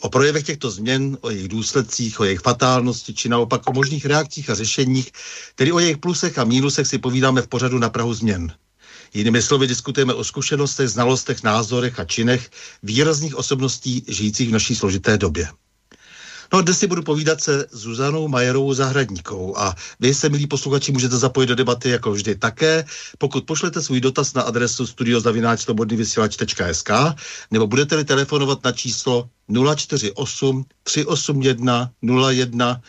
O projevech těchto změn, o jejich důsledcích, o jejich fatálnosti, či naopak o možných reakcích a řešeních, tedy o jejich plusech a mínusech si povídáme v pořadu na Prahu změn. Jinými slovy diskutujeme o zkušenostech, znalostech, názorech a činech výrazných osobností žijících v naší složité době. No dnes si budu povídat se Zuzanou Majerovou Zahradníkou a vy se, milí posluchači, můžete zapojit do debaty jako vždy také, pokud pošlete svůj dotaz na adresu studiozavináčslobodnyvysílač.sk nebo budete-li telefonovat na číslo 048 381 01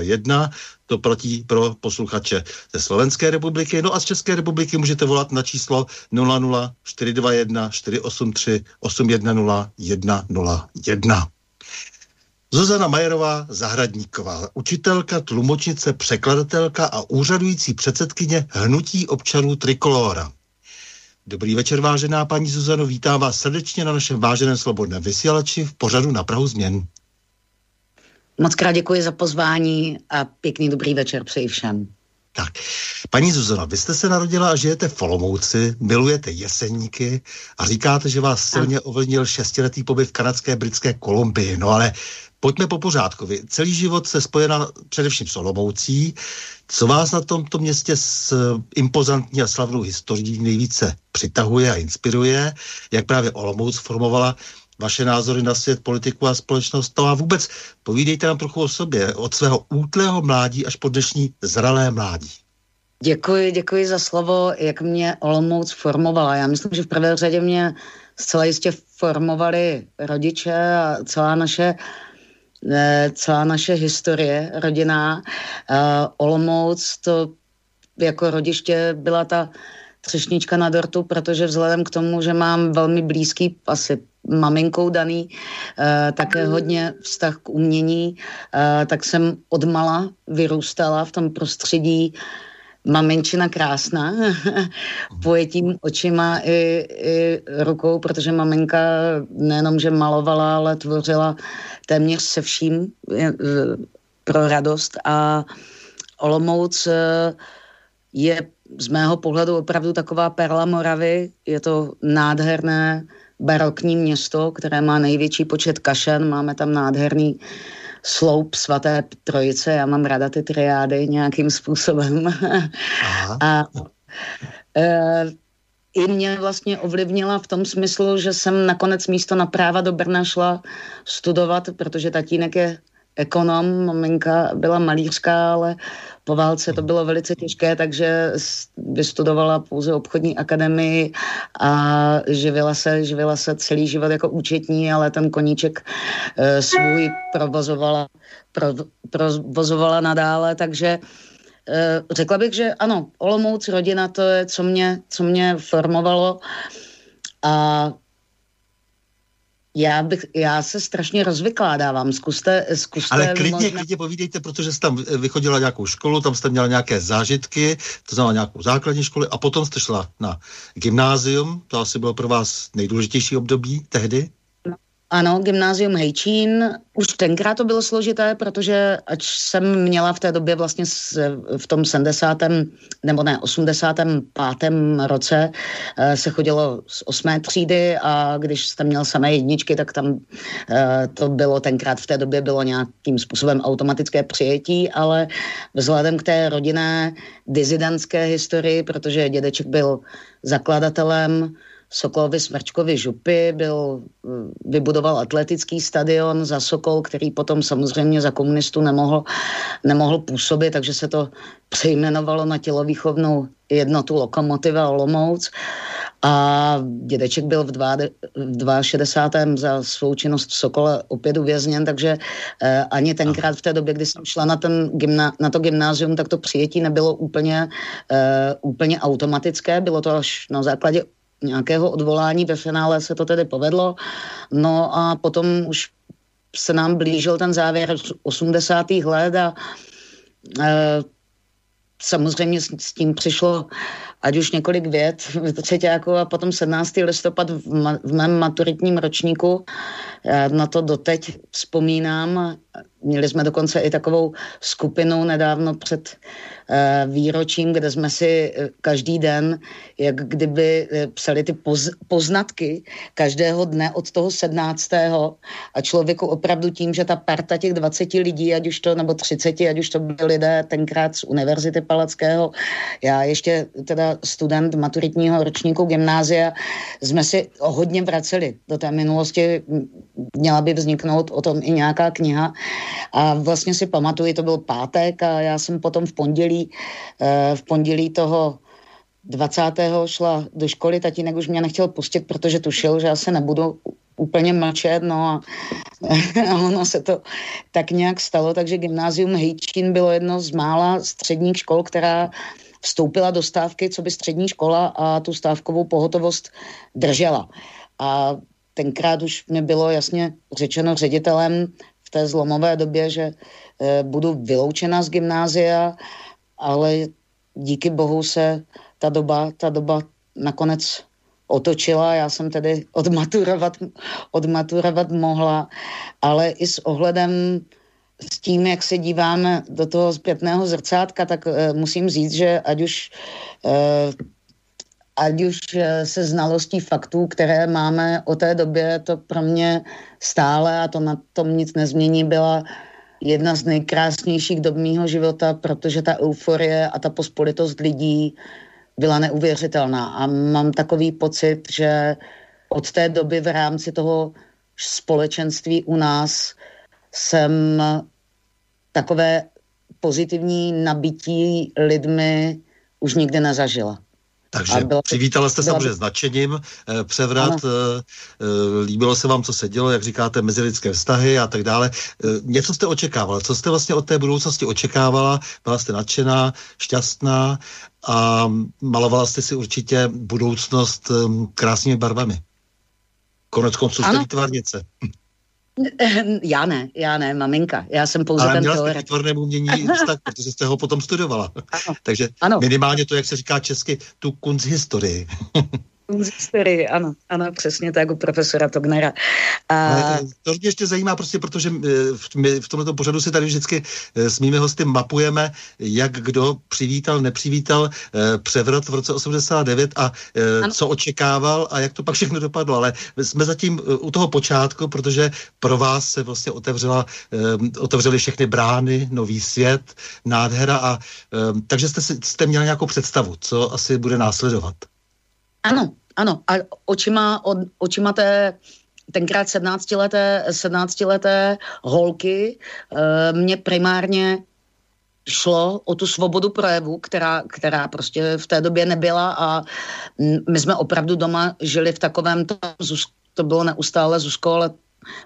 01 to platí pro posluchače ze Slovenské republiky. No a z České republiky můžete volat na číslo 00 421 483 810 101. Zuzana Majerová Zahradníková, učitelka, tlumočnice, překladatelka a úřadující předsedkyně Hnutí občanů Trikolora. Dobrý večer, vážená paní Zuzano, vítám vás srdečně na našem váženém slobodném vysílači v pořadu na Prahu změn. Moc krát děkuji za pozvání a pěkný dobrý večer přeji všem. Tak, paní Zuzana, vy jste se narodila a žijete v Olomouci, milujete jeseníky a říkáte, že vás silně ovlivnil šestiletý pobyt v kanadské britské Kolumbii. No ale pojďme po pořádku. Vy celý život se spojena především s Olomoucí. Co vás na tomto městě s impozantní a slavnou historií nejvíce přitahuje a inspiruje? Jak právě Olomouc formovala vaše názory na svět, politiku a společnost. To a vůbec povídejte nám trochu o sobě, od svého útlého mládí až po dnešní zralé mládí. Děkuji, děkuji za slovo, jak mě Olomouc formovala. Já myslím, že v prvé řadě mě zcela jistě formovali rodiče a celá naše eh, celá naše historie rodinná. Uh, Olomouc to jako rodiště byla ta třešnička na dortu, protože vzhledem k tomu, že mám velmi blízký asi maminkou daný, uh, také hodně vztah k umění, tak jsem odmala vyrůstala v tom prostředí maminčina krásná, pojetím očima i, i rukou, protože maminka nejenom, že malovala, ale tvořila téměř se vším je, pro radost a Olomouc je z mého pohledu opravdu taková perla Moravy. Je to nádherné barokní město, které má největší počet kašen. Máme tam nádherný sloup svaté trojice. Já mám ráda ty triády nějakým způsobem. Aha. A e, i mě vlastně ovlivnila v tom smyslu, že jsem nakonec místo na práva do Brna šla studovat, protože tatínek je ekonom, maminka byla malířka, ale po válce to bylo velice těžké, takže vystudovala pouze obchodní akademii a živila se, živila se celý život jako účetní, ale ten koníček e, svůj provozovala, pro, provozovala nadále, takže e, řekla bych, že ano, Olomouc, rodina, to je, co mě, co mě formovalo a já, bych, já se strašně rozvykládávám. Zkuste, zkuste Ale klidně, možná... klidně povídejte, protože jste tam vychodila nějakou školu, tam jste měla nějaké zážitky, to znamená nějakou základní školu a potom jste šla na gymnázium, to asi bylo pro vás nejdůležitější období tehdy? Ano, gymnázium Hejčín. Už tenkrát to bylo složité, protože ač jsem měla v té době vlastně v tom 70. nebo ne, 85. roce eh, se chodilo z osmé třídy a když jste měl samé jedničky, tak tam eh, to bylo tenkrát v té době bylo nějakým způsobem automatické přijetí, ale vzhledem k té rodinné dizidentské historii, protože dědeček byl zakladatelem Sokolovi Smrčkovi župy, byl, mm, vybudoval atletický stadion za Sokol, který potom samozřejmě za komunistů nemohl, nemohl působit, takže se to přejmenovalo na tělovýchovnou jednotu Lokomotiva Olomouc a dědeček byl v, dva, v 62. za svou činnost v Sokole opět uvězněn, takže eh, ani tenkrát v té době, kdy jsem šla na, ten gymna, na to gymnázium, tak to přijetí nebylo úplně, eh, úplně automatické, bylo to až na základě nějakého odvolání. Ve finále se to tedy povedlo. No a potom už se nám blížil ten závěr 80. let a e, samozřejmě s, s tím přišlo ať už několik vět třetíku a potom 17. listopad v, ma, v mém maturitním ročníku. Já na to doteď vzpomínám. Měli jsme dokonce i takovou skupinu nedávno před Eh, výročím, kde jsme si eh, každý den, jak kdyby eh, psali ty poz, poznatky každého dne od toho 17. a člověku opravdu tím, že ta parta těch 20 lidí, ať už to, nebo 30, ať už to byli lidé tenkrát z Univerzity Palackého, já ještě teda student maturitního ročníku gymnázia, jsme si hodně vraceli do té minulosti, měla by vzniknout o tom i nějaká kniha. A vlastně si pamatuju, to byl pátek a já jsem potom v pondělí eh, v pondělí toho 20. šla do školy, tatínek už mě nechtěl pustit, protože tušil, že já se nebudu úplně mlčet, no a, a ono se to tak nějak stalo, takže gymnázium Hejčín bylo jedno z mála středních škol, která vstoupila do stávky, co by střední škola a tu stávkovou pohotovost držela. A tenkrát už mi bylo jasně řečeno ředitelem v té zlomové době, že e, budu vyloučena z gymnázia ale díky bohu se ta doba, ta doba nakonec otočila, já jsem tedy odmaturovat, odmaturovat mohla, ale i s ohledem s tím, jak se díváme do toho zpětného zrcátka, tak uh, musím říct, že ať už uh, ať už uh, se znalostí faktů, které máme o té době, to pro mě stále, a to na tom nic nezmění, byla jedna z nejkrásnějších dob mýho života, protože ta euforie a ta pospolitost lidí byla neuvěřitelná. A mám takový pocit, že od té doby v rámci toho společenství u nás jsem takové pozitivní nabití lidmi už nikdy nezažila. Takže bylo, přivítala jste samozřejmě s nadšením eh, převrat, ano. Eh, eh, líbilo se vám, co se dělo, jak říkáte, mezilidské vztahy a tak dále. Něco jste očekávala, co jste vlastně od té budoucnosti očekávala, byla jste nadšená, šťastná a malovala jste si určitě budoucnost krásnými barvami. Konec konců jste výtvarnice. Já ne, já ne, maminka. Já jsem pouze Ale ten měla jste výtvarnému umění vztah, protože jste ho potom studovala. Ano. Takže ano. minimálně to, jak se říká česky, tu kunsthistorii. historii, ano, ano, přesně tak u profesora Tognera. A... Eh, to mě ještě zajímá prostě, protože eh, my v tomto pořadu si tady vždycky eh, s mými hosty mapujeme, jak kdo přivítal, nepřivítal převrat v roce 89 a ano. co očekával a jak to pak všechno dopadlo. Ale jsme zatím u toho počátku, protože pro vás se vlastně otevřela, otevřely všechny brány, nový svět, nádhera a takže jste, jste měli nějakou představu, co asi bude následovat. Ano, ano. A očima, od, očima té tenkrát 17-leté, 17-leté holky mě primárně šlo o tu svobodu projevu, která, která prostě v té době nebyla a my jsme opravdu doma žili v takovém, to, to bylo neustále Zuzko, ale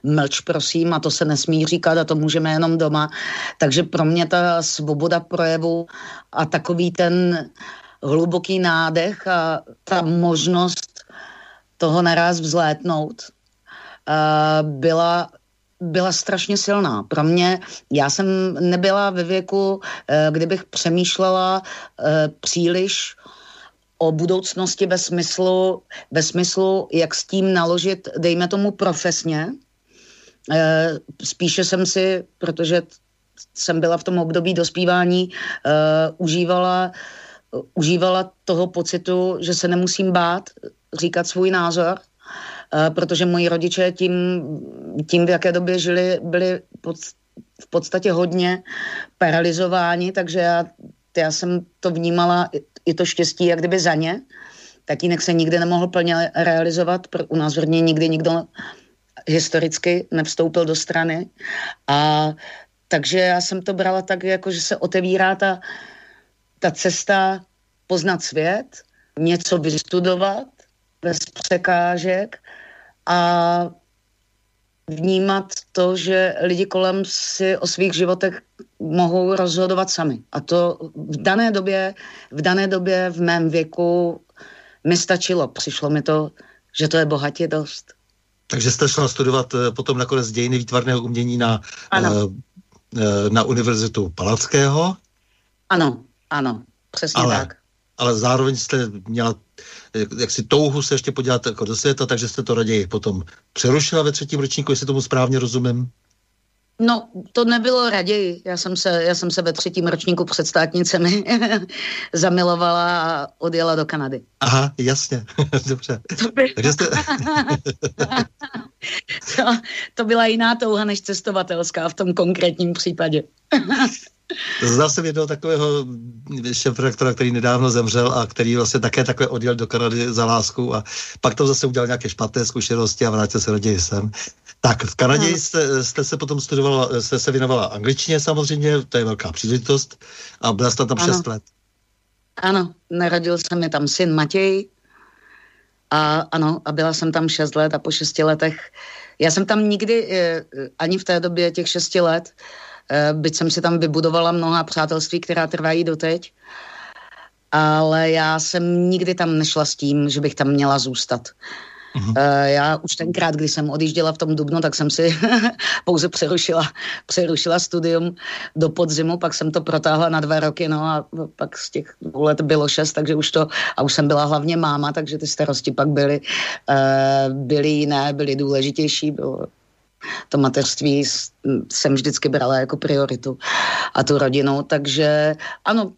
mlč prosím a to se nesmí říkat a to můžeme jenom doma. Takže pro mě ta svoboda projevu a takový ten hluboký nádech a ta možnost toho naraz vzlétnout byla byla strašně silná. Pro mě, já jsem nebyla ve věku, eh, kdybych přemýšlela eh, příliš o budoucnosti ve smyslu, ve smyslu, jak s tím naložit, dejme tomu profesně. Eh, spíše jsem si, protože jsem byla v tom období dospívání, užívala, užívala toho pocitu, že se nemusím bát říkat svůj názor, Eh, protože moji rodiče tím, tím, v jaké době žili, byli pod, v podstatě hodně paralizováni, takže já, já jsem to vnímala, i to štěstí, jak kdyby za ně. Tatínek se nikdy nemohl plně realizovat, u nás v nikdy nikdo historicky nevstoupil do strany. A takže já jsem to brala tak, jako že se otevírá ta, ta cesta poznat svět, něco vystudovat bez překážek a vnímat to, že lidi kolem si o svých životech mohou rozhodovat sami. A to v dané době, v dané době v mém věku mi stačilo. Přišlo mi to, že to je bohatě dost. Takže jste šla studovat eh, potom nakonec dějiny výtvarného umění na, ano. Eh, eh, na Univerzitu Palackého? Ano, ano, přesně ale, tak. Ale zároveň jste měla jak si touhu se ještě podívat jako do světa, takže jste to raději potom přerušila ve třetím ročníku, jestli tomu správně rozumím? No, to nebylo raději. Já jsem se, já jsem se ve třetím ročníku před státnicemi zamilovala a odjela do Kanady. Aha, jasně, dobře. To, by... Takže jste... to, to byla jiná touha než cestovatelská v tom konkrétním případě. Znal jsem jednoho takového šéf-redaktora, který nedávno zemřel a který vlastně také takhle odjel do Kanady za lásku a pak to zase udělal nějaké špatné zkušenosti a vrátil se raději sem. Tak v Kanadě jste, jste se potom studovala, jste se věnovala angličtině samozřejmě, to je velká příležitost a byla jste tam ano. 6 let. Ano, narodil se mi tam syn Matěj a ano, a byla jsem tam 6 let a po 6 letech, já jsem tam nikdy, eh, ani v té době těch 6 let, byť jsem si tam vybudovala mnoha přátelství, která trvají doteď, ale já jsem nikdy tam nešla s tím, že bych tam měla zůstat. Uh-huh. Já už tenkrát, když jsem odjížděla v tom Dubnu, tak jsem si pouze přerušila, přerušila studium do podzimu, pak jsem to protáhla na dva roky, no a pak z těch dvou let bylo šest, takže už to, a už jsem byla hlavně máma, takže ty starosti pak byly, uh, byly jiné, byly důležitější, bylo to mateřství jsem vždycky brala jako prioritu a tu rodinu, takže ano,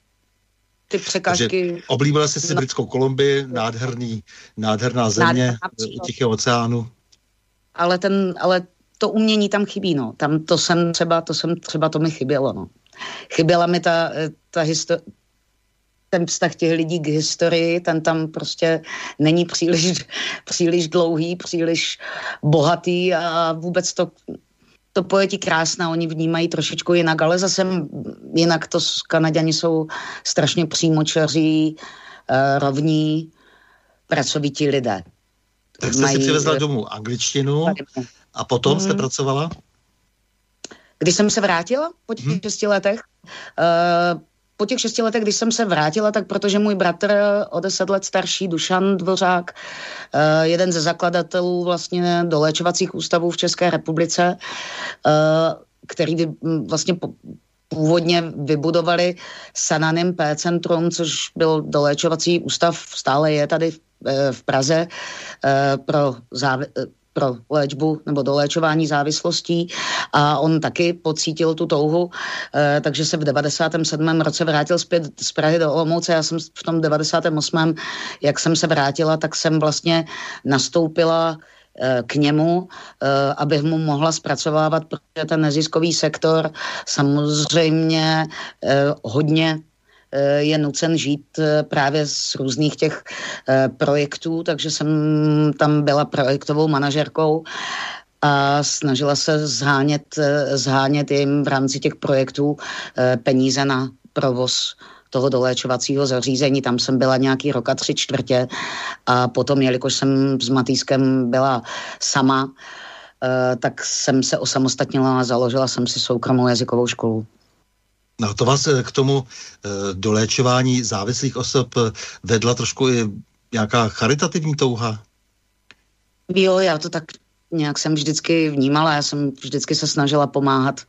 ty překážky... Takže oblíbila jsi si Britskou Kolumbii, nádherný, nádherná země nádherná u Tichého oceánu. Ale, ten, ale to umění tam chybí, no. Tam to jsem třeba, to jsem třeba, to mi chybělo, no. Chyběla mi ta, ta histo- ten vztah těch lidí k historii, ten tam prostě není příliš, příliš dlouhý, příliš bohatý a vůbec to, to pojetí krásná, oni vnímají trošičku jinak, ale zase jinak to Kanaděni jsou strašně přímočaří, uh, rovní, pracovití lidé. Tak jste Mají... si přivezla domů angličtinu a potom jste mhm. pracovala? Když jsem se vrátila po těch hmm. šesti letech, uh, po těch šesti letech, když jsem se vrátila, tak protože můj bratr o deset let starší, Dušan Dvořák, eh, jeden ze zakladatelů vlastně doléčovacích ústavů v České republice, eh, který vlastně původně vybudovali Sananim P centrum, což byl doléčovací ústav, stále je tady v eh, Praze pro závi- pro léčbu nebo doléčování závislostí a on taky pocítil tu touhu, eh, takže se v 97. roce vrátil zpět z Prahy do Olomouce. Já jsem v tom 98. jak jsem se vrátila, tak jsem vlastně nastoupila eh, k němu, eh, abych mu mohla zpracovávat, protože ten neziskový sektor samozřejmě hodně je nucen žít právě z různých těch projektů, takže jsem tam byla projektovou manažerkou a snažila se zhánět, zhánět jim v rámci těch projektů peníze na provoz toho doléčovacího zařízení. Tam jsem byla nějaký roka tři čtvrtě a potom, jelikož jsem s Matýskem byla sama, eh, tak jsem se osamostatnila a založila jsem si soukromou jazykovou školu. No to vás eh, k tomu eh, doléčování závislých osob vedla trošku i nějaká charitativní touha? Jo, já to tak nějak jsem vždycky vnímala, já jsem vždycky se snažila pomáhat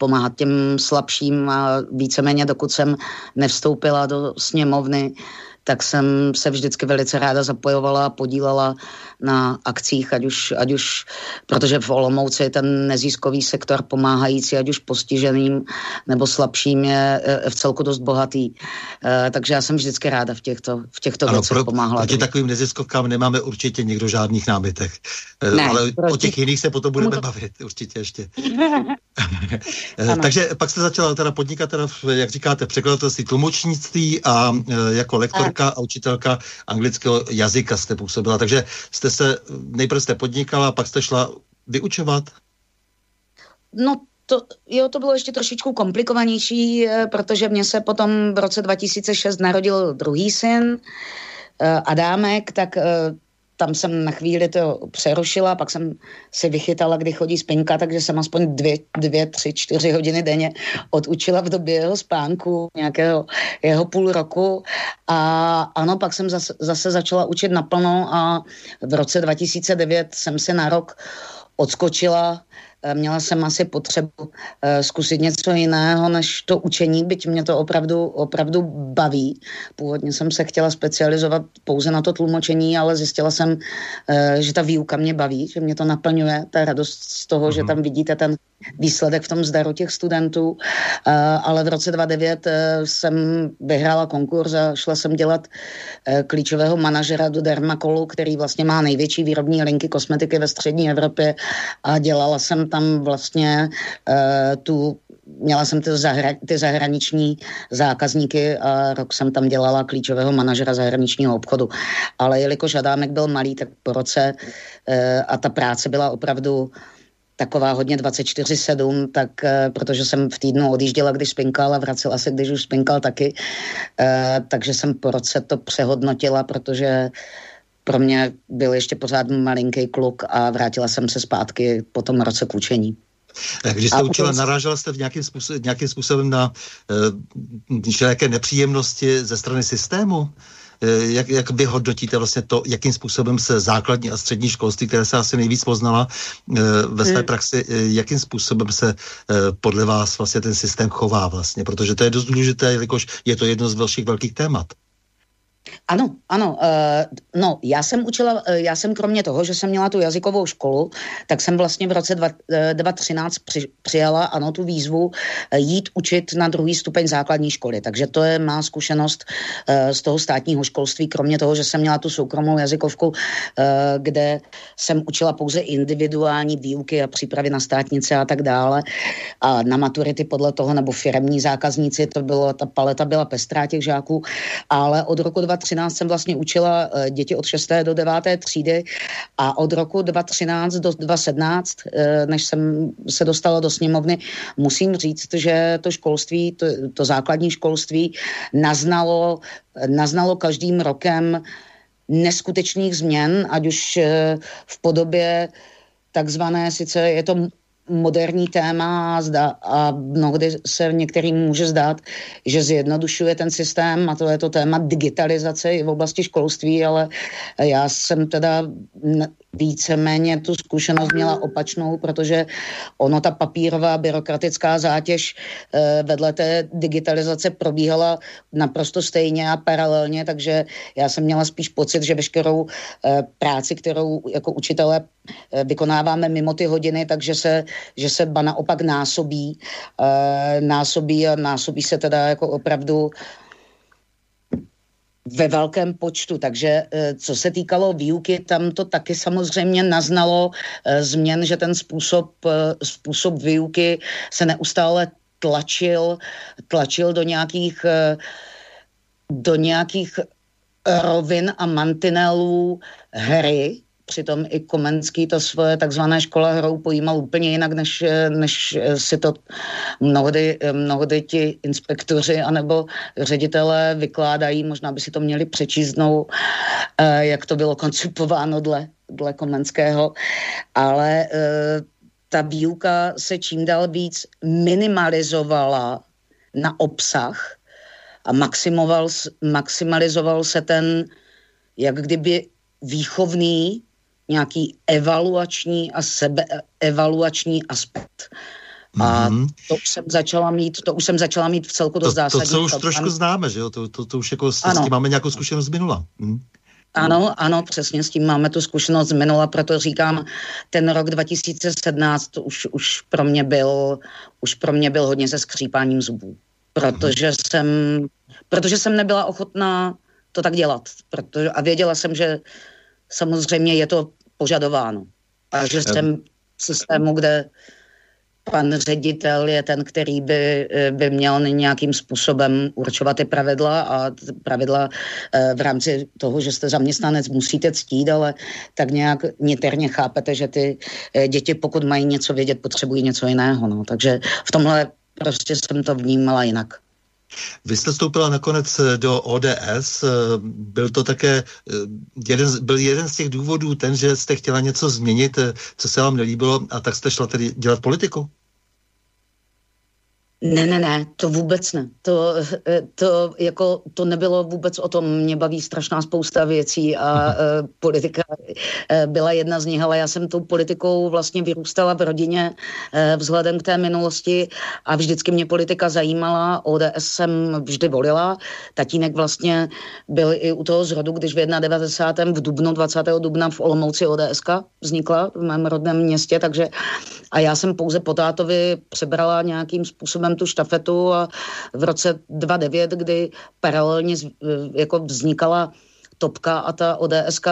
pomáhat těm slabším a víceméně dokud jsem nevstoupila do sněmovny, tak jsem se vždycky velice ráda zapojovala a podílela na akcích, ať už, ať už protože v Olomouci je ten neziskový sektor pomáhající, ať už postiženým nebo slabším je v celku dost bohatý. E, takže já jsem vždycky ráda v těchto, v těchto ano, věcech pro, pomáhala. Proti takovým neziskovkám nemáme určitě nikdo žádných námitek. E, ne, ale proti... o těch jiných se potom budeme to... bavit určitě ještě. E, takže pak jste začala teda podnikat, teda, jak říkáte, překladatelství tlumočnictví a jako lektorka a učitelka anglického jazyka jste působila. Takže jste se, nejprve jste podnikala, pak jste šla vyučovat? No to, jo, to bylo ještě trošičku komplikovanější, eh, protože mě se potom v roce 2006 narodil druhý syn, eh, Adámek, tak eh, tam jsem na chvíli to přerušila, pak jsem si vychytala, kdy chodí spinka, takže jsem aspoň dvě, dvě, tři, čtyři hodiny denně odučila v době jeho spánku, nějakého jeho půl roku. A ano, pak jsem zase, zase začala učit naplno a v roce 2009 jsem si na rok odskočila měla jsem asi potřebu uh, zkusit něco jiného než to učení, byť mě to opravdu, opravdu baví. Původně jsem se chtěla specializovat pouze na to tlumočení, ale zjistila jsem, uh, že ta výuka mě baví, že mě to naplňuje, ta radost z toho, mm-hmm. že mhm. tam vidíte ten výsledek v tom zdaru těch studentů, uh, ale v roce 2009 uh, jsem vyhrála konkurs a šla jsem dělat uh, klíčového manažera do Dermakolu, který vlastně má největší výrobní linky kosmetiky ve střední Evropě a dělala jsem tam vlastně tu měla jsem ty, zahra, ty zahraniční zákazníky a rok jsem tam dělala klíčového manažera zahraničního obchodu. Ale jelikož Adámek byl malý, tak po roce uh, a ta práce byla opravdu taková hodně 24-7, tak uh, protože jsem v týdnu odjížděla, když spinkal a vracela se, když už spinkal taky, uh, takže jsem po roce to přehodnotila, protože pro mě byl ještě pořád malinký kluk a vrátila jsem se zpátky po tom roce k učení. Eh, když jste a učila, narážela jste v nějakým, způsob, nějakým způsobem na uh, nějaké nepříjemnosti ze strany systému? Eh, jak, jak vy hodnotíte vlastně to, jakým způsobem se základní a střední školství, které se asi nejvíc poznala ve své hmm. praxi, jakým způsobem se podle vás vlastně ten systém chová vlastně, protože to je dost důležité, jelikož je to jedno z velkých velkých témat. Ano, ano. Uh, no, já jsem učila, uh, já jsem kromě toho, že jsem měla tu jazykovou školu, tak jsem vlastně v roce 2013 uh, při, přijala, ano, tu výzvu uh, jít učit na druhý stupeň základní školy. Takže to je má zkušenost uh, z toho státního školství, kromě toho, že jsem měla tu soukromou jazykovku, uh, kde jsem učila pouze individuální výuky a přípravy na státnice a tak dále. A na maturity podle toho, nebo firemní zákazníci, to bylo, ta paleta byla pestrá těch žáků, ale od roku 2013 jsem vlastně učila eh, děti od 6. do 9. třídy a od roku 2013 do 2017, eh, než jsem se dostala do sněmovny, musím říct, že to školství, to, to základní školství naznalo, naznalo každým rokem neskutečných změn, ať už eh, v podobě takzvané, sice je to moderní téma a, zda, a mnohdy se některým může zdát, že zjednodušuje ten systém a to je to téma digitalizace i v oblasti školství, ale já jsem teda víceméně tu zkušenost měla opačnou, protože ono ta papírová byrokratická zátěž eh, vedle té digitalizace probíhala naprosto stejně a paralelně, takže já jsem měla spíš pocit, že veškerou eh, práci, kterou jako učitelé eh, vykonáváme mimo ty hodiny, takže se, že se ba naopak násobí, násobí a násobí se teda jako opravdu ve velkém počtu, takže eh, co se týkalo výuky, tam to taky samozřejmě naznalo eh, změn, že ten způsob, způsob výuky se neustále tlačil, tlačil do nějakých do nějakých rovin a mantinelů hry, přitom i Komenský to svoje takzvané škola hrou pojímal úplně jinak, než, než si to mnohdy, mnohdy ti inspektoři anebo ředitelé vykládají. Možná by si to měli eh, jak to bylo koncipováno dle, dle Komenského. Ale eh, ta výuka se čím dál víc minimalizovala na obsah a maximalizoval se ten, jak kdyby výchovný, nějaký evaluační a sebeevaluační aspekt. A mm-hmm. to už jsem začala mít, to už jsem začala mít v celku to zásadní. To, co už trošku známe, že jo? To, to, to už jako s, s tím máme nějakou zkušenost z minula. Mm. Ano, ano, přesně s tím máme tu zkušenost z minula, proto říkám, ten rok 2017 už, už, pro mě byl, už pro mě byl hodně se skřípáním zubů protože jsem, protože jsem nebyla ochotná to tak dělat. Protože, a věděla jsem, že samozřejmě je to požadováno. A že v systému, kde pan ředitel je ten, který by, by měl nějakým způsobem určovat ty pravidla a pravidla eh, v rámci toho, že jste zaměstnanec, musíte ctít, ale tak nějak niterně chápete, že ty eh, děti, pokud mají něco vědět, potřebují něco jiného. No. Takže v tomhle prostě jsem to vnímala jinak. Vy jste vstoupila nakonec eh, do ODS, eh, byl to také eh, jeden, byl jeden z těch důvodů ten, že jste chtěla něco změnit, co se vám nelíbilo a tak jste šla tedy dělat politiku? Ne, ne, ne, to vůbec ne. To, eh, to, jako, to nebylo vůbec o tom. Mě baví strašná spousta věcí a uh, politika uh, byla jedna z nich, ale já jsem tou politikou vlastně vyrůstala v rodině uh, vzhledem k té minulosti a vždycky mě politika zajímala. ODS jsem vždy volila. Tatínek vlastně byl i u toho zrodu, když v 91. v Dubnu, 20. dubna v Olomouci ODS vznikla v mém rodném městě, takže a já jsem pouze po tátovi přebrala nějakým způsobem jsem tu štafetu a v roce 2009, kdy paralelně jako vznikala topka a ta ODSK,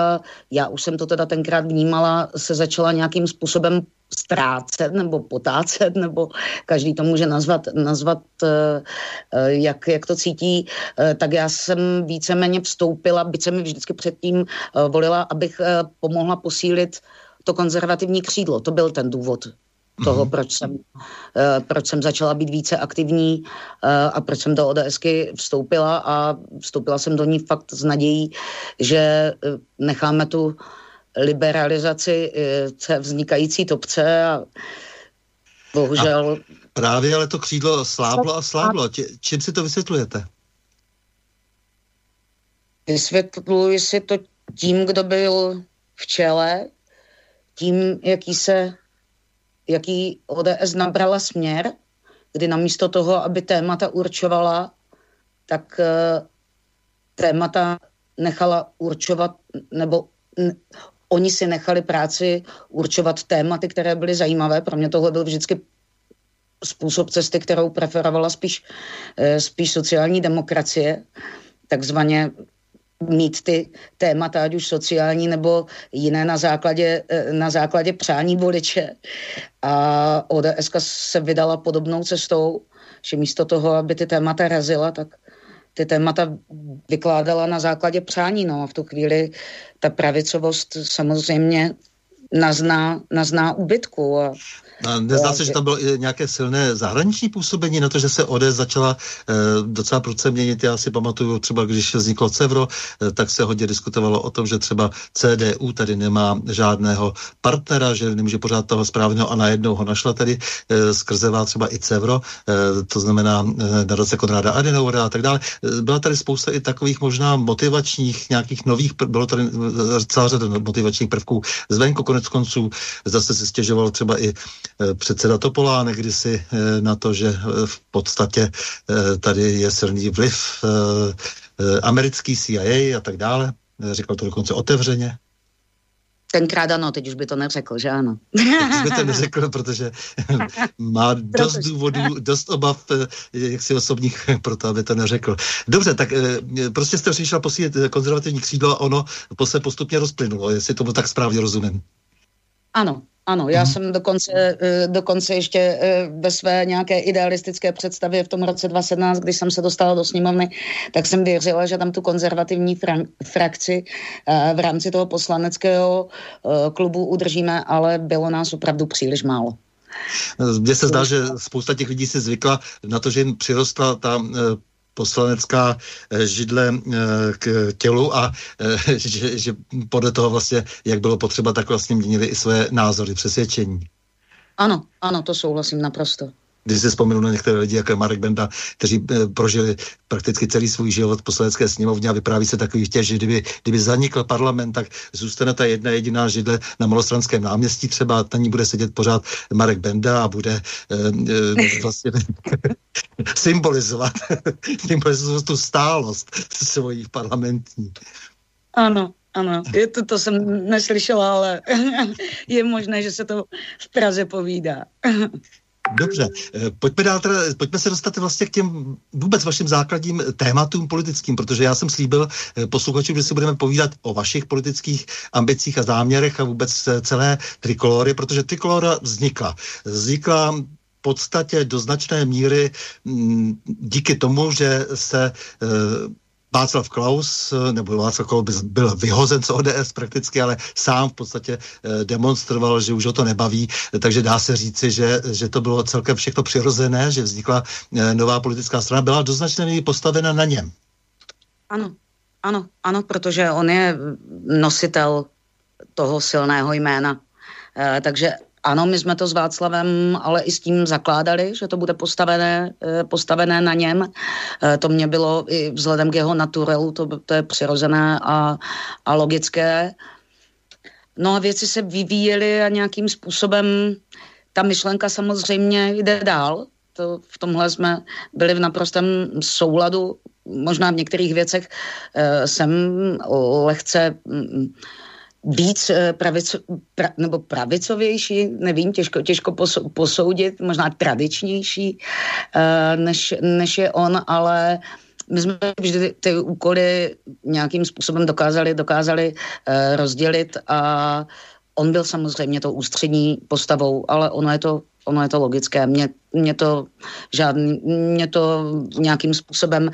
já už jsem to teda tenkrát vnímala, se začala nějakým způsobem ztrácet nebo potácet, nebo každý to může nazvat, nazvat eh, eh, jak, jak to cítí, eh, tak já jsem víceméně vstoupila, byť jsem mi vždycky předtím volila, abych pomohla posílit to konzervativní křídlo. To byl ten důvod, toho, mm-hmm. proč, jsem, uh, proč jsem začala být více aktivní uh, a proč jsem do ODSky vstoupila a vstoupila jsem do ní fakt s nadějí, že uh, necháme tu liberalizaci vznikající topce a bohužel... A právě ale to křídlo sláblo a sláblo. Čím si to vysvětlujete? Vysvětluji si to tím, kdo byl v čele, tím, jaký se jaký ODS nabrala směr, kdy namísto toho, aby témata určovala, tak uh, témata nechala určovat, nebo oni si nechali práci určovat tématy, které byly zajímavé. Pro mě tohle byl vždycky způsob cesty, kterou preferovala spíš, uh, spíš sociální demokracie, takzvaně mít ty témata, ať už sociální nebo jiné na základě, eh, na základě přání voliče. A ODS se vydala podobnou cestou, že místo toho, aby ty témata razila, tak ty témata vykládala na základě přání. No a v tu chvíli ta pravicovost samozřejmě nazná, nazná ubytku. A nezdá se, že tam bylo i nějaké silné zahraniční působení na to, že se ODS začala e, docela prudce měnit. Já si pamatuju třeba, když vzniklo CEVRO, e, tak se hodně diskutovalo o tom, že třeba CDU tady nemá žádného partnera, že nemůže pořád toho správného a najednou ho našla tady e, skrzevá třeba i CEVRO, e, to znamená e, nadace Konráda Adenaura a tak dále. E, byla tady spousta i takových možná motivačních, nějakých nových, bylo tady celá řada motivačních prvků zvenku, konec konců zase se stěžoval třeba i Eh, předseda Topolánek kdysi eh, na to, že eh, v podstatě tady je silný vliv americký CIA a tak dále. Říkal to dokonce otevřeně. Tenkrát ano, teď už by to neřekl, že ano. Teď už by to neřekl, protože má dost důvodů, dost obav, jak si osobních, pro to, aby to neřekl. Dobře, tak prostě jste přišla posílit konzervativní křídlo a ono se postupně rozplynulo, jestli tomu tak správně rozumím. Ano, ano, já mm. jsem dokonce, eh, dokonce ještě eh, ve své nějaké idealistické představě v tom roce 2017, když jsem se dostala do sněmovny, tak jsem věřila, že tam tu konzervativní frakci eh, v rámci toho poslaneckého klubu udržíme, ale bylo nás opravdu příliš málo. Mně se zdá, že spousta těch lidí si zvykla na to, že jim přirostla ta poslanecká eh, židle eh, k tělu a eh, že, že podle toho vlastně, jak bylo potřeba, tak vlastně měnili i své názory, přesvědčení. Ano, ano, to souhlasím naprosto. Když si vzpomenu na některé lidi, jako Marek Benda, kteří prožili prakticky celý svůj život v poslanecké sněmovně a vypráví se takových těch, že kdyby, kdyby zanikl parlament, tak zůstane ta jedna jediná židle na Malostranském náměstí třeba, na ní bude sedět pořád Marek Benda a bude e, e, vlastně symbolizovat, symbolizovat tu stálost svojí parlamentní. Ano, ano, je to, to jsem neslyšela, ale je možné, že se to v Praze povídá. Dobře, eh, pojďme, dál teda, pojďme se dostat vlastně k těm vůbec vašim základním tématům politickým, protože já jsem slíbil eh, posluchačům, že si budeme povídat o vašich politických ambicích a záměrech a vůbec eh, celé trikolory, protože trikolora vznikla. Vznikla v podstatě do značné míry mm, díky tomu, že se Václav Klaus, nebo Václav Klaus byl vyhozen z ODS prakticky, ale sám v podstatě eh, demonstroval, že už o to nebaví, takže dá se říci, že, že to bylo celkem všechno přirozené, že vznikla eh, nová politická strana, byla do značné míry postavena na něm. Ano, ano, ano, protože on je nositel toho silného jména. Eh, takže ano, my jsme to s Václavem, ale i s tím zakládali, že to bude postavené, eh, postavené na něm. Eh, to mě bylo i vzhledem k jeho naturelu, to, to je přirozené a, a logické. No a věci se vyvíjely a nějakým způsobem ta myšlenka samozřejmě jde dál. To, v tomhle jsme byli v naprostém souladu. Možná v některých věcech uh, jsem lehce... Um, víc eh, pravico, pra, nebo pravicovější, nevím, těžko, těžko posoudit, možná tradičnější, uh, než, než je on, ale my jsme vždy ty úkoly nějakým způsobem dokázali, dokázali uh, rozdělit a on byl samozřejmě tou ústřední postavou, ale ono je to, ono je to logické. Mě, mě to žádný, mě to nějakým způsobem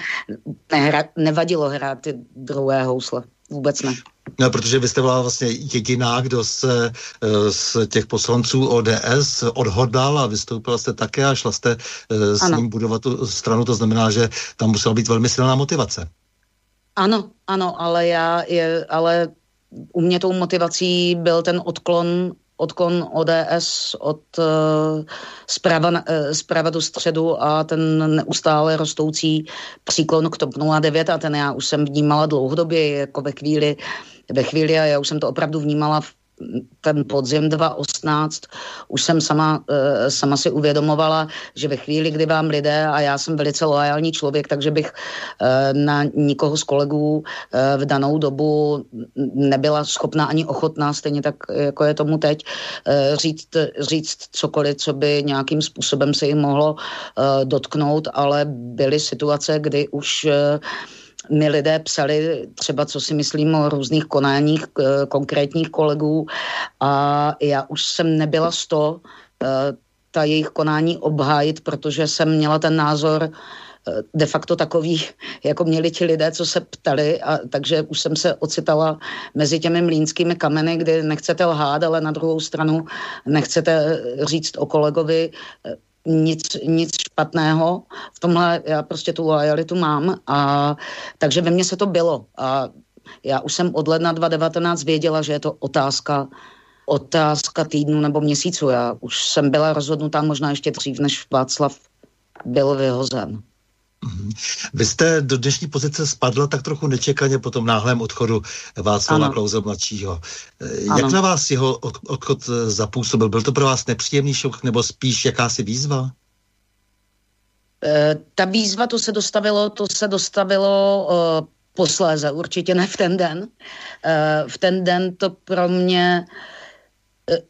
nehra, nevadilo hrát ty druhé housle. Vůbec ne. No, protože vy jste byla vlastně jediná, kdo se eh, z těch poslanců ODS odhodlal a vystoupila jste také a šla jste eh, s ano. ním budovat tu stranu, to znamená, že tam musela být velmi silná motivace. Ano, ano, ale já je, ale u mě tou motivací byl ten odklon odklon ODS od uh, zprava, uh, zprava do středu a ten neustále rostoucí příklon k TOP 09 a ten já už jsem vnímala dlouhodobě jako ve chvíli, ve chvíli a já už jsem to opravdu vnímala v ten podzim 2018 už jsem sama, uh, sama si uvědomovala, že ve chvíli, kdy vám lidé, a já jsem velice loajální člověk, takže bych uh, na nikoho z kolegů uh, v danou dobu nebyla schopná ani ochotná, stejně tak, jako je tomu teď, říct, říct cokoliv, co by nějakým způsobem se jim mohlo dotknout, ale byly situace, kdy už mi lidé psali třeba, co si myslím o různých konáních eh, konkrétních kolegů a já už jsem nebyla z to eh, ta jejich konání obhájit, protože jsem měla ten názor eh, de facto takový, jako měli ti lidé, co se ptali, a, takže už jsem se ocitala mezi těmi mlínskými kameny, kdy nechcete lhát, ale na druhou stranu nechcete říct o kolegovi nic, nic špatného. V tomhle já prostě tu lojalitu mám a takže ve mně se to bylo a já už jsem od ledna 2019 věděla, že je to otázka otázka týdnu nebo měsíců. Já už jsem byla rozhodnutá možná ještě dřív, než Václav byl vyhozen. Mhm. Vy jste do dnešní pozice spadla tak trochu nečekaně po tom náhlém odchodu Václava Klauze mladšího. Ano. Jak na vás jeho odchod zapůsobil? Byl to pro vás nepříjemný šok nebo spíš jakási výzva? E, ta výzva, to se dostavilo, to se dostavilo uh, posléze, určitě ne v ten den. V ten den to pro mě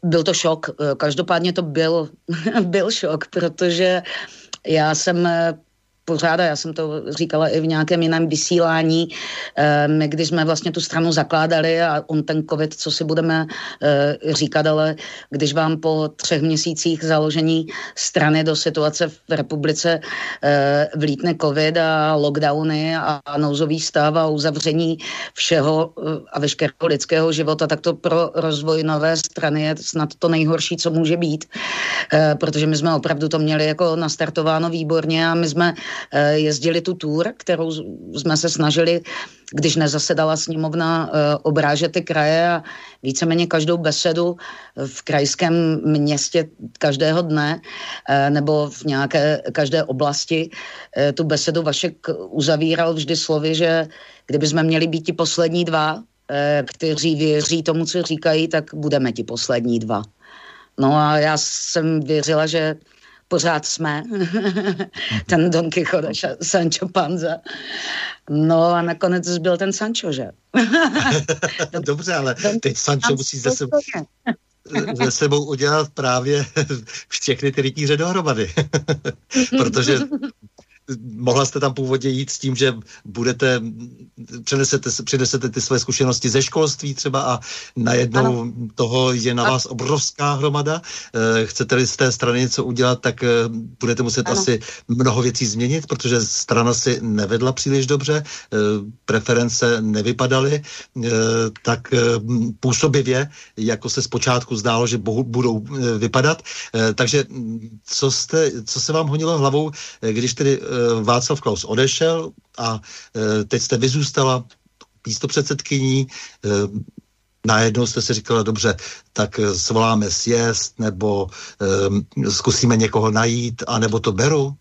byl to šok. Každopádně to byl, byl šok, protože já jsem pořád, a já jsem to říkala i v nějakém jiném vysílání, eh, my když jsme vlastně tu stranu zakládali a on ten covid, co si budeme eh, říkat, ale když vám po třech měsících založení strany do situace v republice eh, vlítne covid a lockdowny a nouzový stav a uzavření všeho a veškerého lidského života, tak to pro rozvoj nové strany je snad to nejhorší, co může být, protože my jsme opravdu to měli jako nastartováno výborně a my jsme Eh, jezdili tu tour, kterou jsme se snažili, když nezasedala sněmovna, eh, obrážet ty kraje a víceméně každou besedu v krajském městě každého dne eh, nebo v nějaké každé oblasti tu besedu Vašek uzavíral vždy slovy, že kdyby jsme měli být ti poslední dva, kteří věří tomu, co říkají, tak budeme ti poslední dva. No a já jsem věřila, že pořád jsme, ten Don Quixote Sancho Panza. No a nakonec byl ten Sancho, že? Dobře, ale teď Sancho musí zase se sebou udělat právě všechny ty rytíře dohromady. Protože mohla jste tam původně jít s tím, že budete, přinesete, přinesete ty své zkušenosti ze školství třeba a najednou ano. toho je na vás obrovská hromada. Eh, chcete-li z té strany něco udělat, tak eh, budete muset ano. asi mnoho věcí změnit, protože strana si nevedla příliš dobře, eh, preference nevypadaly tak působivě, jako se zpočátku zdálo, že budou vypadat. Takže co, jste, co se vám honilo hlavou, když tedy Václav Klaus odešel a eh, teď jste vyzůstala místo předsedkyní, eh, najednou jste si říkala, dobře, tak svoláme sjezd, nebo um, zkusíme někoho najít, anebo to beru?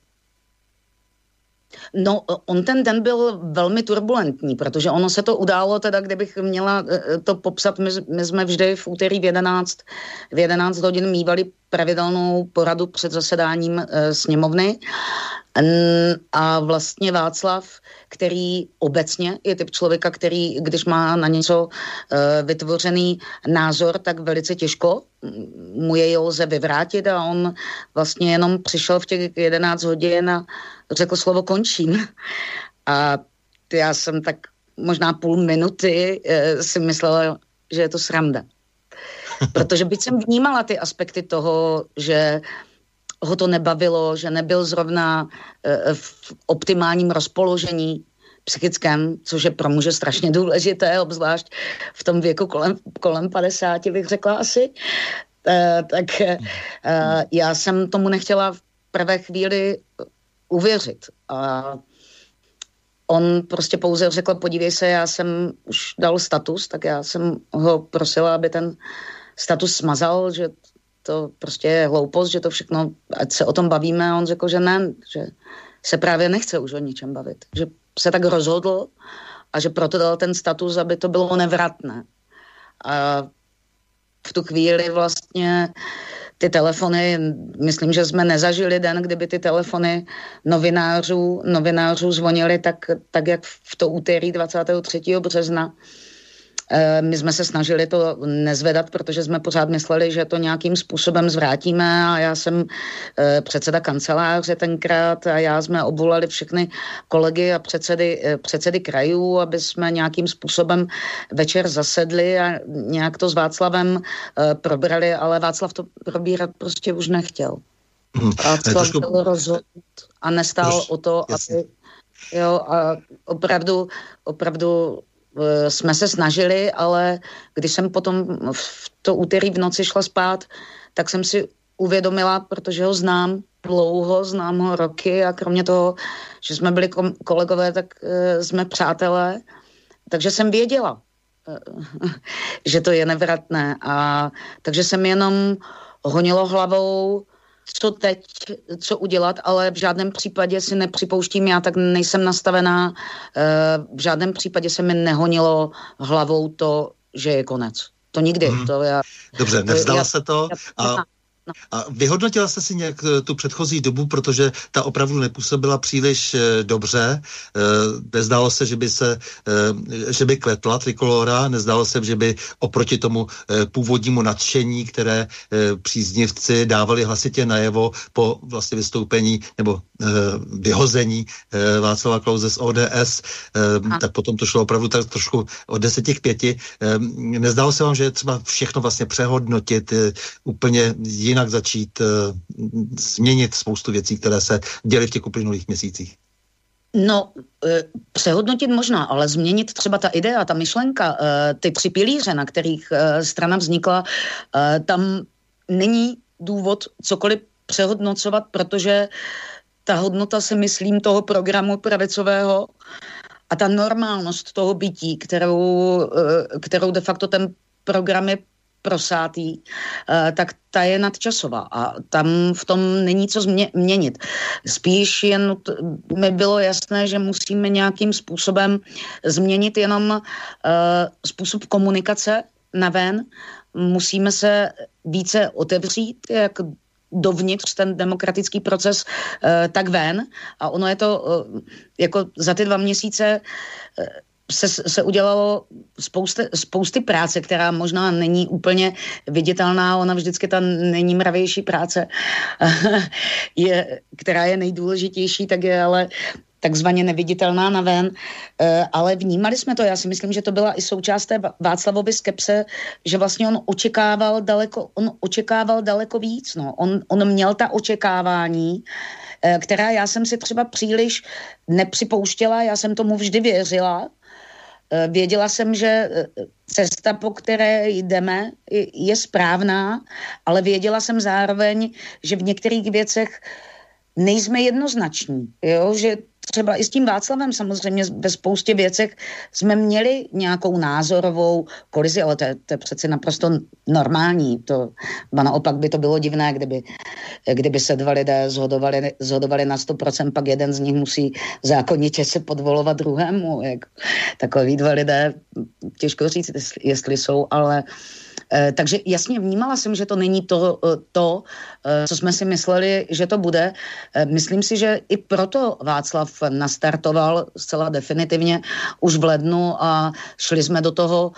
No, on ten den byl velmi turbulentní, protože ono se to událo, teda kdybych měla to popsat, my, my jsme vždy v úterý v 11, v 11 hodin mývali pravidelnou poradu před zasedáním e, sněmovny. A vlastně Václav, který obecně je typ člověka, který, když má na něco uh, vytvořený názor, tak velice těžko mu jej lze vyvrátit a on vlastně jenom přišel v těch 11 hodin a řekl slovo končím. A já jsem tak možná půl minuty uh, si myslela, že je to sranda. Protože byť jsem vnímala ty aspekty toho, že uh, ho to nebavilo, že nebyl zrovna eh, v optimálním rozpoložení psychickém, což je pro muže strašně důležité, obzvlášť v tom věku kolem, kolem 50, bych řekla asi. E, tak e, já jsem tomu nechtěla v prvé chvíli uvěřit. A on prostě pouze řekl, podívej se, já jsem už dal status, tak já jsem ho prosila, aby ten status smazal, že to prostě je hloupost, že to všechno, ať se o tom bavíme, a on řekl, že ne, že se právě nechce už o ničem bavit. Že se tak rozhodl a že proto dal ten status, aby to bylo nevratné. A v tu chvíli vlastně ty telefony, myslím, že jsme nezažili den, kdyby ty telefony novinářů, novinářů zvonili tak, tak jak v to úterý 23. března my jsme se snažili to nezvedat, protože jsme pořád mysleli, že to nějakým způsobem zvrátíme a já jsem eh, předseda kanceláře tenkrát a já jsme obvolali všechny kolegy a předsedy, eh, předsedy krajů, aby jsme nějakým způsobem večer zasedli a nějak to s Václavem probrali, ale Václav to probírat prostě už nechtěl. Hmm. Václav byl rozhodnut a nestál o to, aby Jo, a opravdu, opravdu Eh, jsme se snažili, ale když jsem potom v to úterý v noci šla spát, tak jsem si uvědomila, protože ho znám dlouho, znám ho roky a kromě toho, že jsme byli kolegové, tak uh, jsme přátelé, takže jsem věděla, uh, že to je nevratné a takže jsem jenom honilo hlavou co teď, co udělat, ale v žádném případě si nepřipouštím, já tak nejsem nastavená, eh, v žádném případě se mi nehonilo hlavou to, že je konec. To nikdy. Hmm. To já, Dobře, nevzdala to, se to a No. A vyhodnotila jste si nějak eh, tu předchozí dobu, protože ta opravdu nepůsobila příliš eh, dobře. Eh, nezdálo se, že by se, že by kvetla trikolora, nezdálo se, že by oproti tomu původnímu nadšení, které příznivci dávali hlasitě najevo po vlastně vystoupení nebo vyhození Václava Klauze z ODS, Aha. tak potom to šlo opravdu tak trošku od deseti k pěti. Nezdálo se vám, že je třeba všechno vlastně přehodnotit úplně jinak jinak začít uh, změnit spoustu věcí, které se děly v těch uplynulých měsících? No, e, přehodnotit možná, ale změnit třeba ta idea, ta myšlenka, e, ty tři pilíře, na kterých strana vznikla, tam není důvod cokoliv přehodnocovat, protože ta hodnota se myslím toho programu pravicového a ta normálnost toho bytí, kterou, kterou de facto ten program je prosátý, eh, tak ta je nadčasová a tam v tom není co změnit. Spíš jen mi bylo jasné, že musíme nějakým způsobem změnit jenom uh, způsob komunikace na ven. Musíme se více otevřít, jak dovnitř ten demokratický proces, uh, tak ven. A ono je to jako za ty dva měsíce se, se udělalo spousty, spousty práce, která možná není úplně viditelná, ona vždycky ta není mravější práce, je, která je nejdůležitější, tak je ale takzvaně neviditelná na ven, e, ale vnímali jsme to, já si myslím, že to byla i součást té Václavovy skepse, že vlastně on očekával daleko, on očekával daleko víc, no. on, on měl ta očekávání, e, která já jsem si třeba příliš nepřipouštěla, já jsem tomu vždy věřila, věděla jsem, že eh, cesta, po které jdeme, je správná, ale věděla jsem zároveň, že v některých věcech nejsme jednoznační, jo? že třeba i s tím Václavem samozřejmě ve spoustě věcech jsme měli nějakou názorovou kolizi, ale to je, to je přeci naprosto normální. To, a naopak by to bylo divné, kdyby, kdyby se dva lidé zhodovali, zhodovali na 100%, pak jeden z nich musí zákonitě se podvolovat druhému. Jak, takový dva lidé, těžko říct, jestli jsou, ale uh, takže jasně vnímala jsem, že to není to, eh, to, eh, co jsme si mysleli, že to bude. Myslím si, že i proto Václav nastartoval zcela definitivně už v lednu a šli jsme do toho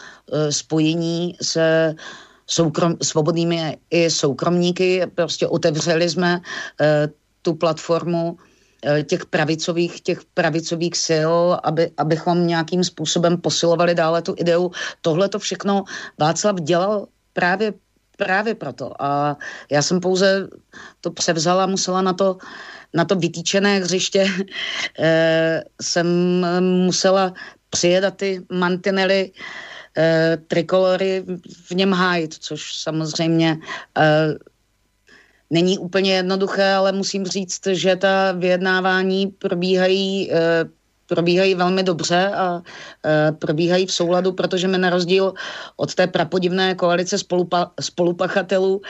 spojení se soukrom, svobodnými i soukromníky. Prostě otevřeli jsme tu platformu těch pravicových, těch pravicových sil, aby, abychom nějakým způsobem posilovali dále tu ideu. Tohle to všechno Václav dělal právě právě proto. A já jsem pouze to převzala, musela na to, na to vytýčené hřiště, e, jsem musela přijet a ty mantinely e, trikolory v něm hájit, což samozřejmě e, není úplně jednoduché, ale musím říct, že ta vyjednávání probíhají e, probíhají velmi dobře a e, probíhají v souladu, protože my na rozdíl od té prapodivné koalice spolupa, spolupachatelů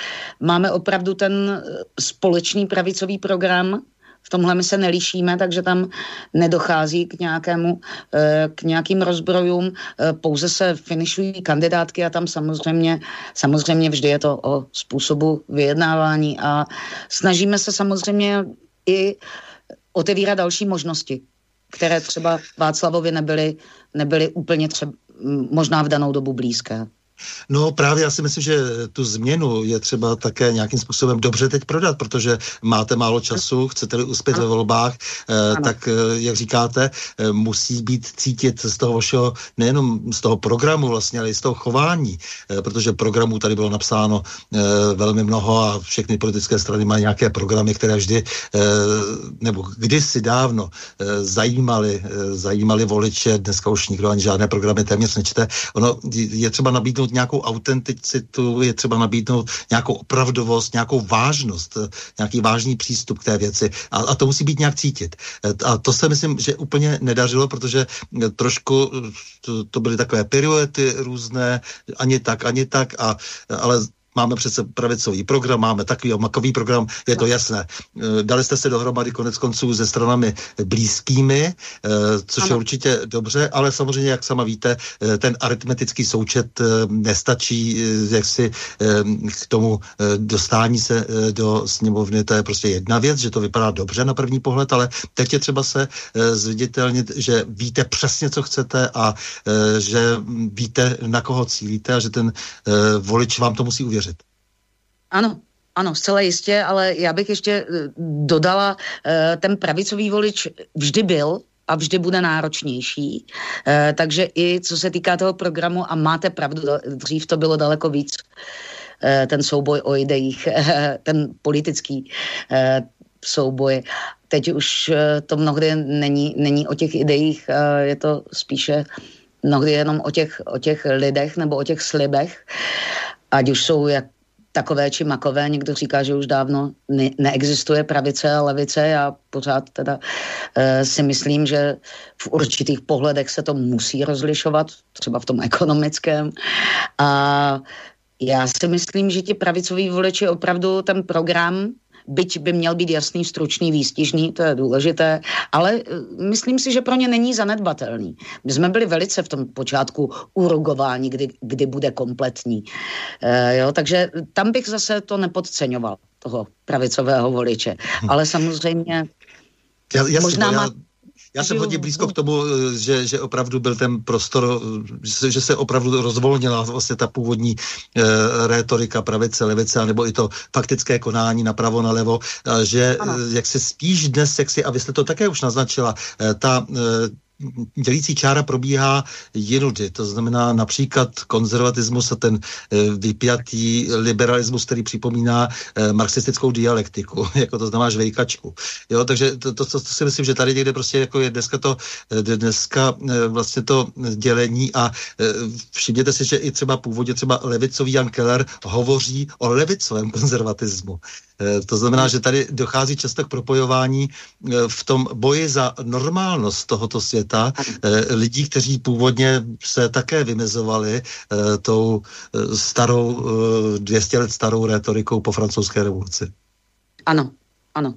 máme opravdu ten e, společný pravicový program, v tomhle my se nelišíme, takže tam nedochází k, nějakému, e, k nějakým rozbrojům, e, pouze se finišují kandidátky a tam samozřejmě, samozřejmě vždy je to o způsobu vyjednávání a snažíme se samozřejmě i otevírat další možnosti které třeba Václavovi nebyly, nebyly úplně třeba možná v danou dobu blízké. No právě já si myslím, že tu změnu je třeba také nějakým způsobem dobře teď prodat, protože máte málo času, chcete-li uspět ve volbách, eh, tak eh, jak říkáte, eh, musí být cítit z toho vašeho, nejenom z toho programu vlastně, ale i z toho chování, protože programů tady bylo napsáno velmi mnoho a všechny politické strany mají nějaké programy, které vždy, nebo kdysi dávno zajímali, zajímali voliče, dneska už nikdo ani žádné programy téměř nečte. Ono je třeba nabídnout nabídnout nějakou autenticitu, je třeba nabídnout nějakou opravdovost, nějakou vážnost, eh, nějaký vážný přístup k té věci a, a to musí být nějak cítit. Eh, a to se myslím, že úplně nedařilo, protože eh, trošku to, to byly takové piruety různé, ani tak, ani tak, a, ale máme přece pravicový program, máme takový makový program, je to no. jasné. Eh, dali jste se dohromady konec konců se stranami blízkými, eh, což ano. je určitě dobře, ale samozřejmě, jak sama víte, eh, ten aritmetický součet nestačí jak si k tomu dostání se do sněmovny, to je prostě jedna věc, že to vypadá dobře na první pohled, ale teď je třeba se zviditelnit, že víte přesně, co chcete a že víte, na koho cílíte a že ten volič vám to musí uvěřit. Ano, ano, zcela jistě, ale já bych ještě eh, dodala, eh, ten pravicový volič vždy byl a vždy bude náročnější. Eh, takže i co se týká toho programu, a máte pravdu, dřív to bylo daleko víc, ten souboj o ideích, ten politický souboj. Teď už to mnohdy není, není o těch ideích, je to spíše mnohdy jenom o těch, o těch lidech nebo o těch slibech, ať už jsou jak takové či makové. Někdo říká, že už dávno ne- neexistuje pravice a levice. Já pořád teda e, si myslím, že v určitých pohledech se to musí rozlišovat, třeba v tom ekonomickém. A já si myslím, že ti pravicoví voliči opravdu ten program byť by měl být jasný, stručný, výstižný, to je důležité, ale eh, myslím si, že pro ně není zanedbatelný. My jsme byli velice v tom počátku urugování, kdy, kdy bude kompletní. E, jo, takže tam bych zase to nepodceňoval, toho pravicového voliče. Hm. Ale samozřejmě já, jasný, možná má... Já jsem hodně blízko k tomu, eh, že, že opravdu byl ten prostor, eh, že se opravdu rozvolnila vlastně ta původní e, rétorika pravice, levice, nebo i to faktické konání napravo, nalevo, že ano. jak se spíš dnes, jak si, a vy jste to také už naznačila, ta e, dělící čára probíhá jinudy. To znamená například konzervatismus a ten e, vypjatý liberalismus, který připomíná e, marxistickou dialektiku, jako to znamená žvejkačku. Jo, takže to, to, to, si myslím, že tady někde prostě jako je dneska to, e, dneska vlastně to dělení a všimněte si, že i třeba původně třeba levicový Jan Keller hovoří o levicovém konzervatismu. Eh, to znamená, že tady dochází často k propojování eh, v tom boji za normálnost tohoto světa eh, lidí, kteří původně se také vymezovali tou starou, 200 let starou retorikou po francouzské revoluci. Ano, ano.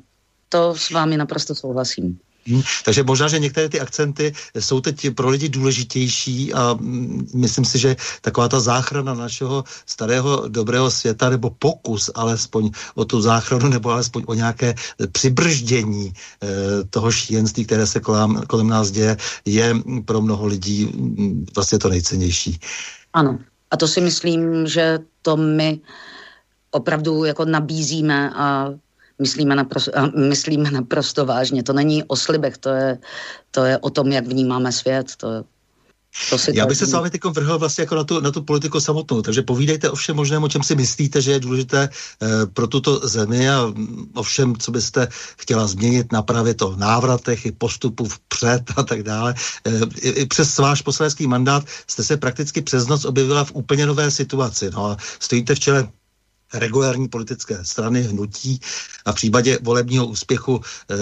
To s vámi naprosto souhlasím. Hmm. Takže možná, že některé ty akcenty jsou teď pro lidi důležitější a mm, myslím si, že taková ta záchrana našeho starého dobrého světa nebo pokus alespoň o tu záchranu nebo alespoň o nějaké přibrždění eh, toho šíjenství, které se kolem, kolem nás děje, je pro mnoho lidí mm, vlastně to nejcennější. Ano. A to si myslím, že to my opravdu jako nabízíme a myslíme naprosto, myslíme naprosto vážně. To není o slibech, to je, to je o tom, jak vnímáme svět. To, to si Já bych se s vámi teď vrhl vlastně jako na tu, na tu politiku samotnou, takže povídejte o všem možném, o čem si myslíte, že je důležité eh, pro tuto zemi a o všem, co byste chtěla změnit, napravit o návratech i postupu vpřed a tak dále. Eh, i, I přes váš poslanecký mandát jste se prakticky přes noc objevila v úplně nové situaci. No a stojíte v čele regulární politické strany, hnutí a v případě volebního úspěchu e,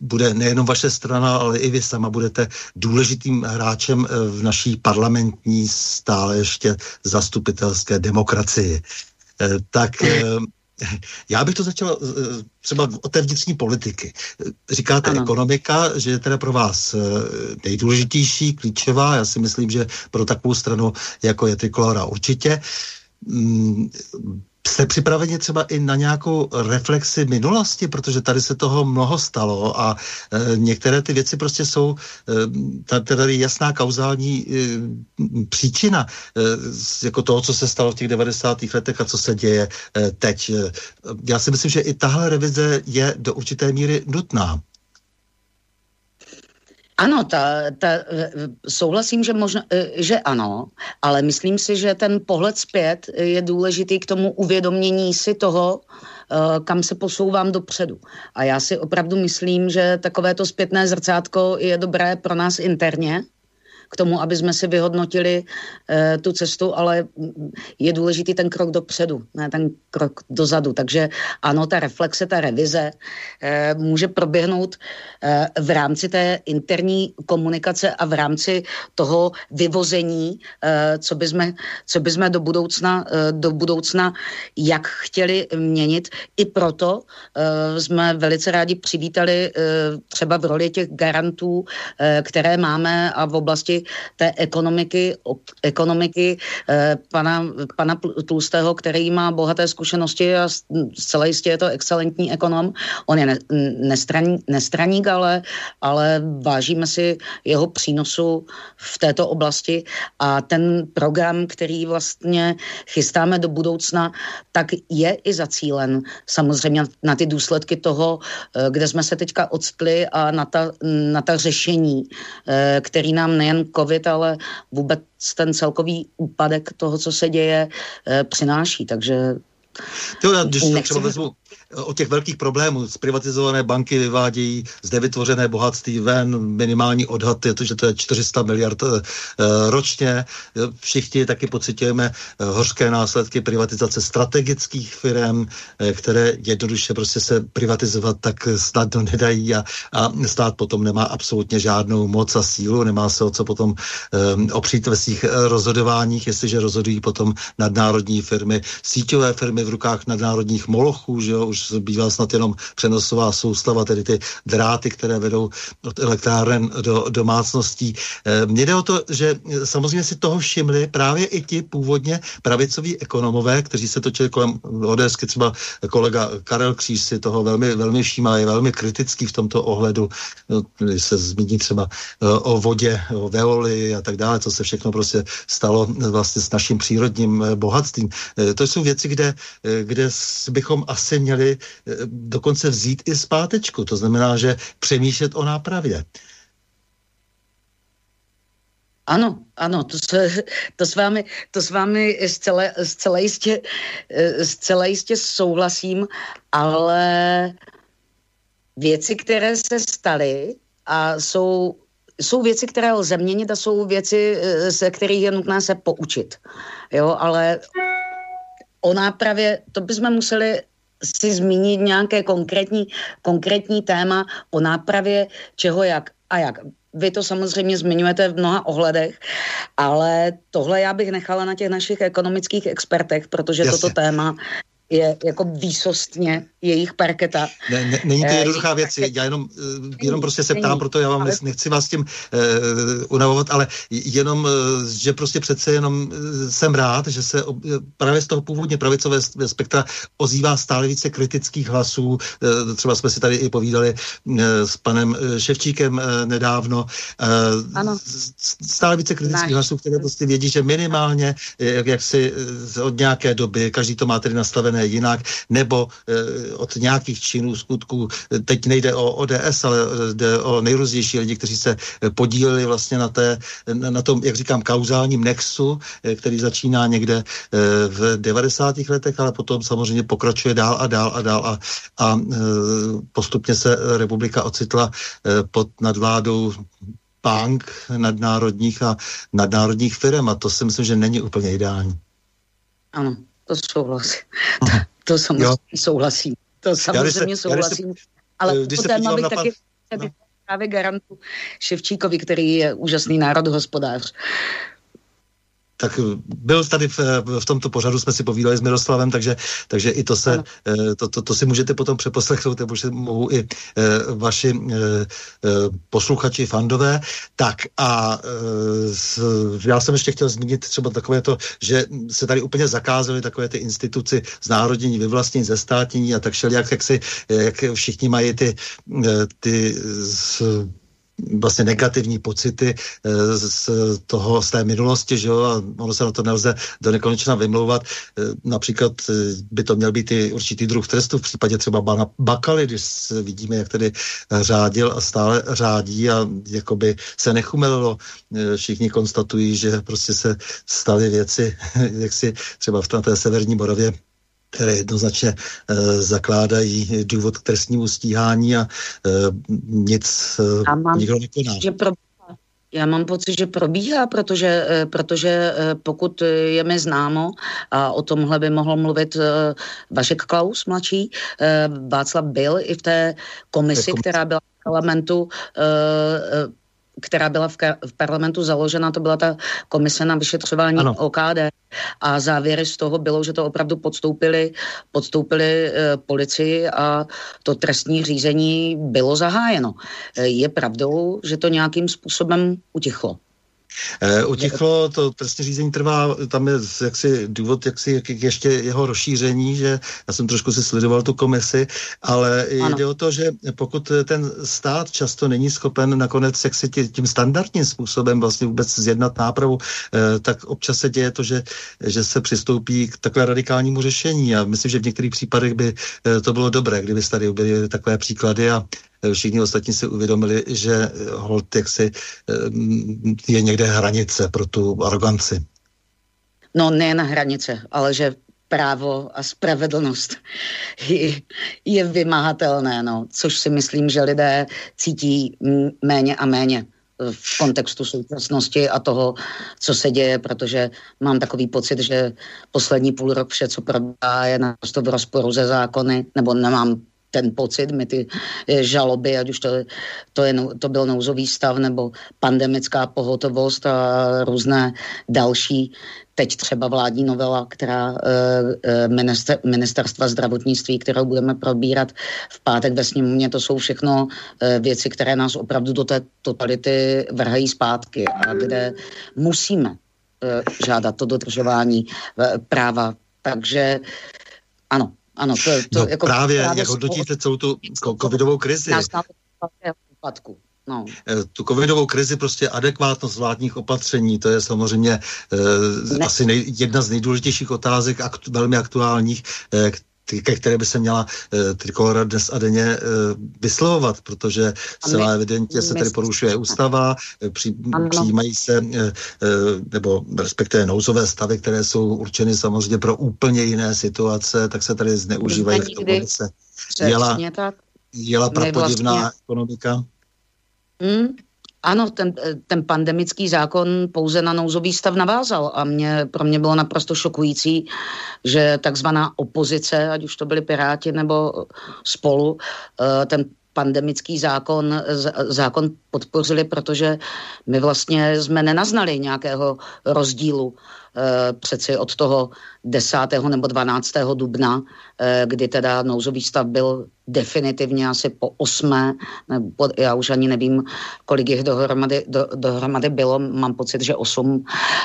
bude nejenom vaše strana, ale i vy sama budete důležitým hráčem eh, v naší parlamentní stále ještě zastupitelské demokracii. E, tak e, já bych to začal třeba od té vnitřní politiky. Říkáte ano. ekonomika, že je teda pro vás nejdůležitější, klíčová. Já si myslím, že pro takovou stranu, jako je Trikolora, určitě mm, Jste připraveni třeba i na nějakou reflexi minulosti, protože tady se toho mnoho stalo a e, některé ty věci prostě jsou e, tady jasná kauzální e, příčina e, jako toho, co se stalo v těch 90. letech a co se děje e, teď. E, já si myslím, že i tahle revize je do určité míry nutná. Ano, ta, ta, souhlasím, že, možno, že ano, ale myslím si, že ten pohled zpět je důležitý k tomu uvědomění si toho, eh, kam se posouvám dopředu. A já si opravdu myslím, že takovéto zpětné zrcátko je dobré pro nás interně, k tomu, aby jsme si vyhodnotili uh, tu cestu, ale je důležitý ten krok dopředu, ne ten krok dozadu. Takže ano, ta reflexe, ta revize uh, může proběhnout uh, v rámci té interní komunikace a v rámci toho vyvození, uh, co bychom, co bychom do budoucna, uh, do budoucna jak chtěli měnit. I proto uh, jsme velice rádi přivítali uh, třeba v roli těch garantů, uh, které máme a v oblasti té ekonomiky, ekonomiky uh, pana, pana Tlustého, který má bohaté zkušenosti a zcela jistě je to excelentní ekonom. On je ne, nestraní, nestraník, ale, ale vážíme si jeho přínosu v této oblasti a ten program, který vlastně chystáme do budoucna, tak je i zacílen samozřejmě na ty důsledky toho, eh, kde jsme se teďka odstli a na ta, na ta řešení, eh, který nám nejen COVID, ale vůbec ten celkový úpadek toho, co se děje, eh, přináší. Takže to já, když to třeba vezmu, o těch velkých problémů. Zprivatizované banky vyvádějí zde vytvořené bohatství ven, minimální odhad je to, že to je 400 miliard e, ročně. Všichni taky pocitujeme e, hořké následky privatizace strategických firm, které jednoduše prostě se privatizovat tak snadno nedají a, a stát potom nemá absolutně žádnou moc a sílu, nemá se o co potom opřít ve svých rozhodováních, jestliže rozhodují potom nadnárodní firmy, síťové firmy v rukách nadnárodních molochů, že jo, už bývá snad jenom přenosová soustava, tedy ty dráty, které vedou od elektráren do domácností. Eh, mně jde o to, že samozřejmě si toho všimli právě i ti původně pravicoví ekonomové, kteří se točili kolem ODSky, třeba kolega Karel Kříž si toho velmi, velmi všímá, je velmi kritický v tomto ohledu, no, se zmíní třeba eh, o vodě, o veoli a tak dále, co se všechno prostě stalo vlastně s naším přírodním eh, bohatstvím. To jsou věci, kde, kde bychom asi měli Eh, dokonce vzít i zpátečku. To znamená, že přemýšlet o nápravě. Ano, ano, to, se, to, s vámi, to s vámi zcela, zcela, jistě, eh, zcela jistě souhlasím, ale věci, které se staly a jsou, jsou věci, které lze měnit a jsou věci, eh, ze kterých je nutné se poučit. Jo, ale o nápravě, to bychom museli si zmínit nějaké konkrétní, konkrétní téma o nápravě čeho jak a jak. Vy to samozřejmě zmiňujete v mnoha ohledech, ale tohle já bych nechala na těch našich ekonomických expertech, protože Jasně. toto téma je jako výsostně jejich parketa. Ne, ne, není to eh, jednoduchá věc, já jenom, eh, jenom prostě se ptám, proto já vám ale... nechci vás tím uh, unavovat, ale jenom, že prostě přece jenom jsem rád, že se právě z toho původně pravicové spektra ozývá stále více kritických hlasů, třeba jsme si tady i povídali s panem Ševčíkem nedávno, ano. stále více kritických Náš. hlasů, které prostě vědí, že minimálně, jak, jak si od nějaké doby, každý to má tedy nastavené jinak, nebo uh, od nějakých činů, skutků. Teď nejde o ODS, ale jde o nejrůznější lidi, kteří se podíleli vlastně na, té, na tom, jak říkám, kauzálním nexu, který začíná někde eh, v 90. letech, ale potom samozřejmě pokračuje dál a dál a dál a, a eh, postupně se republika ocitla eh, pod nadvládou bank nadnárodních a nadnárodních firm a to si myslím, že není úplně ideální. Ano, to souhlasím. To samozřejmě jo. souhlasím. To samozřejmě souhlasím. ale když se téma bych taky no. právě garantu Ševčíkovi, který je úžasný národohospodář tak byl tady v, v tomto pořadu, jsme si povídali s Miroslavem, takže, takže i to se, eh, to, to, to si můžete potom přeposlechnout, nebo že mohou i eh, vaši eh, posluchači, fandové. Tak a já jsem ještě chtěl zmínit třeba takové to, že se tady úplně zakázaly takové ty instituci znárodnění, vyvlastnění, zestátnění a tak šeli, jak, si, jak všichni mají ty, ty vlastně negativní pocity eh, z toho, z té minulosti, že jo, a ono se na to nelze do nekonečna vymlouvat. Eh, například eh, by to měl být i určitý druh trestu v případě třeba Bakaly, když vidíme, jak tedy řádil a stále řádí a jakoby se nechumelilo. Všichni konstatují, že prostě se staly věci, jak si třeba v té severní Moravě které jednoznačně e, zakládají důvod k trestnímu stíhání a e, nic e, nikdo nekoná. Je, pro, Já mám pocit, že probíhá, protože, eh, protože eh, pokud je mi známo, a o tomhle by mohl mluvit Vašek Klaus mladší, Václav byl i v té komisi, která byla v parlamentu která byla v, v parlamentu založena, to byla ta komise na vyšetřování ano. OKD a závěry z toho bylo, že to opravdu podstoupili, podstoupili e, policii a to trestní řízení bylo zahájeno. E, je pravdou, že to nějakým způsobem utichlo. E, utichlo, to trestní řízení trvá, tam je jaksi důvod jaksi, jak, ještě jeho rozšíření, že já jsem trošku si sledoval tu komisi, ale ano. jde o to, že pokud ten stát často není schopen nakonec jaksi tím standardním způsobem vlastně vůbec zjednat nápravu, e, tak občas se děje to, že, že se přistoupí k takové radikálnímu řešení a myslím, že v některých případech by e, to bylo dobré, kdyby tady byly takové příklady a všichni ostatní si uvědomili, že hold jaksi je někde hranice pro tu aroganci. No ne na hranice, ale že právo a spravedlnost je, vymahatelné, no, což si myslím, že lidé cítí méně a méně v kontextu současnosti a toho, co se děje, protože mám takový pocit, že poslední půl rok vše, co probíhá, je naprosto v rozporu ze zákony, nebo nemám ten pocit, my ty eh, žaloby, ať už to, to, je, to byl nouzový stav nebo pandemická pohotovost a různé další, teď třeba vládní novela, která e, minister, ministerstva zdravotnictví, kterou budeme probírat v pátek ve sněmovně, to jsou všechno věci, které nás opravdu do té totality vrhají zpátky a kde musíme žádat to dodržování práva. Takže ano, ano, to, to no, jako právě, právě jak hodnotíte celou tu covidovou krizi? No. Eh, tu covidovou krizi prostě adekvátnost vládních opatření, to je samozřejmě eh, asi nej, jedna z nejdůležitějších otázek, aktu, velmi aktuálních, eh, ke které by se měla uh, Trikolora dnes a denně uh, vyslovovat, protože celá evidentně se tady porušuje ústava, eh, při, přijímají se, uh, nebo respektive nouzové stavy, které jsou určeny samozřejmě pro úplně jiné situace, tak se tady zneužívají k tomu, se jela, jela prapodivná vlastně... ekonomika. Hmm, ano, ten, ten pandemický zákon pouze na nouzový stav navázal a mě, pro mě bylo naprosto šokující, že takzvaná opozice, ať už to byli Piráti nebo spolu, eh, ten pandemický zákon, zákon podpořili, protože my vlastně jsme nenaznali nějakého rozdílu. Eh, přeci od toho 10. nebo 12. dubna, eh, kdy teda nouzový stav byl definitivně asi po osmé, nebo já už ani nevím, kolik jich dohromady, do, dohromady bylo, mám pocit, že osm,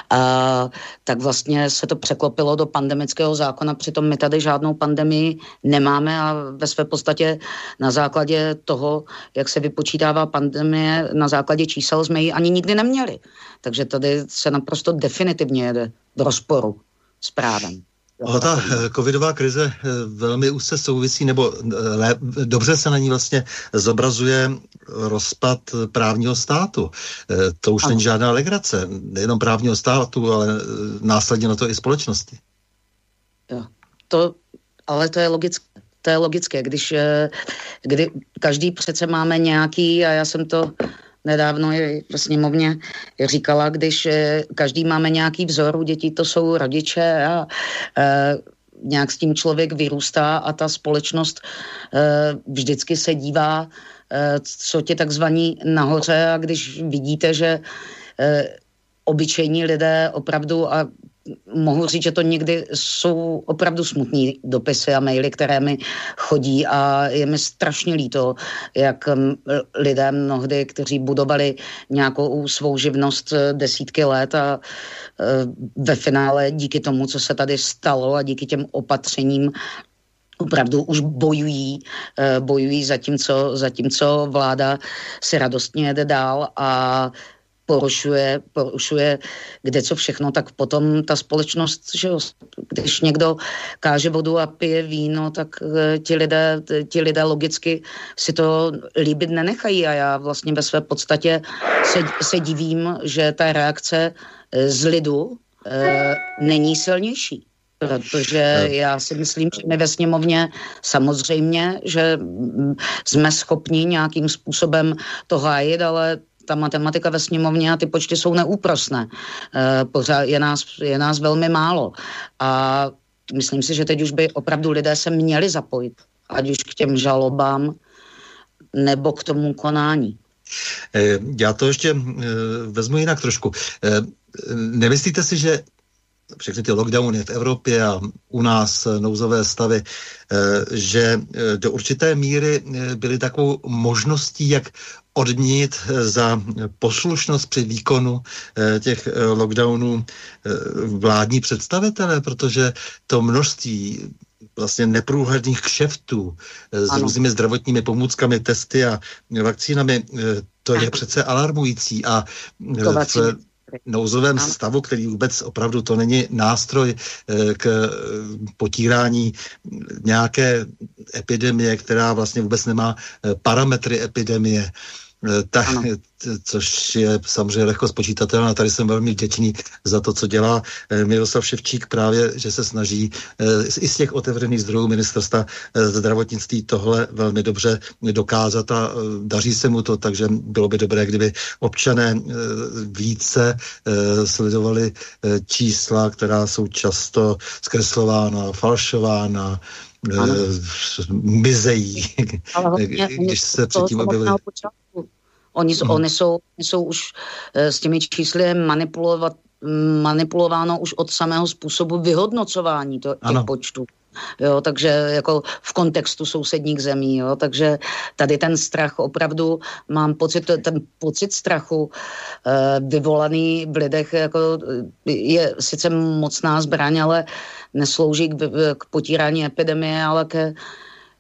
a, tak vlastně se to překlopilo do pandemického zákona, přitom my tady žádnou pandemii nemáme a ve své podstatě na základě toho, jak se vypočítává pandemie, na základě čísel jsme ji ani nikdy neměli. Takže tady se naprosto definitivně jede v rozporu s právem. O, ta eh, covidová krize eh, velmi úzce souvisí, nebo ne, eh, dobře se na ní vlastně zobrazuje rozpad právního státu. To už ano. není žádná legrace, nejenom právního státu, ale následně na to i společnosti. Jo. To, ale to je logické. To je logické, když kdy každý přece máme nějaký, a já jsem to nedávno je ve sněmovně říkala, když eh, každý máme nějaký vzor u dětí, to jsou rodiče a e, nějak s tím člověk vyrůstá a ta společnost e, vždycky se dívá, e, co tě takzvaní nahoře a když vidíte, že e, obyčejní lidé opravdu a mohu říct, že to někdy jsou opravdu smutní dopisy a maily, které mi chodí a je mi strašně líto, jak lidé mnohdy, kteří budovali nějakou svou živnost eh, desítky let a eh, ve finále díky tomu, co se tady stalo a díky těm opatřením opravdu už bojují, eh, bojují zatímco, zatímco vláda si radostně jede dál a porušuje, porušuje kde co všechno, tak potom ta společnost, že když někdo káže vodu a pije víno, tak eh, ti lidé, ti lidé logicky si to líbit nenechají a já vlastně ve své podstatě se, se divím, že ta reakce eh, z lidu e, není silnější. Protože já si myslím, že my ve sněmovně samozřejmě, že mm, jsme schopni nějakým způsobem to hájit, ale ta matematika ve sněmovně a ty počty jsou neúprosné. E, pořád je nás, je nás velmi málo. A myslím si, že teď už by opravdu lidé se měli zapojit, ať už k těm žalobám, nebo k tomu konání. E, já to ještě e, vezmu jinak trošku. Nemyslíte si, že všechny ty lockdowny v Evropě a u nás nouzové stavy, že do určité míry byly takovou možností, jak odměnit za poslušnost při výkonu těch lockdownů vládní představitele, protože to množství vlastně neprůhledných kšeftů s ano. různými zdravotními pomůckami, testy a vakcínami, to je přece alarmující a v, nouzovém ano. stavu, který vůbec opravdu to není nástroj eh, k eh, potírání nějaké epidemie, která vlastně vůbec nemá eh, parametry epidemie. Eh, tak, což je samozřejmě lehko spočítatelné. Tady jsem velmi vděčný za to, co dělá eh, Miroslav Ševčík právě, že se snaží eh, i z těch otevřených zdrojů ministerstva zdravotnictví tohle velmi dobře dokázat a daří se mu to, takže bylo by dobré, kdyby občané více sledovali čísla, která jsou často zkreslována, falšována, ano. mizejí, když se předtím objevili. Oni, hmm. oni, jsou, oni jsou už e, s těmi čísly manipulovat, manipulováno už od samého způsobu vyhodnocování to, těch počtů. Jo, takže jako v kontextu sousedních zemí, jo, takže tady ten strach opravdu, mám pocit, ten pocit strachu e, vyvolaný v lidech jako je sice mocná zbraň, ale neslouží k, k potírání epidemie, ale ke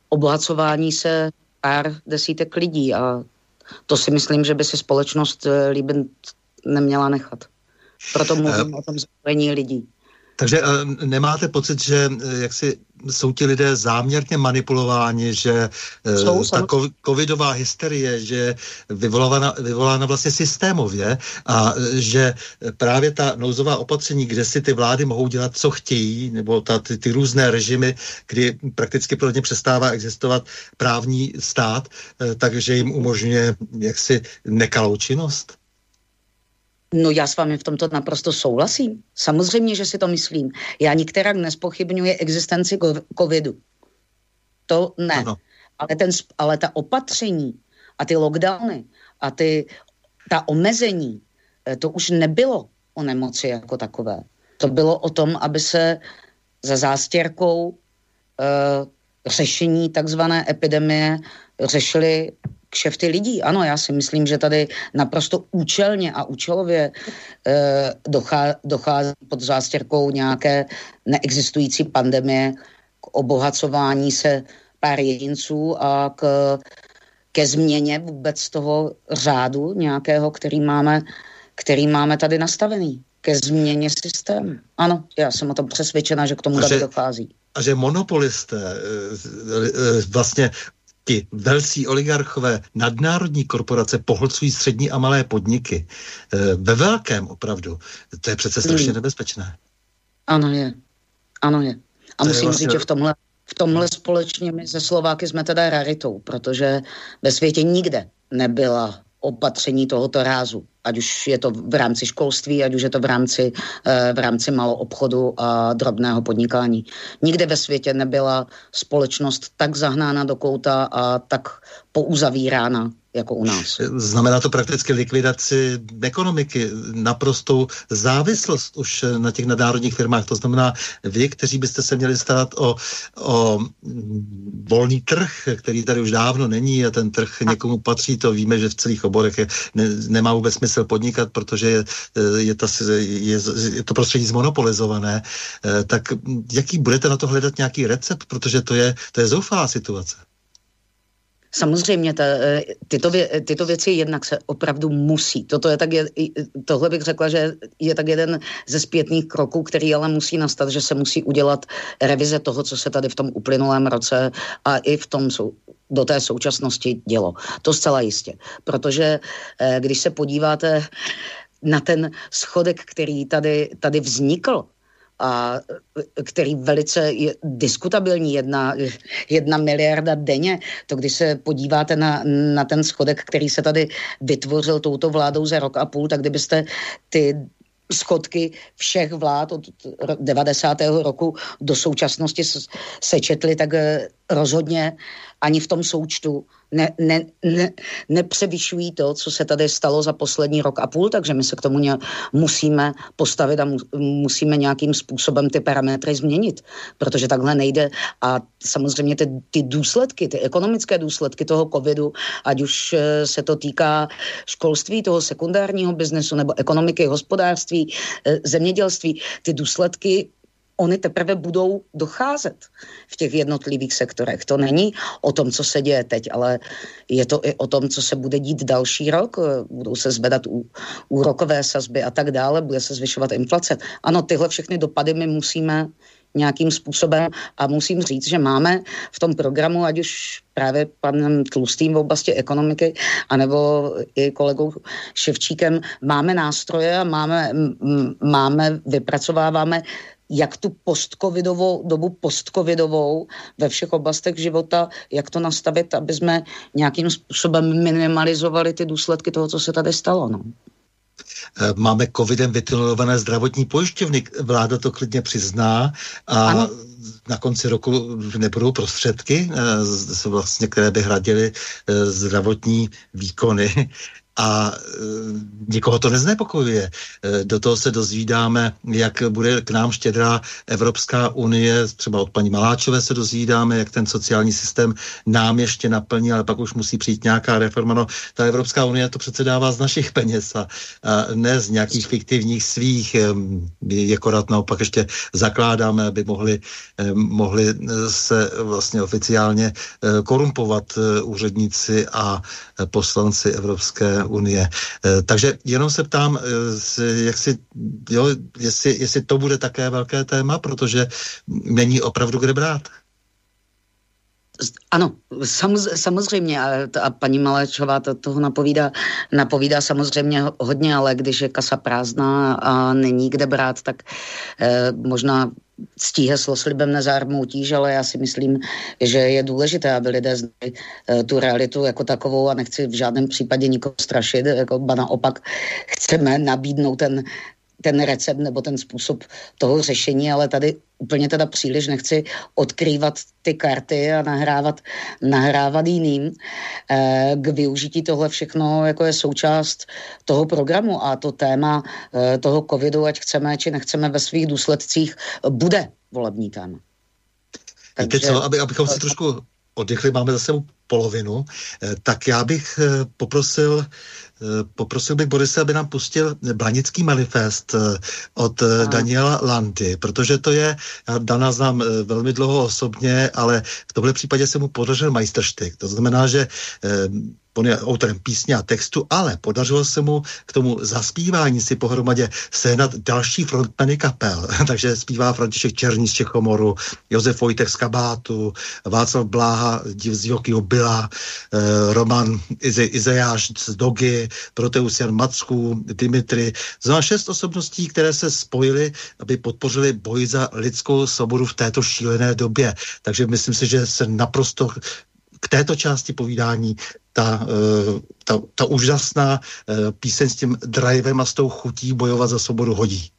obohacování se pár desítek lidí a to si myslím, že by si společnost eh, líbit neměla nechat. Proto mluvím uh, o tom zapojení lidí. Takže uh, nemáte pocit, že uh, jak si jsou ti lidé záměrně manipulováni, že jsou, ta covidová hysterie, že vyvolána, vyvolána vlastně systémově a že právě ta nouzová opatření, kde si ty vlády mohou dělat, co chtějí, nebo ta, ty, ty různé režimy, kdy prakticky pro ně přestává existovat právní stát, takže jim umožňuje jaksi nekalou činnost? No já s vámi v tomto naprosto souhlasím. Samozřejmě, že si to myslím. Já nikterak nespochybňuji existenci covidu. To ne. Ano. Ale, ten, ale ta opatření a ty lockdowny a ty, ta omezení, eh, to už nebylo o nemoci jako takové. To bylo o tom, aby se za zástěrkou uh, řešení takzvané epidemie řešili kšefty lidí. Ano, já si myslím, že tady naprosto účelně a účelově eh, dochá, dochází pod zástěrkou nějaké neexistující pandemie k obohacování se pár jedinců a k, ke změně vůbec toho řádu nějakého, který máme, který máme tady nastavený. Ke změně systému. Ano, já jsem o tom přesvědčena, že k tomu tady dochází a že monopolisté eh, vlastně ti velcí oligarchové, nadnárodní korporace pohlcují střední a malé podniky. E, ve velkém opravdu. To je přece strašně hmm. nebezpečné. Ano je. Ano je. A to musím vlastně... říct, že v tomhle, v tomhle společně my ze Slováky jsme teda raritou, protože ve světě nikde nebyla opatření tohoto rázu. Ať už je to v rámci školství, ať už je to v rámci, eh, v rámci obchodu a drobného podnikání. Nikde ve světě nebyla společnost tak zahnána do kouta a tak pouzavírána jako u nás. Znamená to prakticky likvidaci ekonomiky, naprostou závislost už na těch nadnárodních firmách. To znamená, vy, kteří byste se měli starat o, o volný trh, který tady už dávno není a ten trh někomu patří, to víme, že v celých oborech je, ne, nemá vůbec smysl podnikat, protože je, je, ta, je, je to prostředí zmonopolizované. Eh, tak jaký budete na to hledat nějaký recept, protože to je, to je zoufalá situace. Samozřejmě ta, eh, tyto, vě, tyto věci jednak se opravdu musí. Toto je tak, tohle bych řekla, že je tak jeden ze zpětných kroků, který ale musí nastat, že se musí udělat revize toho, co se tady v tom uplynulém roce a i v tom sou, do té současnosti dělo. To zcela jistě. Protože eh, když se podíváte na ten schodek, který tady, tady vznikl a který velice je diskutabilní, jedna, jedna miliarda denně, to když se podíváte na, na ten schodek, který se tady vytvořil touto vládou za rok a půl, tak kdybyste ty schodky všech vlád od 90. roku do současnosti sečetli, tak eh, rozhodně ani v tom součtu ne, ne, ne, nepřevyšují to, co se tady stalo za poslední rok a půl, takže my se k tomu ně, musíme postavit a mu, musíme nějakým způsobem ty parametry změnit, protože takhle nejde. A samozřejmě ty, ty důsledky, ty ekonomické důsledky toho covidu, ať už eh, se to týká školství, toho sekundárního biznesu nebo ekonomiky, hospodářství, eh, zemědělství, ty důsledky oni teprve budou docházet v těch jednotlivých sektorech. To není o tom, co se děje teď, ale je to i o tom, co se bude dít další rok. Budou se zvedat úrokové sazby a tak dále, bude se zvyšovat inflace. Ano, tyhle všechny dopady my musíme nějakým způsobem a musím říct, že máme v tom programu, ať už právě panem Tlustým v oblasti ekonomiky, anebo i kolegou Ševčíkem, máme nástroje a máme, máme vypracováváme jak tu postcovidovou, dobu postcovidovou ve všech oblastech života, jak to nastavit, aby jsme nějakým způsobem minimalizovali ty důsledky toho, co se tady stalo. No. Eh, máme covidem vytunelované zdravotní pojišťovny. Vláda to klidně přizná a ano. na konci roku nebudou prostředky, eh, vlastně, které by hradily eh, zdravotní výkony a e, nikoho to neznepokojuje. E, do toho se dozvídáme, jak bude k nám štědrá Evropská unie, třeba od paní Maláčové se dozvídáme, jak ten sociální systém nám ještě naplní, ale pak už musí přijít nějaká reforma. No, ta Evropská unie to přece dává z našich peněz a, a ne z nějakých fiktivních svých, je akorát naopak ještě zakládáme, aby mohli, mohli se vlastně oficiálně e, korumpovat úředníci a poslanci Evropské unie. Eh, takže jenom se ptám, eh, jak si, jo, jestli, jestli to bude také velké téma, protože není opravdu kde brát. Ano, samozřejmě a, paní Malečová to, toho napovídá, napovídá samozřejmě hodně, ale když je kasa prázdná a není kde brát, tak eh, možná ctí heslo slibem nezármoutíž, ale já si myslím, že je důležité, aby lidé znali uh, tu realitu jako takovou a nechci v žádném případě nikoho strašit, jako ba naopak chceme nabídnout ten ten recept nebo ten způsob toho řešení, ale tady úplně teda příliš nechci odkrývat ty karty a nahrávat, nahrávat jiným. E, k využití tohle všechno jako je součást toho programu a to téma e, toho covidu, ať chceme či nechceme ve svých důsledcích, bude volební téma. Takže... Víte co, aby, abychom si trošku oddychli, máme za sebou polovinu, e, tak já bych poprosil Eh, poprosil bych Borise, aby nám pustil Blanický manifest eh, od eh, Aha. Daniela Landy, protože to je, já Dana znám velmi dlouho osobně, ale v tomhle případě se mu podařil majstrštyk. To znamená, že on je autorem písně a textu, ale podařilo se mu k tomu zaspívání si pohromadě sehnat další frontmeny kapel. Takže zpívá František Černý z Čechomoru, Josef Vojtek z Kabátu, Václav Bláha z Jokyho Byla, eh, Roman Ize, Izejáš z Dogy, Proteus Jan Macku, Dimitri. Znamená šest osobností, které se spojily, aby podpořili boj za lidskou svobodu v této šílené době. Takže myslím si, že se naprosto k této části povídání ta, eh, ta, ta úžasná eh, píseň s tím drivem a s tou chutí bojovat za svobodu hodí.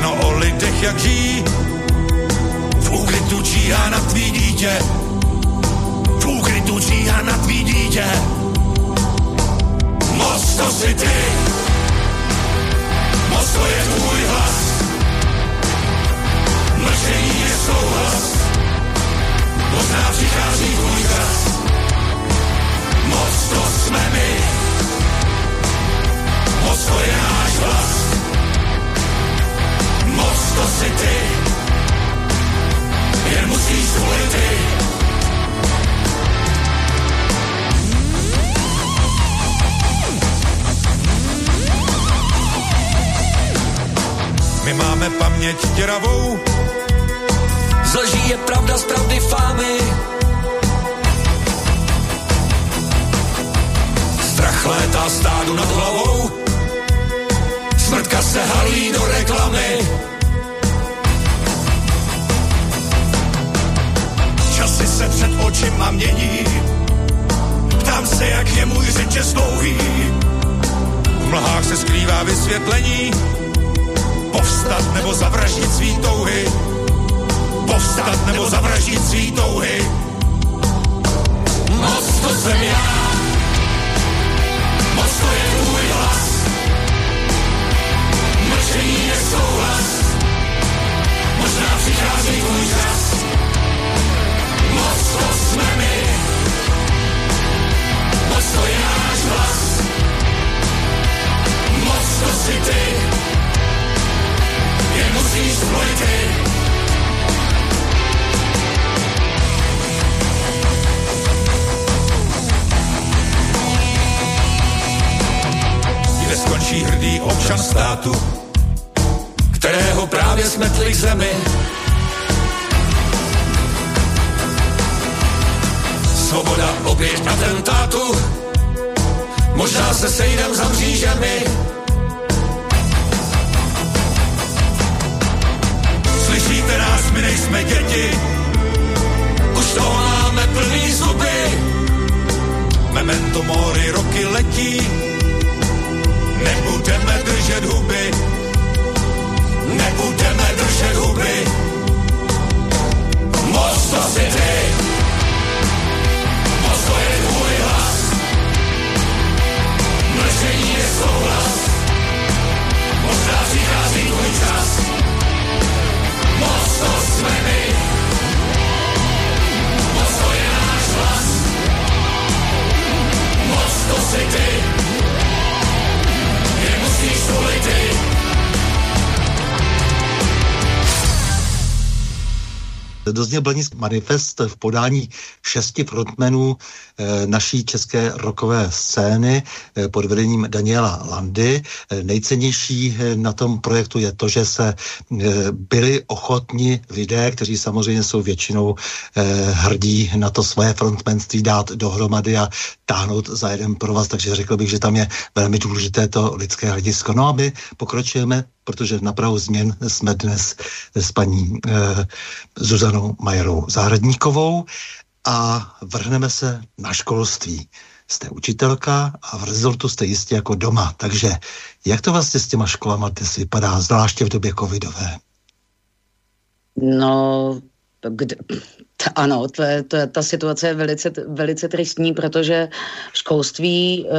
všechno o lidech, jak žijí. V úkrytu číhá na tvý dítě, v úkrytu číhá na tvý dítě. Most to si ty, Most to je tvůj hlas. Mlčení je souhlas, možná přichází tvůj čas. Most to jsme my, Most to je náš hlas moc to si ty, jen musíš volit ty. My máme paměť děravou, z lží je pravda, z pravdy fámy. Strach létá stádu nad hlavou, smrtka se halí do reklamy. Časy se před očima mění, ptám se, jak je můj řetěz dlouhý. V mlhách se skrývá vysvětlení, povstat nebo zavraždit svý touhy povstat nebo zavraždit svý touhy. Moc to jsem já, moc to je tvůj hlas. Mlčení je souhlas, možná přichází tvůj čas. Moc to jsme my, moc to je náš hlas. Moc to si ty, je musíš spojit kde skončí hrdý občan státu, kterého právě smetli k zemi. Svoboda oběť atentátu, možná se sejdem za mřížemi. Slyšíte nás, my nejsme děti, už toho máme plný zuby. Memento mori roky letí, Moc Dozněl Blanický manifest v podání šesti frontmenů e, naší české rokové scény e, pod vedením Daniela Landy. E, nejcennější na tom projektu je to, že se byli ochotni lidé, kteří samozřejmě jsou většinou hrdí na to svoje frontmenství dát dohromady a táhnout za jeden pro vás, takže řekl bych, že tam je velmi důležité to lidské hledisko. No a my pokračujeme protože na Prahu změn jsme dnes s paní eh, Zuzanou Majerou Zahradníkovou a vrhneme se na školství. Jste učitelka a v rezortu jste jistě jako doma. Takže jak to vlastně s těma školama dnes vypadá, zvláště v době covidové? No, kde, ano, to je, to je, ta situace je velice, velice tristní, protože školství e,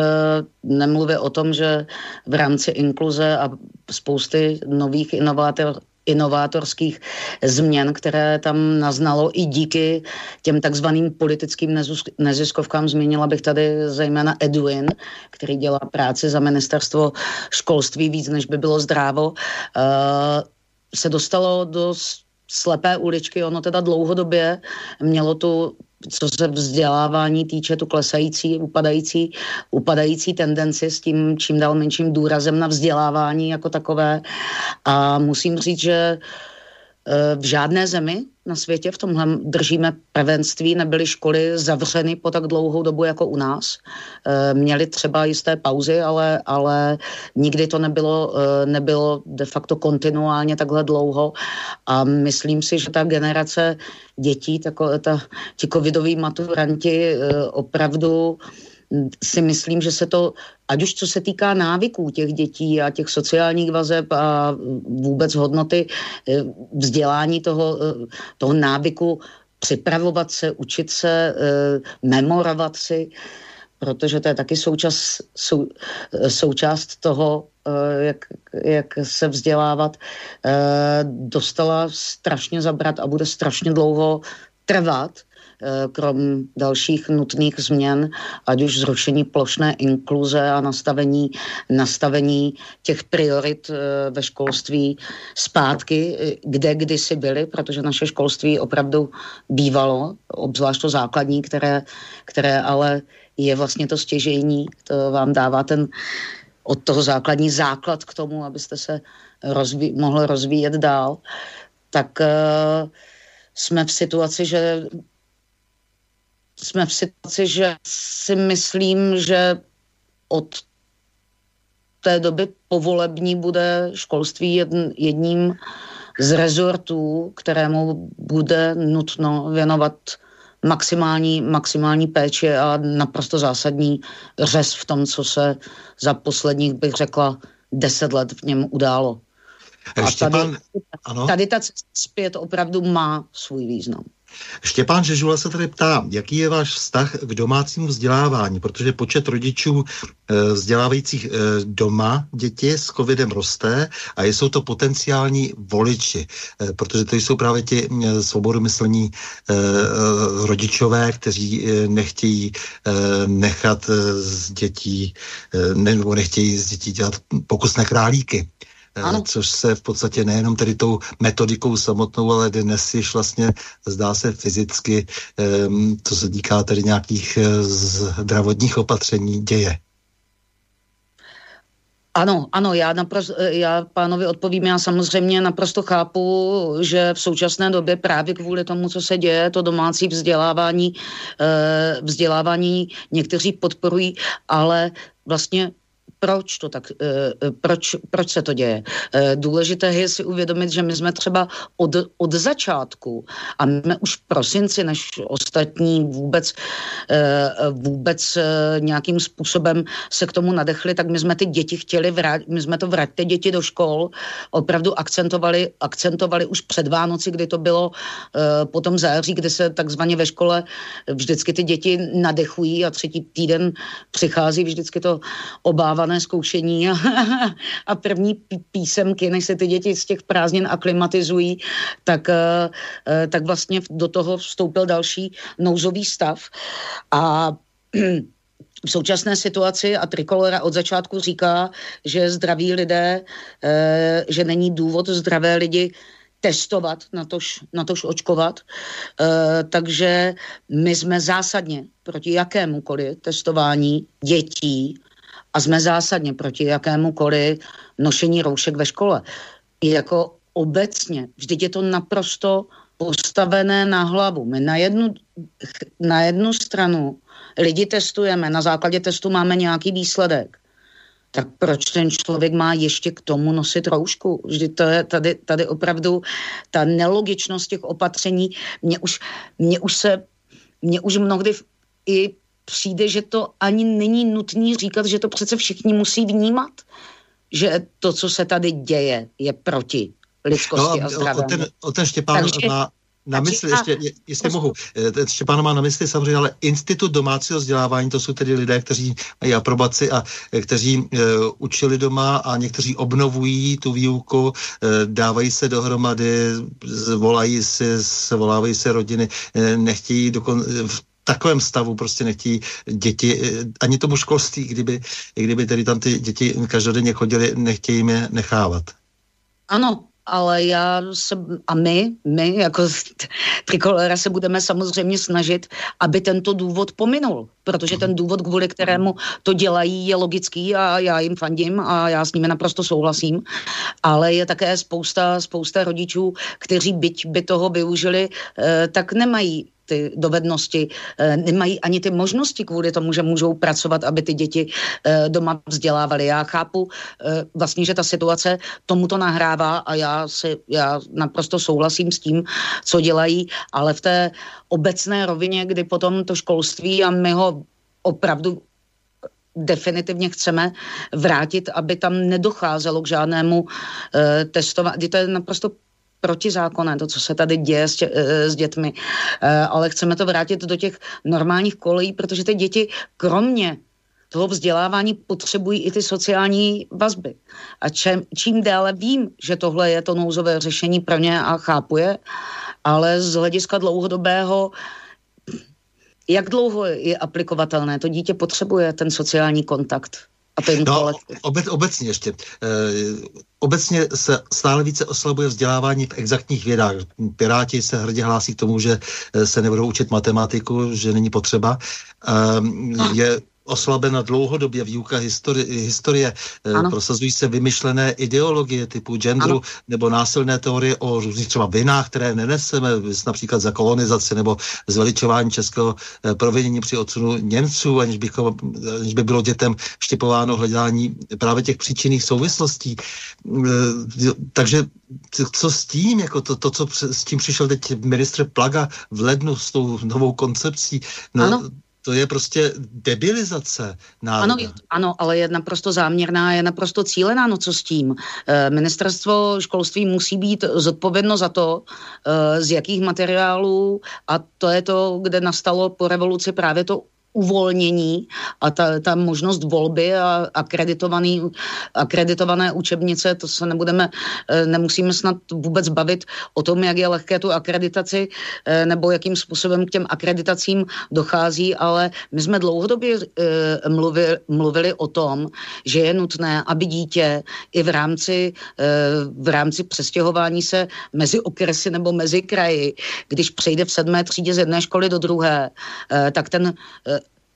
nemluví o tom, že v rámci inkluze a spousty nových inovátor, inovátorských změn, které tam naznalo i díky těm takzvaným politickým neziskovkám. Zmínila bych tady zejména Edwin, který dělá práci za ministerstvo školství víc, než by bylo zdrávo, e, se dostalo do slepé uličky, ono teda dlouhodobě mělo tu co se vzdělávání týče, tu klesající, upadající, upadající tendenci s tím čím dál menším důrazem na vzdělávání jako takové. A musím říct, že Eh, v žádné zemi na světě v tomhle držíme prvenství, nebyly školy zavřeny po tak dlouhou dobu jako u nás. Eh, měli třeba jisté pauzy, ale, ale nikdy to nebylo, eh, nebylo de facto kontinuálně takhle dlouho a myslím si, že ta generace dětí, tako, ta, ti covidoví maturanti opravdu si myslím, že se to, ať už co se týká návyků těch dětí a těch sociálních vazeb a vůbec hodnoty eh, vzdělání toho, eh, toho návyku připravovat se, učit se, eh, memorovat si, protože to je taky součas, sou, součást toho, jak, jak se vzdělávat, dostala strašně zabrat a bude strašně dlouho trvat, krom dalších nutných změn, ať už zrušení plošné inkluze a nastavení, nastavení těch priorit eh, ve školství zpátky, eh, kde kdysi byly, protože naše školství opravdu bývalo, obzvlášť to základní, které, které ale je vlastně to stěžejní, to vám dává ten od toho základní základ k tomu, abyste se rozví, mohl rozvíjet dál, tak uh, jsme v situaci, že jsme v situaci, že si myslím, že od té doby povolební bude školství jedn, jedním z rezortů, kterému bude nutno věnovat maximální, maximální péči a naprosto zásadní řez v tom, co se za posledních, bych řekla, deset let v něm událo. A tady, ano? tady ta cesta zpět opravdu má svůj význam. Štěpán Žežula se tady ptá, jaký je váš vztah k domácímu vzdělávání, protože počet rodičů e, vzdělávajících e, doma děti s covidem roste a jsou to potenciální voliči, e, protože to jsou právě ti svobodomyslní rodičové, kteří nechtějí nechat z dětí, nebo nechtějí z dětí dělat pokusné králíky. Eh, ano. což se v podstatě nejenom tedy tou metodikou samotnou, ale dnes již vlastně zdá se fyzicky, ehm, co se týká tedy nějakých eh, zdravotních opatření, děje. Ano, ano, já, naprosto, eh, já pánovi odpovím, já samozřejmě naprosto chápu, že v současné době právě kvůli tomu, co se děje, to domácí vzdělávání, vzdělávání někteří podporují, ale vlastně proč to tak, eh, eh, proč, proč se to děje. Eh, důležité je si uvědomit, že my jsme třeba od, od začátku a my už v prosinci, než ostatní vůbec, vůbec nějakým způsobem se k tomu nadechli, tak my jsme ty děti chtěli vrátit, my jsme to vrátit děti do škol, opravdu akcentovali, akcentovali už před Vánoci, kdy to bylo potom září, kdy se takzvaně ve škole vždycky ty děti nadechují a třetí týden přichází vždycky to obávané opakované zkoušení a, a první písemky, než se ty děti z těch prázdnin aklimatizují, tak, eh, eh, tak vlastně do toho vstoupil další nouzový stav. A v současné situaci a Trikolora od začátku říká, že zdraví lidé, eh, že není důvod zdravé lidi testovat, na tož, na tož očkovat. E, takže my jsme zásadně proti jakémukoliv testování dětí a jsme zásadně proti jakémukoliv nošení roušek ve škole. Jako obecně, vždyť je to naprosto postavené na hlavu. My na jednu, na jednu stranu lidi testujeme, na základě testu máme nějaký výsledek. Tak proč ten člověk má ještě k tomu nosit roušku? Vždy to je tady, tady opravdu ta nelogičnost těch opatření. Mě už, mě už se, mě už mnohdy i přijde, že to ani není nutný říkat, že to přece všichni musí vnímat, že to, co se tady děje, je proti lidskosti no, a zdraví. O ten, o ten Štěpán Takže, má na mysli, ještě, jestli mohu, eh, ten Štěpán má na mysli samozřejmě, ale institut domácího vzdělávání, to jsou tedy lidé, kteří mají aprobaci a eh, kteří uh, učili doma a někteří obnovují tu výuku, uh, dávají se dohromady, volají se, volávají se rodiny, uh, nechtějí dokon, v takovém stavu prostě nechtějí děti, eh, ani tomu školství, kdyby, kdyby tedy tam ty děti každodenně chodili, nechtějí je nechávat. Ano, ale já se, a my, my jako trikolora se budeme samozřejmě snažit, aby tento důvod pominul, protože ten důvod, kvůli kterému to dělají, je logický a já jim fandím a já s nimi naprosto souhlasím, ale je také spousta, spousta rodičů, kteří byť by toho využili, eh, tak nemají ty dovednosti, eh, nemají ani ty možnosti kvůli tomu, že můžou pracovat, aby ty děti eh, doma vzdělávali. Já chápu eh, vlastně, že ta situace tomuto nahrává a já, si, já naprosto souhlasím s tím, co dělají, ale v té obecné rovině, kdy potom to školství a my ho opravdu definitivně chceme vrátit, aby tam nedocházelo k žádnému uh, testování. To je naprosto protizákonné, to, co se tady děje s, tě, eh, s dětmi, eh, ale chceme to vrátit do těch normálních kolejí, protože ty děti kromě toho vzdělávání potřebují i ty sociální vazby. A čem, čím dále vím, že tohle je to nouzové řešení pro ně a chápu je, ale z hlediska dlouhodobého jak dlouho je aplikovatelné? To dítě potřebuje ten sociální kontakt. A ten no, obec, obecně ještě. E, obecně se stále více oslabuje vzdělávání v exaktních vědách. Piráti se hrdě hlásí k tomu, že eh, se nebudou učit matematiku, že není potřeba. E, je oslabena dlouhodobě výuka historie, historie ano. prosazují se vymyšlené ideologie typu genderu ano. nebo násilné teorie o různých třeba vinách, které neneseme, například za kolonizaci nebo zveličování českého eh, provinění při odsunu Němců, aniž, bychom, aniž by bylo dětem štěpováno hledání právě těch příčinných souvislostí. Eh, takže co s tím, jako to, to co s tím přišel teď ministr Plaga v lednu s tou novou koncepcí, no, ano to je prostě debilizace národa. Ano, ano, ale je naprosto záměrná, je naprosto cílená, no co s tím. E, ministerstvo školství musí být zodpovědno za to, e, z jakých materiálů, a to je to, kde nastalo po revoluci právě to uvolnění a ta, ta možnost volby a akreditovaný, akreditované učebnice, to se nebudeme, eh, nemusíme snad vůbec bavit o tom, jak je lehké tu akreditaci eh, nebo jakým způsobem k těm akreditacím dochází, ale my jsme dlouhodobě eh, mluvili, mluvili o tom, že je nutné, aby dítě i v rámci, v rámci přestěhování se mezi okresy nebo mezi kraji, když přejde v sedmé třídě z jedné školy do druhé, tak ten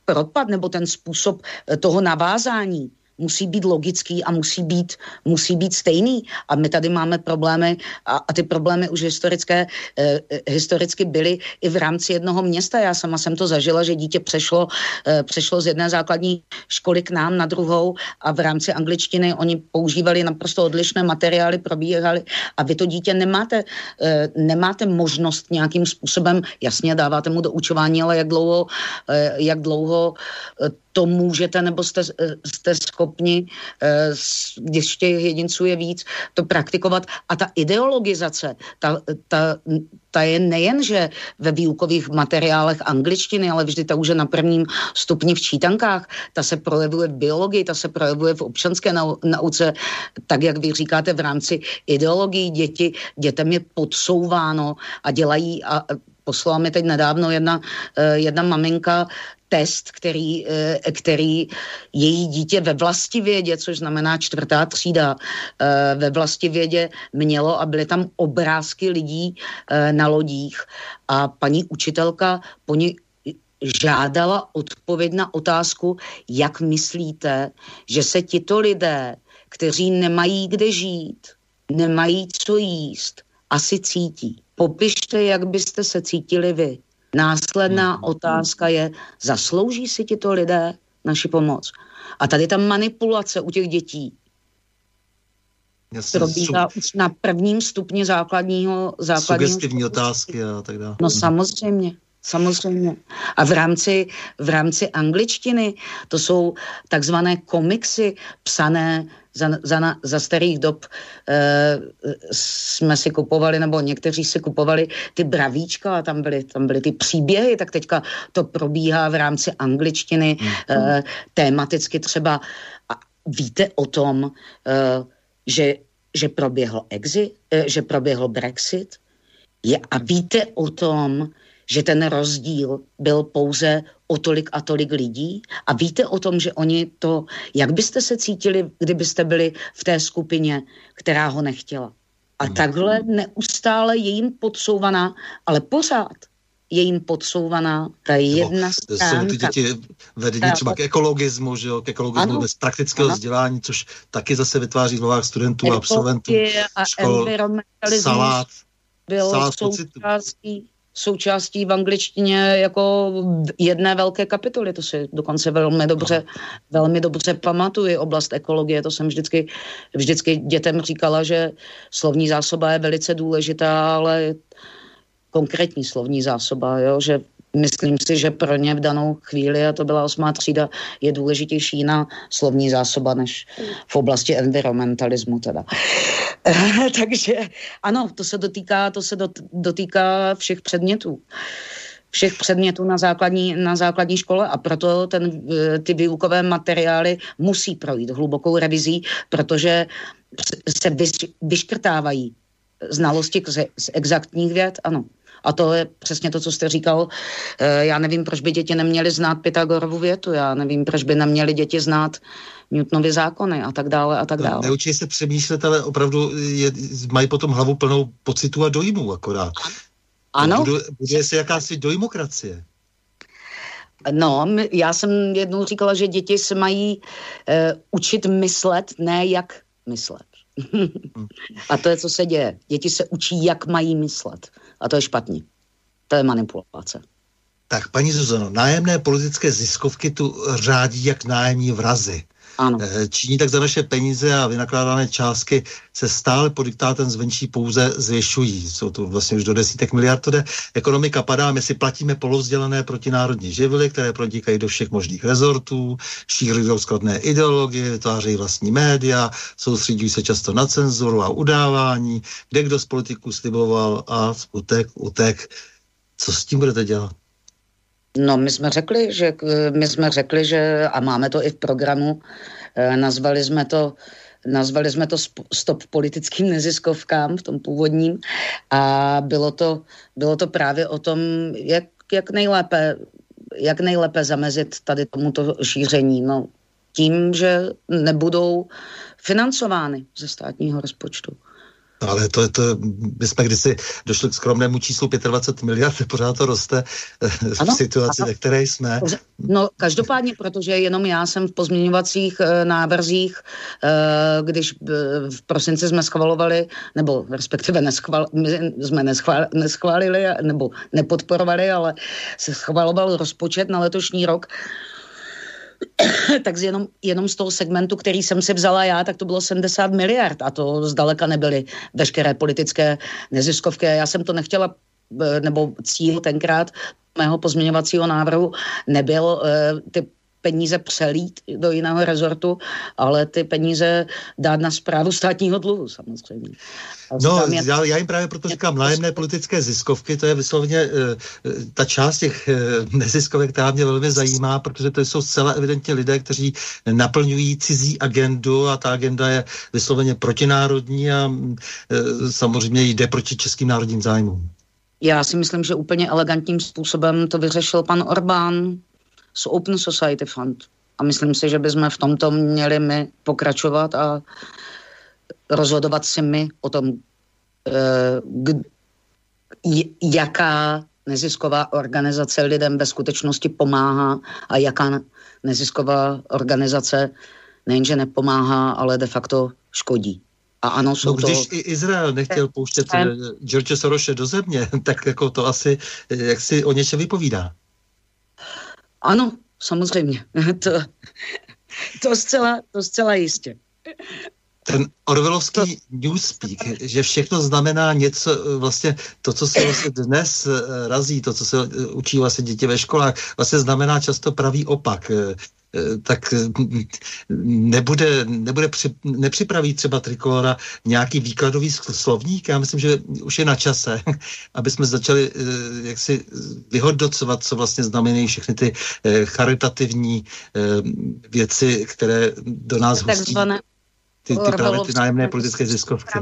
propad nebo ten způsob eh, toho navázání musí být logický a musí být, musí být stejný. A my tady máme problémy a, a ty problémy už historické, eh, historicky byly i v rámci jednoho města. Já sama jsem to zažila, že dítě přešlo, eh, přešlo z jedné základní školy k nám na druhou a v rámci angličtiny oni používali naprosto odlišné materiály, probíhali a vy to dítě nemáte, eh, nemáte možnost nějakým způsobem, jasně dáváte mu do učování, ale jak dlouho, eh, jak dlouho eh, to můžete nebo jste, jste schopni, eh, když těch jedinců je víc, to praktikovat. A ta ideologizace, ta, ta, ta je nejen, že ve výukových materiálech angličtiny, ale vždy ta už je na prvním stupni v čítankách, ta se projevuje v biologii, ta se projevuje v občanské nau, nauce, tak jak vy říkáte v rámci ideologii děti, dětem je podsouváno a dělají a poslala mi teď nedávno jedna, eh, jedna maminka test, který, eh, který její dítě ve vlastivědě, což znamená čtvrtá třída, eh, ve vlastivědě mělo a byly tam obrázky lidí eh, na lodích a paní učitelka po ní žádala odpověď na otázku, jak myslíte, že se tito lidé, kteří nemají kde žít, nemají co jíst, asi cítí. Popište, jak byste se cítili vy. Následná hmm. otázka je, zaslouží si tito lidé naši pomoc? A tady ta manipulace u těch dětí Jasně, probíhá už na prvním stupni základního... základního Sugestivní školství. otázky a tak dále. No samozřejmě. Samozřejmě. A v rámci, v rámci angličtiny to jsou takzvané komiksy psané za, za, za starých dob e, jsme si kupovali, nebo někteří si kupovali ty bravíčka a tam byly, tam byly ty příběhy, tak teďka to probíhá v rámci angličtiny mm. e, tématicky třeba. A víte o tom, e, že, že proběhl exit, e, že proběhl Brexit? Je, a víte o tom, že ten rozdíl byl pouze o tolik a tolik lidí. A víte o tom, že oni to, jak byste se cítili, kdybyste byli v té skupině, která ho nechtěla. A takhle neustále je jim podsouvaná, ale pořád je jim podsouvaná ta jedna stránka. Jsou ty děti vedení třeba k ekologismu, že jo, k ekologismu ano, bez praktického ano. vzdělání, což taky zase vytváří v studentů a absolventů a škol, salát, byl salát součástí součástí v angličtině jako jedné velké kapitoly. To si dokonce velmi dobře, velmi dobře pamatuji. Oblast ekologie, to jsem vždycky, vždycky dětem říkala, že slovní zásoba je velice důležitá, ale konkrétní slovní zásoba, jo, že myslím si, že pro ně v danou chvíli, a to byla osmá třída, je důležitější na slovní zásoba než v oblasti environmentalismu teda. Takže ano, to se dotýká, to se dotýká všech předmětů všech předmětů na základní, na základní škole a proto ten, eh, ty výukové materiály musí projít hlubokou revizí, protože se vyškrtávají znalosti z exaktních věd, ano. A to je přesně to, co jste říkal. Eh, já nevím, proč by děti neměly znát Pythagorovu větu, já nevím, proč by neměly děti znát Newtonovy zákony a tak dále a tak dále. Neučí se přemýšlet, ale opravdu je, mají potom hlavu plnou pocitu a dojmů akorát. Ano. Bude, bude se jakási dojmokracie. No, já jsem jednou říkala, že děti se mají uh, učit myslet, ne jak myslet. a to je, co se děje. Děti se učí, jak mají myslet. A to je špatně. To je manipulace. Tak, paní Zuzano, nájemné politické ziskovky tu řádí jak nájemní vrazy. Ano. Eh, činí tak za naše peníze a vynakládané částky se stále pod diktátem zvenčí pouze zvětšují. Jsou to vlastně už do desítek miliard. To jde. Ekonomika padá, my si platíme polovzdělané protinárodní živly, které prodíkají do všech možných rezortů, šíří skladné ideologie, vytvářejí vlastní média, soustředují se často na cenzuru a udávání, kde kdo z politiků sliboval a utek, utek. Co s tím budete dělat? No, my jsme řekli, že, my jsme řekli, že, a máme to i v programu, eh, nazvali jsme to Nazvali jsme to stop politickým neziskovkám v tom původním a bylo to, bylo to právě o tom, jak, jak, nejlépe, jak nejlépe zamezit tady tomuto šíření. No, tím, že nebudou financovány ze státního rozpočtu. Ale to, to, my jsme kdysi došli k skromnému číslu 25 miliard, pořád to roste eh, v ano, situaci, ano. ve které jsme. No každopádně, protože jenom já jsem v pozměňovacích e, návrzích, e, když e, v prosinci jsme schvalovali, nebo respektive neschval, my jsme neschvál, neschválili, nebo nepodporovali, ale se schvaloval rozpočet na letošní rok, tak jenom, jenom z toho segmentu, který jsem si vzala já, tak to bylo 70 miliard a to zdaleka nebyly veškeré politické neziskovky. Já jsem to nechtěla eh, nebo cíl tenkrát mého pozměňovacího návrhu nebyl eh, ty peníze přelít do jiného rezortu, ale ty peníze dát na zprávu státního dluhu samozřejmě. No, je... já, já jim právě proto říkám nájemné politické ziskovky, to je vysloveně uh, ta část těch uh, neziskovek, která mě velmi zajímá, protože to jsou zcela evidentně lidé, kteří naplňují cizí agendu a ta agenda je vysloveně protinárodní a samozřejmě jde proti českým národním zájmům. Já si myslím, že úplně elegantním způsobem to vyřešil pan Orbán z Open Society Fund. A myslím si, že bychom v tomto měli my pokračovat a rozhodovat si my o tom, eh, jaká nezisková organizace lidem ve skutečnosti pomáhá a jaká nezisková organizace nejenže nepomáhá, ale de facto škodí. A ano, jsou no, když to... i Izrael nechtěl pouštět eh, George Sorose do země, tak jako to asi eh, jak si o něčem vypovídá. Ano, samozřejmě. to, to, zcela, to zcela jistě. Ten Orvelovský newspeak, že všechno znamená něco, vlastně to, co se vlastně dnes eh, razí, to, co se eh, učí vlastně děti ve školách, vlastně znamená často pravý opak. Eh, Eh, tak eh, nebude, nebude při, nepřipraví třeba Trikolora nějaký výkladový slovník. Já myslím, že už je na čase, aby jsme začali eh, jak si vyhodnocovat, co vlastně znamenají všechny ty charitativní věci, které do nás hostí. Ty, ty právě ty nájemné politické ziskovky.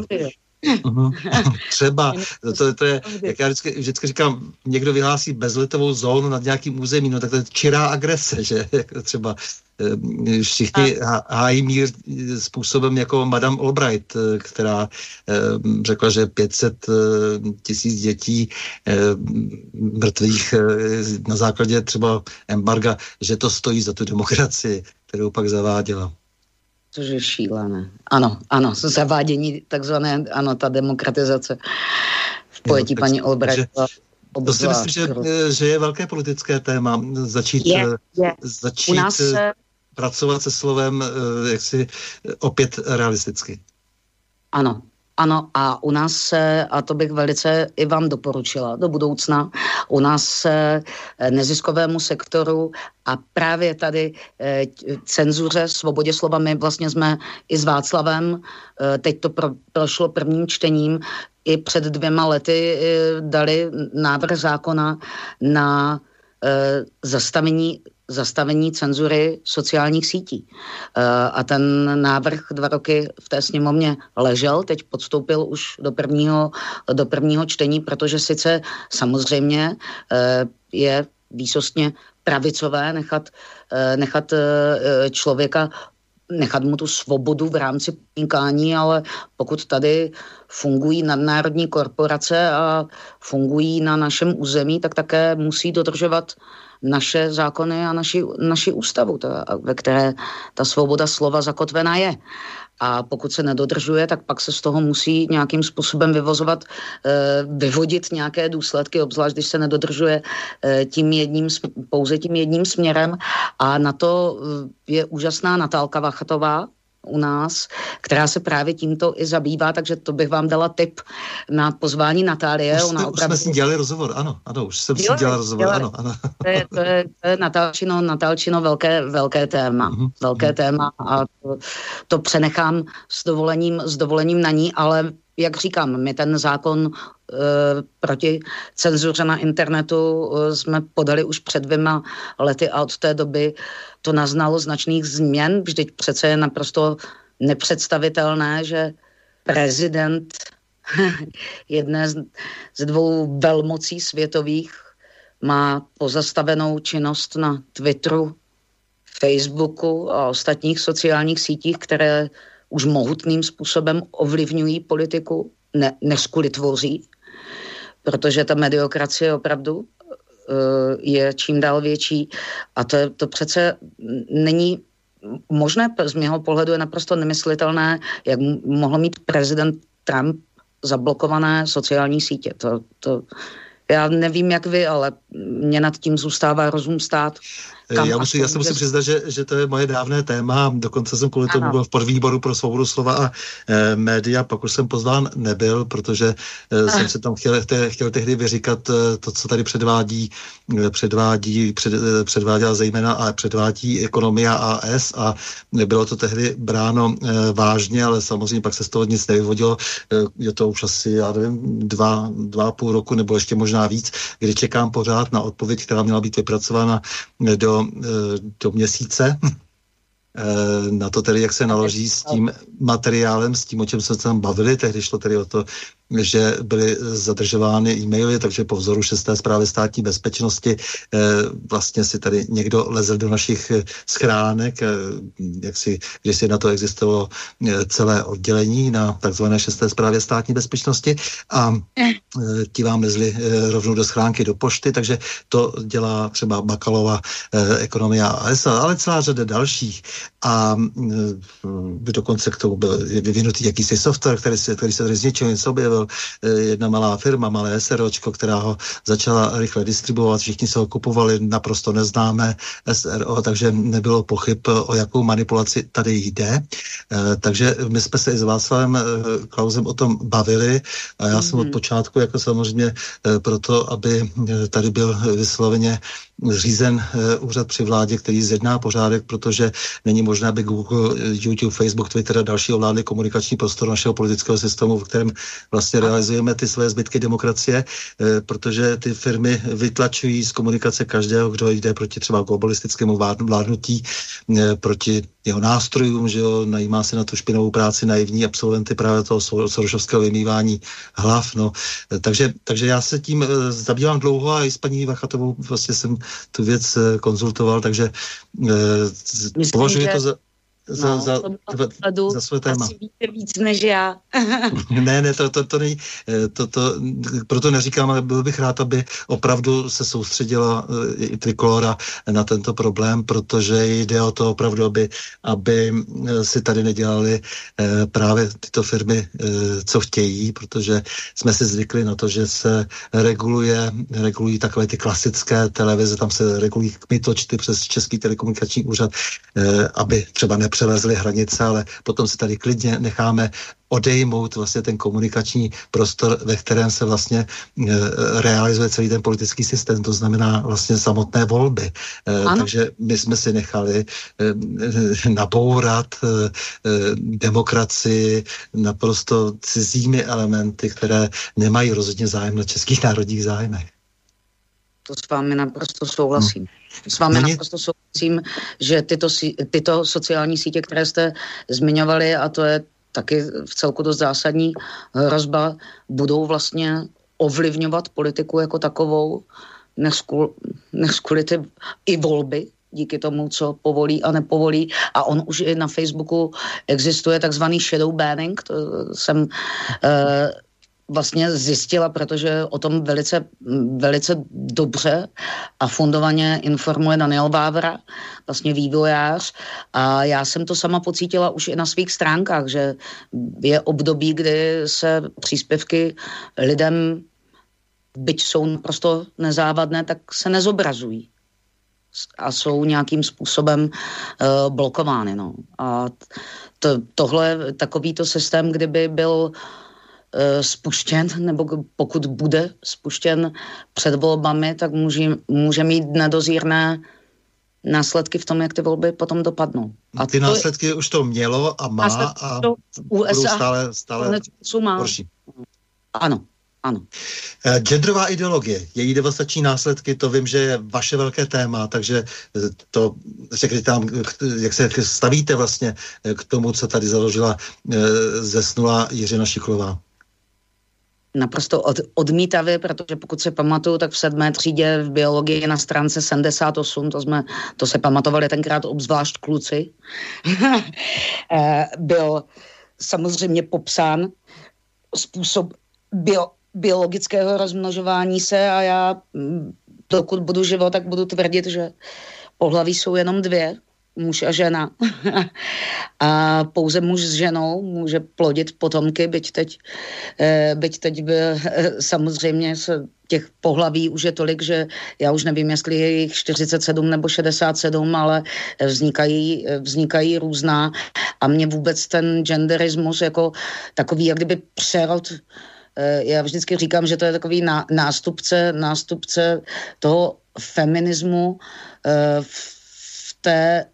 Uh-huh. Třeba, to, to je, jak já vždycky, vždycky říkám, někdo vyhlásí bezletovou zónu nad nějakým územím, no tak to je čirá agrese, že třeba eh, všichni hájí mír způsobem jako Madame Albright, eh, která eh, řekla, že 500 tisíc dětí mrtvých na základě třeba embarga, že to stojí za tu demokracii, kterou pak zaváděla. Což je šílené. Ano, ano, zavádění takzvané, ano, ta demokratizace v pojetí jo, paní Albright. To si myslím, že, že je velké politické téma začít, je, je. začít U nás se... pracovat se slovem jaksi opět realisticky. Ano, ano, a u nás se, a to bych velice i vám doporučila do budoucna, u nás se eh, neziskovému sektoru a právě tady e, cenzuře, svobodě slova, my vlastně jsme i s Václavem, e, teď to pro, prošlo prvním čtením, i před dvěma lety dali návrh zákona na zastavení zastavení cenzury sociálních sítí. Eh, a ten návrh dva roky v té sněmovně ležel, teď podstoupil už do prvního, do prvního čtení, protože sice samozřejmě eh, je výsostně pravicové nechat, eh, nechat člověka nechat mu tu svobodu v rámci podnikání, ale pokud tady fungují nadnárodní korporace a fungují na našem území, tak také musí dodržovat naše zákony a naši, naši ústavu, ta, ve které ta svoboda slova zakotvená je. A pokud se nedodržuje, tak pak se z toho musí nějakým způsobem vyvozovat, eh, vyvodit nějaké důsledky, obzvlášť když se nedodržuje eh, tím jedním, pouze tím jedním směrem. A na to eh, je úžasná Natálka Vachatová, u nás, která se právě tímto i zabývá, takže to bych vám dala tip na pozvání Natálie. Už, Ona opravdu... už jsme s ní dělali rozhovor, ano, ano, už jsem s ní dělala rozhovor, dělali. ano, ano. To je, to je, to je Natálčino, Natálčino velké, velké téma, mm-hmm. velké mhm. téma a to, to přenechám s dovolením, s dovolením na ní, ale jak říkám, my ten zákon e, proti cenzuře na internetu e, jsme podali už před dvěma lety a od té doby to naznalo značných změn. Vždyť přece je naprosto nepředstavitelné, že prezident jedné z, z dvou velmocí světových má pozastavenou činnost na Twitteru, Facebooku a ostatních sociálních sítích, které už mohutným způsobem ovlivňují politiku, ne, než kvůli tvoří, protože ta mediokracie opravdu uh, je čím dál větší a to, to přece není možné, z mého pohledu je naprosto nemyslitelné, jak mohl mít prezident Trump zablokované sociální sítě. To, to, já nevím, jak vy, ale mě nad tím zůstává rozum stát. Kam já, musím, já se musím přiznat, že, že to je moje dávné téma. Dokonce jsem kvůli tomu byl v podvýboru pro svobodu slova a e, média, pak už jsem pozván nebyl, protože e, jsem se tam chtěl, te, chtěl tehdy vyříkat e, to, co tady předvádí, e, předvádí, před, e, předváděla zejména a předvádí ekonomia AS a bylo to tehdy bráno e, vážně, ale samozřejmě pak se z toho nic nevyvodilo. E, je to už asi, já nevím, dva, dva půl roku nebo ještě možná víc, kdy čekám pořád na odpověď, která měla být vypracována do Eh, do, měsíce eh, na to tedy, jak se naloží s tím materiálem, s tím, o čem jsme se tam bavili. Tehdy šlo tedy o to, že byly zadržovány e-maily, takže po vzoru šesté zprávy státní bezpečnosti eh, vlastně si tady někdo lezl do našich eh, schránek, eh, jak si, když si na to existovalo celé oddělení na takzvané šesté zprávě státní bezpečnosti. A ti vám lezli rovnou do schránky, do pošty, takže to dělá třeba Bakalova ekonomia ASA, ale celá řada dalších. A dokonce k tomu byl vyvinutý jakýsi software, který se, který se tady z něčeho něco objevil, Eh, jedna malá firma, malé SROčko, která ho začala rychle distribuovat, všichni se ho kupovali, naprosto neznámé SRO, takže nebylo pochyb, o jakou manipulaci tady jde. Eh, takže my jsme se i s Václavem eh, Klausem o tom bavili a já mm-hmm. jsem od mhm. počátku jako samozřejmě proto, aby tady byl vysloveně zřízen uh, úřad při vládě, který zjedná pořádek, protože není možné, aby Google, YouTube, Facebook, Twitter a další ovládli komunikační prostor našeho politického systému, v kterém vlastně realizujeme ty své zbytky demokracie, uh, protože ty firmy vytlačují z komunikace každého, kdo jde proti třeba globalistickému vládnutí, proti jeho nástrojům, že jo, najímá se na tu špinovou práci naivní absolventy právě toho sorošovského vymývání hlav, no. Takže, takže já se tím zabývám dlouho a i s paní Vachatovou vlastně jsem tu věc eh, konzultoval, takže eh, považuji to za za, no, za, za, za své téma. Asi víte víc než já. ne, ne, to, to, to není, eh, to, to, proto neříkám, ale byl bych rád, aby opravdu se soustředila eh, i Trikolora na tento problém, protože jde o to opravdu, aby, aby eh, si tady nedělali právě tyto firmy, co chtějí, protože jsme si zvykli na to, že se reguluje, regulují takové ty klasické televize, tam se regulují kmitočty přes Český telekomunikační úřad, aby třeba ne nepřelezli hranice, ale potom si tady klidně necháme odejmout vlastně ten komunikační prostor, ve kterém se vlastně e, realizuje celý ten politický systém, to znamená vlastně samotné volby. E, takže my jsme si nechali e, nabourat e, demokracii naprosto cizími elementy, které nemají rozhodně zájem na českých národních zájmech. To s vámi naprosto souhlasím. Hmm. S vámi Není... naprosto souhlasím, že tyto, tyto sociální sítě, které jste zmiňovali, a to je taky v celku dost zásadní hrozba, budou vlastně ovlivňovat politiku jako takovou, než kvůli ty i volby, díky tomu, co povolí a nepovolí. A on už i na Facebooku existuje takzvaný shadow banning, to jsem uh, vlastně zjistila, protože o tom velice, velice dobře a fundovaně informuje Daniel Vávra, vlastně vývojář. A já jsem to sama pocítila už i na svých stránkách, že je období, kdy se příspěvky lidem, byť jsou naprosto nezávadné, tak se nezobrazují a jsou nějakým způsobem uh, blokovány. No. A to, tohle, takovýto systém, kdyby byl uh, spuštěn, nebo pokud bude spuštěn před volbami, tak může, může mít nedozírné následky v tom, jak ty volby potom dopadnou. A ty to následky už to mělo a má a to USA stále, stále má. horší. Ano, ano. Eh, genderová ideologie, její devastační následky, to vím, že je vaše velké téma, takže eh, to řekněte tam, jak se stavíte vlastně k tomu, co tady založila zesnula Jiřina Šiklová naprosto od, odmítavě, protože pokud se pamatuju, tak v sedmé třídě v biologii na stránce 78, to, jsme, to se pamatovali tenkrát obzvlášť kluci, eh, byl samozřejmě popsán způsob bio, biologického rozmnožování se a já, mm, dokud budu živo, tak budu tvrdit, že pohlaví jsou jenom dvě, muž a žena. a pouze muž s ženou může plodit potomky, byť teď, eh, byť teď by, eh, samozřejmě z těch pohlaví už je tolik, že já už nevím, jestli je jich 47 nebo 67, ale vznikají, vznikají různá a mě vůbec ten genderismus jako takový, jak kdyby přerod eh, já vždycky říkám, že to je takový nástupce, nástupce toho feminismu v té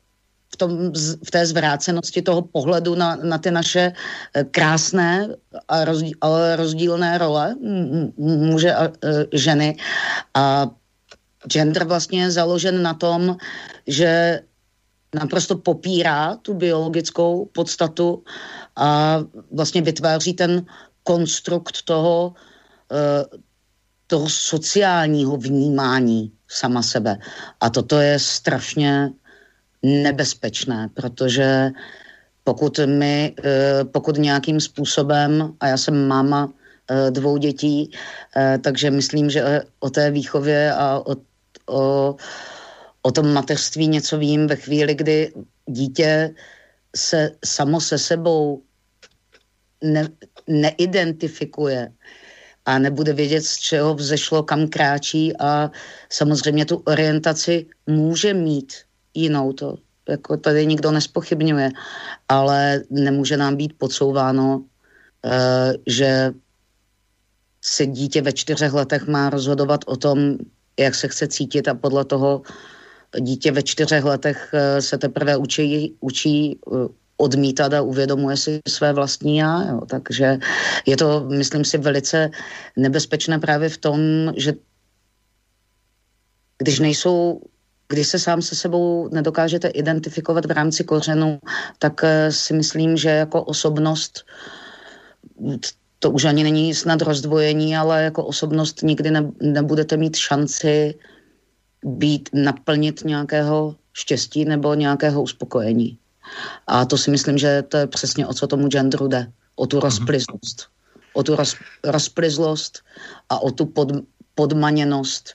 tom, v té zvrácenosti toho pohledu na, na ty naše eh, krásné, a rozdíl, rozdílné role muže a eh, ženy. A gender vlastně je založen na tom, že naprosto popírá tu biologickou podstatu a vlastně vytváří ten konstrukt toho, eh, toho sociálního vnímání sama sebe. A toto je strašně nebezpečné, protože pokud my, eh, pokud nějakým způsobem, a já jsem máma eh, dvou dětí, eh, takže myslím, že o té výchově a o, o, o tom mateřství něco vím ve chvíli, kdy dítě se samo se sebou ne, neidentifikuje a nebude vědět, z čeho vzešlo, kam kráčí a samozřejmě tu orientaci může mít jinou, to jako tady nikdo nespochybňuje, ale nemůže nám být podsouváno, uh, že se dítě ve čtyřech letech má rozhodovat o tom, jak se chce cítit a podle toho dítě ve čtyřech letech uh, se teprve učí, učí uh, odmítat a uvědomuje si své vlastní já. Jo. Takže je to, myslím si, velice nebezpečné právě v tom, že když nejsou když se sám se sebou nedokážete identifikovat v rámci kořenu, tak eh, si myslím, že jako osobnost to už ani není snad rozdvojení, ale jako osobnost nikdy ne, nebudete mít šanci být, naplnit nějakého štěstí nebo nějakého uspokojení. A to si myslím, že to je přesně o co tomu genderu jde. O tu mhm. rozplizlost. O tu roz, rozplizlost a o tu pod, podmaněnost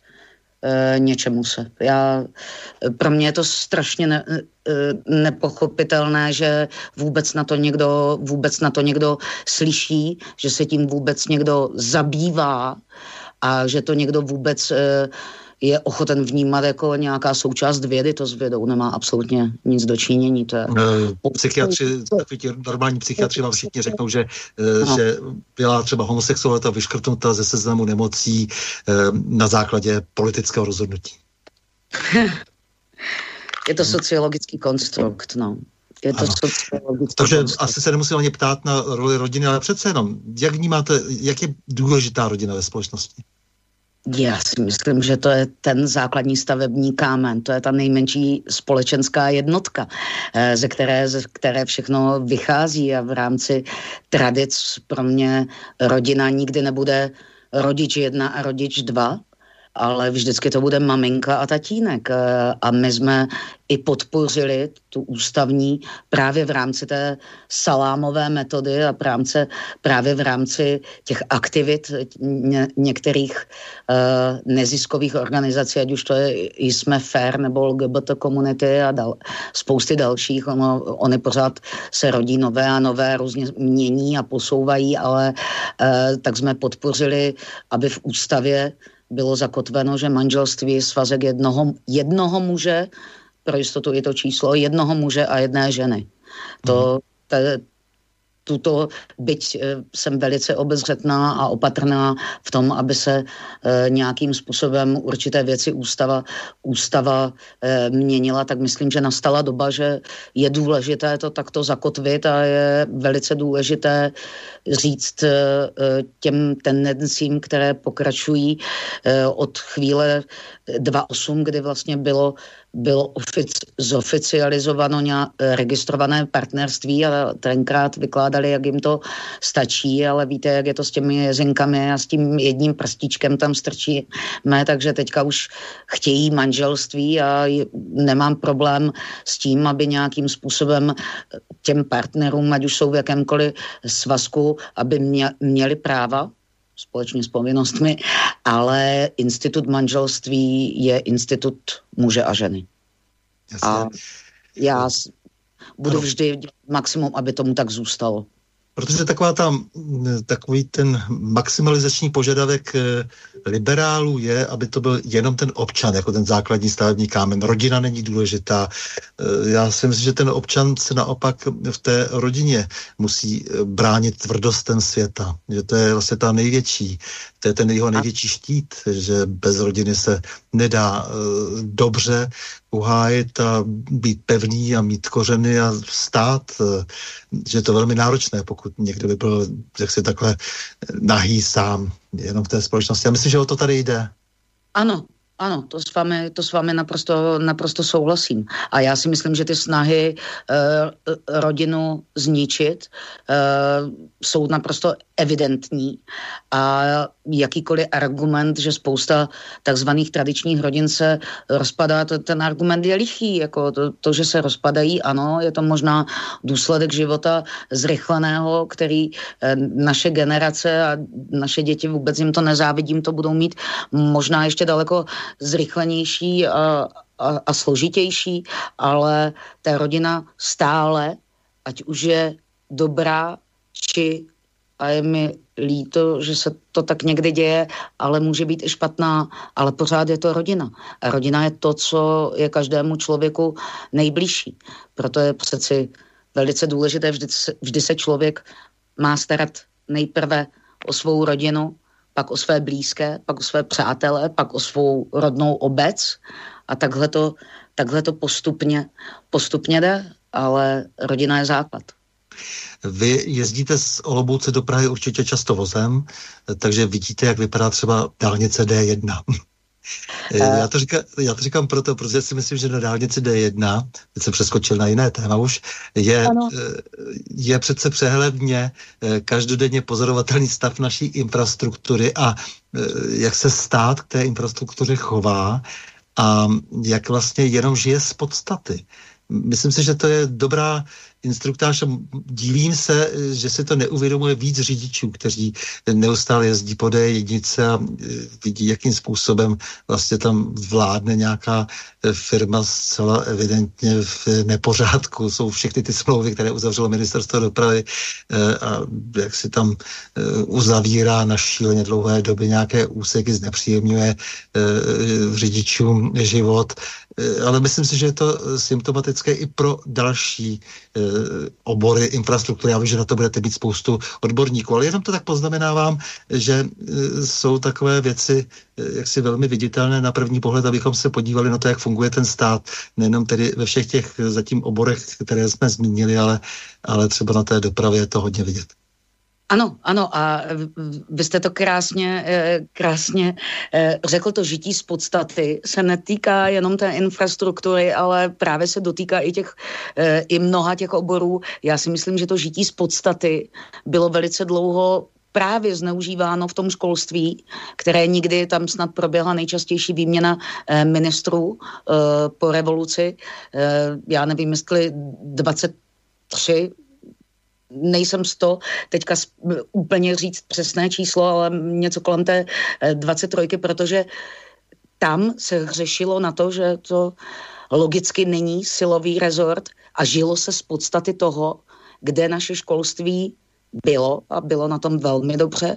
e, něčemu se. Já, pro mě je to strašně ne, e, nepochopitelné, že vůbec na to někdo, vůbec na to někdo slyší, že se tím vůbec někdo zabývá a že to někdo vůbec e, je ochoten vnímat jako nějaká součást vědy, to s vědou nemá absolutně nic dočinění. To je... No, psychiatři, takový ti normální psychiatři vám všichni řeknou, že, eh, no. že byla třeba homosexualita vyškrtnuta ze seznamu nemocí eh, na základě politického rozhodnutí. je to sociologický konstrukt, no. Je to sociologický Takže konstrukt. asi se nemusím ani ptát na roli rodiny, ale přece jenom, jak vnímáte, jak je důležitá rodina ve společnosti? Já si myslím, že to je ten základní stavební kámen, to je ta nejmenší společenská jednotka, eh, ze které, ze které všechno vychází a v rámci tradic pro mě rodina nikdy nebude rodič jedna a rodič dva, ale vždycky to bude maminka a tatínek. Eh, a my jsme i podpořili tu ústavní právě v rámci té salámové metody a právě, právě v rámci těch aktivit ně, některých uh, neziskových organizací, ať už to je Jsme Fair nebo LGBT komunity a dal, spousty dalších. Ono, oni pořád se rodí nové a nové, různě mění a posouvají, ale uh, tak jsme podpořili, aby v ústavě bylo zakotveno, že manželství je svazek jednoho, jednoho muže pro jistotu i to číslo jednoho muže a jedné ženy. To, te, tuto, byť eh, jsem velice obezřetná a opatrná v tom, aby se e, nějakým způsobem určité věci ústava, ústava e, měnila, tak myslím, že nastala doba, že je důležité to takto zakotvit a je velice důležité říct těm tendencím, které pokračují od chvíle 2.8, kdy vlastně bylo bylo ofic, zoficializováno nějak, registrované partnerství a tenkrát vykládali, jak jim to stačí, ale víte, jak je to s těmi jezinkami a s tím jedním prstíčkem tam strčíme, takže teďka už chtějí manželství a nemám problém s tím, aby nějakým způsobem těm partnerům, ať už jsou v jakémkoliv svazku, aby mě, měli práva společně s povinnostmi, ale institut manželství je institut muže a ženy. Jasně. A já budu vždy maximum, aby tomu tak zůstalo. Protože taková tam, takový ten maximalizační požadavek eh, liberálů je, aby to byl jenom ten občan, jako ten základní stavební kámen. Rodina není důležitá. Eh, já si myslím, že ten občan se naopak v té rodině musí eh, bránit tvrdostem světa. Že to je vlastně ta největší, to je ten jeho největší štít, že bez rodiny se nedá dobře uhájit a být pevný a mít kořeny a stát, že je to velmi náročné, pokud někdo by byl jaksi takhle nahý sám jenom v té společnosti. Já myslím, že o to tady jde. Ano, ano, to s vámi, to s vámi naprosto, naprosto souhlasím. A já si myslím, že ty snahy uh, rodinu zničit uh, jsou naprosto evidentní a jakýkoliv argument, že spousta takzvaných tradičních rodin se rozpadá, to, ten argument je lichý. Jako to, to, že se rozpadají, ano, je to možná důsledek života zrychleného, který eh, naše generace a naše děti, vůbec jim to nezávidím, to budou mít možná ještě daleko zrychlenější a, a, a složitější, ale ta rodina stále, ať už je dobrá, či a je mi líto, že se to tak někdy děje, ale může být i špatná, ale pořád je to rodina. A rodina je to, co je každému člověku nejbližší. Proto je přeci velice důležité, vždy vždy se člověk má starat nejprve o svou rodinu, pak o své blízké, pak o své přátele, pak o svou rodnou obec a takhle to, takhle to postupně, postupně jde, ale rodina je základ. Vy jezdíte z Olomouce do Prahy určitě často vozem, takže vidíte, jak vypadá třeba dálnice D1. Eh, já to, říkám, já to říkám proto, protože si myslím, že na dálnici D1, teď jsem přeskočil na jiné téma už, je, eh, je přece přehledně eh, každodenně pozorovatelný stav naší infrastruktury a jak se stát k té infrastruktuře chová a jak vlastně jenom žije z podstaty. Myslím si, že to je dobrá instruktář a dílím se, že si to neuvědomuje víc řidičů, kteří neustále jezdí po jednice a e, vidí, jakým způsobem vlastně tam vládne nějaká e, firma zcela evidentně v nepořádku. Jsou všechny ty smlouvy, které uzavřelo ministerstvo dopravy e, a jak si tam uzavírá na šíleně dlouhé doby nějaké úseky, znepříjemňuje řidičům život. Ale myslím si, že je to symptomatické i pro další obory infrastruktury. Já vím, že na to budete být spoustu odborníků, ale jenom to tak poznamenávám, že eh, jsou takové věci eh, jaksi velmi viditelné na první pohled, abychom se podívali na to, jak funguje ten stát, nejenom tedy ve všech těch zatím oborech, které jsme zmínili, ale, ale třeba na té dopravě je to hodně vidět. Ano, ano a vy jste to krásně, eh, krásně eh, řekl, to žití z podstaty se netýká jenom té infrastruktury, ale právě se dotýká i těch, i mnoha těch oborů. Já si myslím, že to žití z podstaty bylo velice dlouho právě zneužíváno v tom školství, které nikdy tam snad proběhla nejčastější výměna ministrů po revoluci. Já nevím, jestli 23 nejsem z to teďka úplně říct přesné číslo, ale něco kolem té 23, protože tam se řešilo na to, že to logicky není silový rezort a žilo se z podstaty toho, kde naše školství bylo a bylo na tom velmi dobře.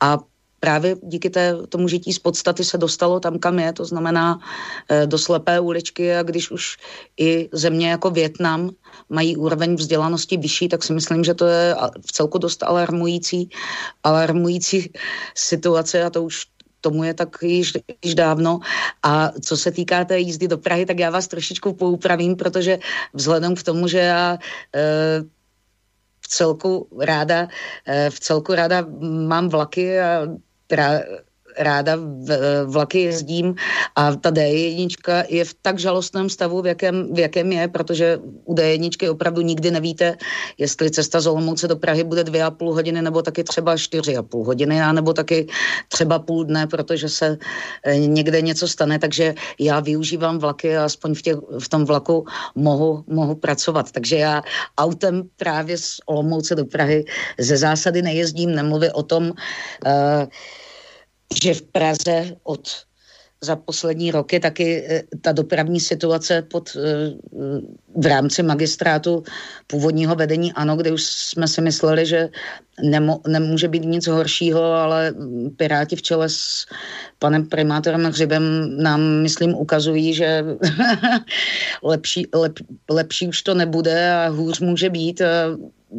A právě díky té, tomu žití z podstaty se dostalo tam, kam je, to znamená e, do slepé uličky a když už i země jako Větnam mají úroveň vzdělanosti vyšší, tak si myslím, že to je v celku dost alarmující, alarmující situace a to už tomu je tak již, již dávno. A co se týká té jízdy do Prahy, tak já vás trošičku poupravím, protože vzhledem k tomu, že já e, v celku ráda, eh, v celku ráda mám vlaky a tra ráda v, vlaky jezdím a ta D1 je v tak žalostném stavu, v jakém, v jakém je, protože u D1 opravdu nikdy nevíte, jestli cesta z Olomouce do Prahy bude dvě a půl hodiny nebo taky třeba čtyři a půl hodiny a nebo taky třeba půl dne, protože se eh, někde něco stane, takže já využívám vlaky a aspoň v, těch, v tom vlaku mohu, mohu pracovat. Takže já autem právě z Olomouce do Prahy ze zásady nejezdím, nemluvím o tom, uh, že v Praze od za poslední roky taky eh, ta dopravní situace pod, eh, v rámci magistrátu původního vedení ANO, kde už jsme si mysleli, že nemo, nemůže být nic horšího, ale Piráti v čele s panem primátorem Hřibem nám, myslím, ukazují, že lepší, lep, lepší už to nebude a hůř může být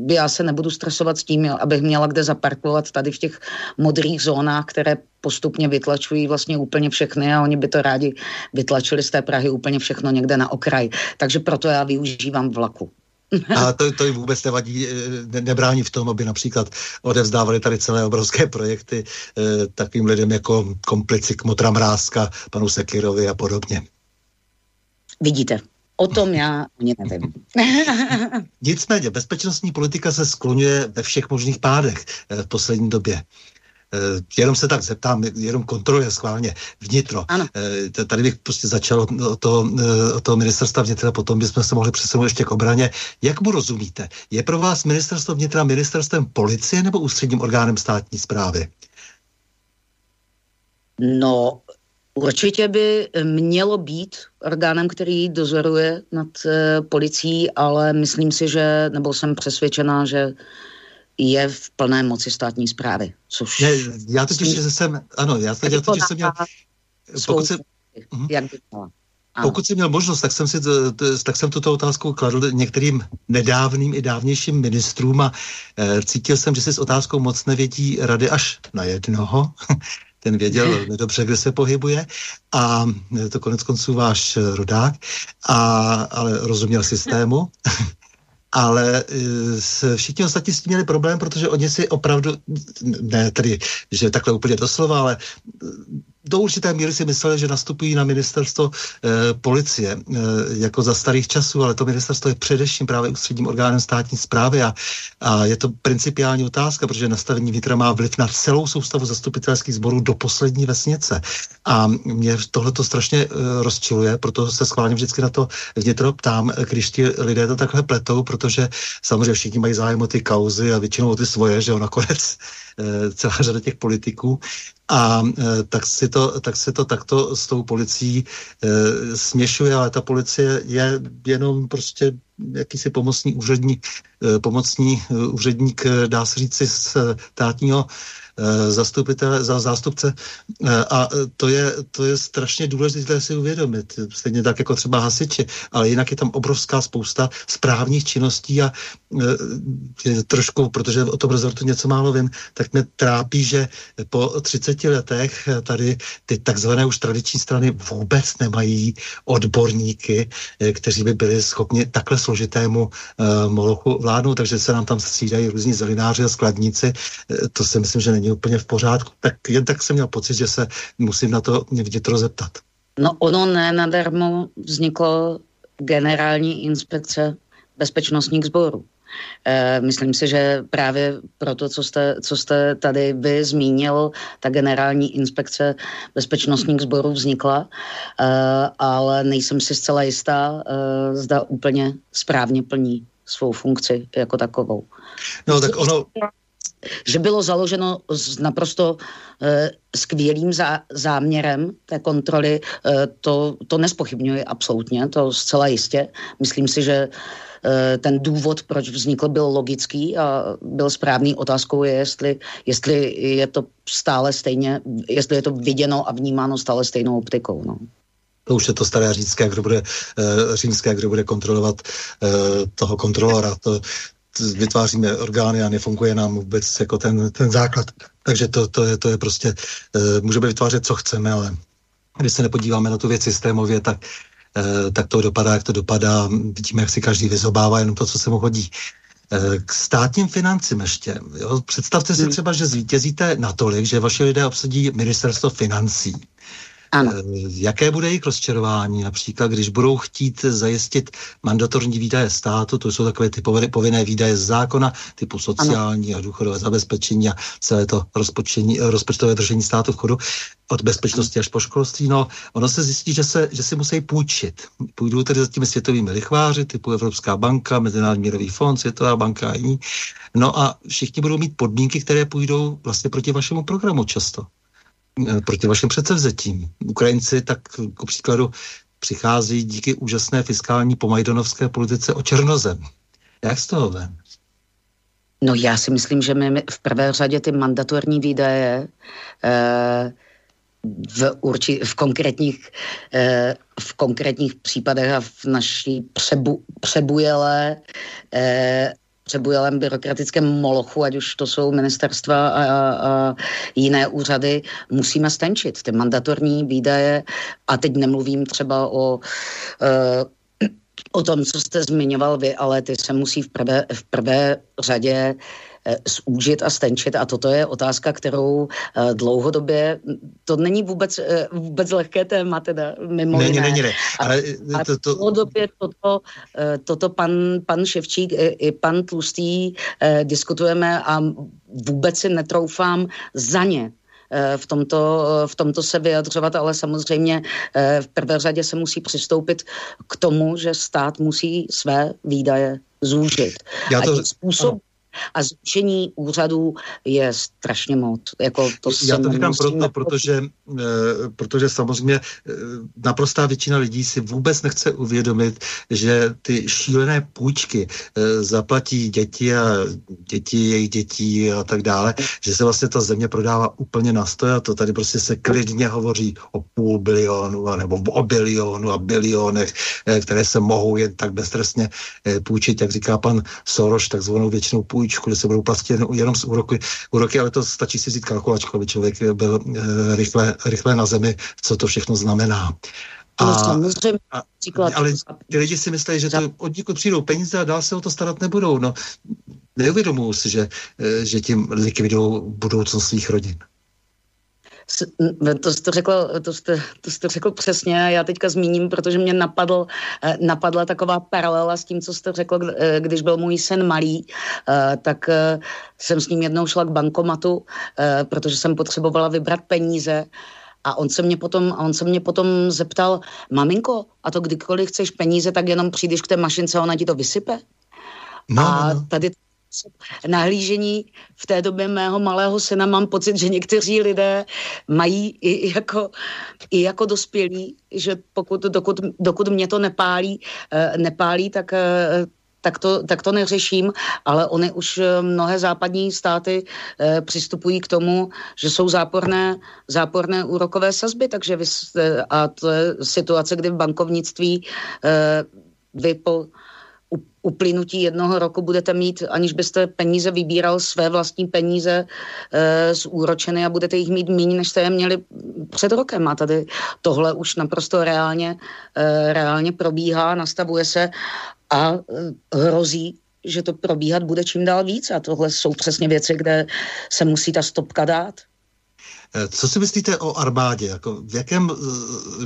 já se nebudu stresovat s tím, abych měla kde zaparkovat tady v těch modrých zónách, které postupně vytlačují vlastně úplně všechny a oni by to rádi vytlačili z té Prahy úplně všechno někde na okraj. Takže proto já využívám vlaku. A to, to jim vůbec nevadí, ne, nebrání v tom, aby například odevzdávali tady celé obrovské projekty eh, takovým lidem jako komplici Kmotra Mrázka, panu Sekirovi a podobně. Vidíte, O tom já ani nevím. Nicméně, bezpečnostní politika se skloňuje ve všech možných pádech eh, v poslední době. Eh, jenom se tak zeptám, jenom kontroluje schválně vnitro. Ano. Eh, tady bych prostě začal o toho, o toho ministerstva vnitra, potom bychom se mohli přesunout ještě k obraně. Jak mu rozumíte? Je pro vás ministerstvo vnitra ministerstvem policie nebo ústředním orgánem státní zprávy? No, Určitě by mělo být orgánem, který dozoruje nad e, policií, ale myslím si, že, nebo jsem přesvědčená, že je v plné moci státní zprávy. Což ne, já totiž myslím, jsem, ano, já, já totiž jsem měl, pokud se, mhm. jak by měla. Ano. Pokud jsem měl možnost, tak jsem, si, tak jsem tuto otázku kladl některým nedávným i dávnějším ministrům a e, cítil jsem, že si s otázkou moc nevědí rady až na jednoho. Ten věděl dobře, kde se pohybuje a to konec konců váš rodák, a, ale rozuměl systému. ale e, všichni ostatní s tím měli problém, protože oni si opravdu, ne tedy, že takhle úplně doslova, ale do určité míry si mysleli, že nastupují na ministerstvo e, policie e, jako za starých časů, ale to ministerstvo je především právě ústředním orgánem státní zprávy a, a je to principiální otázka, protože nastavení vnitra má vliv na celou soustavu zastupitelských sborů do poslední vesnice. A mě tohle to strašně e, rozčiluje, proto se schválně vždycky na to vnitro ptám, když ti lidé to takhle pletou, protože samozřejmě všichni mají zájem o ty kauzy a většinou o ty svoje, že jo, nakonec celá řada těch politiků. A e, tak, si to, tak se to takto s tou policií e, směšuje, ale ta policie je jenom prostě jakýsi pomocný úředník, pomocný e, úředník, dá se říct, z státního Eh, zastupitele, za zástupce eh, a to je, to je strašně důležité si uvědomit, stejně tak jako třeba hasiči, ale jinak je tam obrovská spousta správních činností a trošku, protože o tom rezortu něco málo vím, tak mě trápí, že po 30 letech tady ty takzvané už tradiční strany vůbec nemají odborníky, kteří by byli schopni takhle složitému molochu vládnout, takže se nám tam střídají různí zelináři a skladníci. To si myslím, že není není úplně v pořádku. Tak jen tak jsem měl pocit, že se musím na to vnitro zeptat. No ono ne nadarmo vzniklo generální inspekce bezpečnostních sborů. E, myslím si, že právě proto, co jste, co jste tady vy zmínil, ta generální inspekce bezpečnostních sborů vznikla, e, ale nejsem si zcela jistá, e, zda úplně správně plní svou funkci jako takovou. No tak ono, že bylo založeno s naprosto e, skvělým zá, záměrem té kontroly, e, to, to nespochybňuji absolutně, to zcela jistě. Myslím si, že e, ten důvod, proč vznikl, byl logický a byl správný. Otázkou je, jestli, jestli je to stále stejně, jestli je to viděno a vnímáno stále stejnou optikou. No. To už je to staré římské, kdo bude, římské, kdo bude kontrolovat toho kontrolora. To, vytváříme orgány a nefunguje nám vůbec jako ten, ten základ. Takže to, to, je, to je prostě, uh, můžeme vytvářet, co chceme, ale když se nepodíváme na tu věc systémově, tak, uh, tak to dopadá, jak to dopadá. Vidíme, jak si každý vyzobává jenom to, co se mu hodí. Uh, k státním financím ještě. Jo? Představte si hmm. třeba, že zvítězíte natolik, že vaše lidé obsadí ministerstvo financí. Ano. Eh, jaké bude jejich rozčarování, například když budou chtít zajistit mandatorní výdaje státu, to jsou takové ty povinné výdaje z zákona, typu sociální ano. a důchodové zabezpečení a celé to rozpočtové držení státu v chodu, od bezpečnosti až po školství, no, ono se zjistí, že, se, že si musí půjčit. Půjdou tedy za těmi světovými lichváři, typu Evropská banka, Mezinárodní mírový fond, Světová banka a jiní. No a všichni budou mít podmínky, které půjdou vlastně proti vašemu programu často. Eh, proti vašim předsevzetím. Ukrajinci tak ku příkladu přichází díky úžasné fiskální pomajdonovské politice o černozem. Jak z toho ven? No já si myslím, že my v prvé řadě ty mandatorní výdaje eh, v, urči, v, konkrétních, eh, v konkrétních případech a v naší přebu, přebujelé eh, přebujelém byrokratickém molochu, ať už to jsou ministerstva a, a jiné úřady, musíme stenčit. Ty mandatorní výdaje a teď nemluvím třeba o uh, o tom, co jste zmiňoval vy, ale ty se musí v prvé, v prvé řadě zúžit a stenčit a toto je otázka, kterou eh, dlouhodobě, to není vůbec, eh, vůbec lehké téma teda, mimo není, jiné. Není, není, ale to, to... dlouhodobě toto, toto pan, pan Ševčík i pan Tlustý diskutujeme a vůbec si netroufám za ně v tomto, v tomto se vyjadřovat, ale samozřejmě v prvé řadě se musí přistoupit k tomu, že stát musí své výdaje zúžit. Já to, a způsob, a zrušení úřadů je strašně moc. Jako to Já to říkám proto, protože, e, protože samozřejmě e, naprostá většina lidí si vůbec nechce uvědomit, že ty šílené půjčky e, zaplatí děti a děti jejich dětí a tak dále, že se vlastně ta země prodává úplně na stoj a to tady prostě se klidně hovoří o půl bilionu a nebo o bilionu a bilionech, které se mohou jen tak beztrestně půjčit, jak říká pan Soroš, takzvanou většinou půjčku půjčku, kde se budou platit jen, jenom z úroky, úroky, ale to stačí si vzít kalkulačku, aby člověk byl e, rychle, rychle na zemi, co to všechno znamená. A, no, a, ale ty lidi si myslí, že to od někud přijdou peníze a dál se o to starat nebudou. No, neuvědomují si, že, eh, že tím likvidují budoucnost svých rodin. To jste, řekl, to, jste, to jste řekl přesně já teďka zmíním, protože mě napadl, eh, napadla taková paralela s tím, co jste řekl, eh, když byl můj sen malý, eh, tak jsem s ním jednou šla k bankomatu, protože jsem potřebovala vybrat peníze a on se mě potom, on se mě potom zeptal, maminko, a to kdykoliv chceš peníze, tak jenom přijdeš k té mašince a ona ti to vysype? No, a no, no. Tady nahlížení. V té době mého malého syna mám pocit, že někteří lidé mají i jako, i jako dospělí, že pokud, dokud, dokud mě to nepálí, eh, nepálí tak eh, tak to, tak to neřeším, ale oni už eh, mnohé západní státy přistupují k tomu, že jsou záporné, záporné úrokové sazby, takže vy, a to je situace, kdy v bankovnictví e, vy po uplynutí jednoho roku budete mít, aniž byste peníze vybíral, své vlastní peníze e, z úročeny a budete jich mít méně, než jste je měli před rokem. A tady tohle už naprosto reálně, e, reálně probíhá, nastavuje se a e, hrozí, že to probíhat bude čím dál víc. A tohle jsou přesně věci, kde se musí ta stopka dát. Eh, co si myslíte o armádě? Jako v, jakém,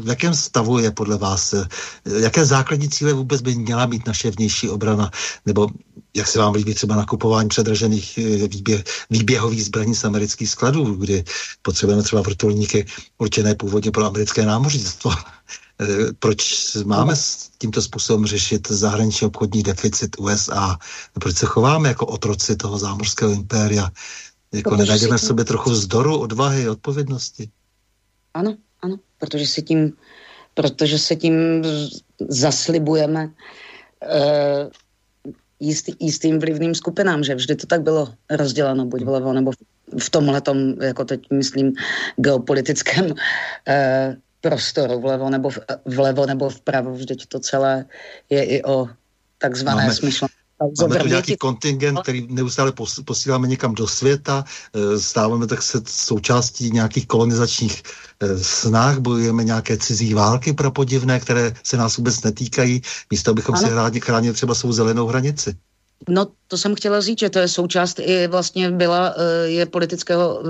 v jakém stavu je podle vás? Eh, jaké základní cíle vůbec by měla mít naše vnější obrana? Nebo jak se vám líbí třeba nakupování předražených eh, výběh, výběhových zbraní z amerických skladů, kdy potřebujeme třeba vrtulníky určené původně pro americké námořnictvo? Proč máme s tímto způsobem řešit zahraniční obchodní deficit USA? Proč se chováme jako otroci toho zámořského impéria? Jako nenajdeme v sobě trochu vzdoru, odvahy, odpovědnosti. Ano, ano, protože se tím, protože se tím zaslibujeme uh, jistý, jistým vlivným skupinám, že vždy to tak bylo rozděleno, buď vlevo nebo v tomhle jako teď myslím, geopolitickém uh, prostoru, vlevo nebo, v, vlevo nebo vpravo, vždyť to celé je i o takzvané Máme, smyšlené Máme tu nějaký kontingent, který neustále posíláme někam do světa, eh, stáváme tak se součástí nějakých kolonizačních eh, snah, bojujeme nějaké cizí války pro podivné, které se nás vůbec netýkají, místo abychom ano. si chránili třeba svou zelenou hranici. No, to jsem chtěla říct, že to je součást i vlastně byla, eh, je politického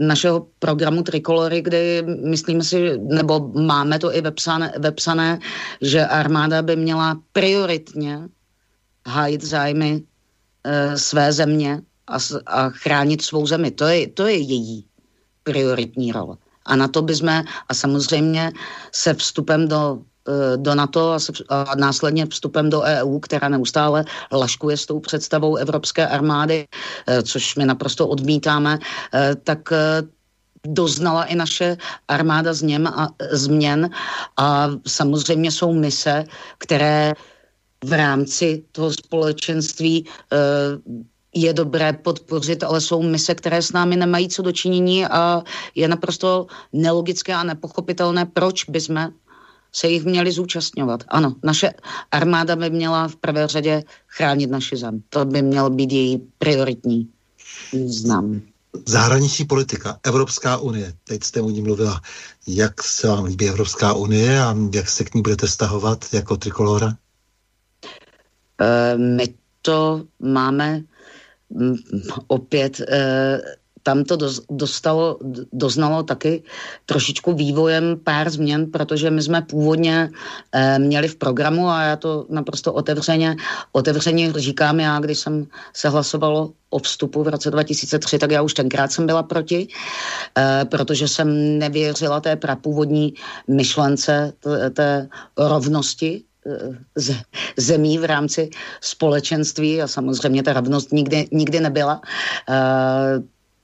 našeho programu Trikolory, kde myslíme si, nebo máme to i vepsané, vepsané že armáda by měla prioritně hájit zájmy e, své země a, a chránit svou zemi. To je, to je její prioritní role. A na to bychom, a samozřejmě se vstupem do eh, do NATO a, se, a následně vstupem do EU, která neustále laškuje s tou představou evropské armády, eh, což my naprosto odmítáme, tak doznala i naše armáda změn a, změn a samozřejmě jsou mise, které v rámci toho společenství eh, je dobré podpořit, ale jsou mise, které s námi nemají co dočinění a je naprosto nelogické a nepochopitelné, proč bychom se jich měli zúčastňovat. Ano, naše armáda by měla v prvé řadě chránit naši zem. To by měl být její prioritní význam. Zahraniční politika, Evropská unie, teď jste o ní mluvila. Jak se vám líbí Evropská unie a jak se k ní budete stahovat jako trikolora? Eh, my to máme mm, opět eh, tam to dostalo, doznalo taky trošičku vývojem pár změn, protože my jsme původně e, měli v programu a já to naprosto otevřeně, otevřeně říkám, já když jsem se hlasovalo o vstupu v roce 2003, tak já už tenkrát jsem byla proti, protože jsem nevěřila té prapůvodní myšlence té, rovnosti zemí v rámci společenství a samozřejmě ta rovnost nikdy, nikdy nebyla.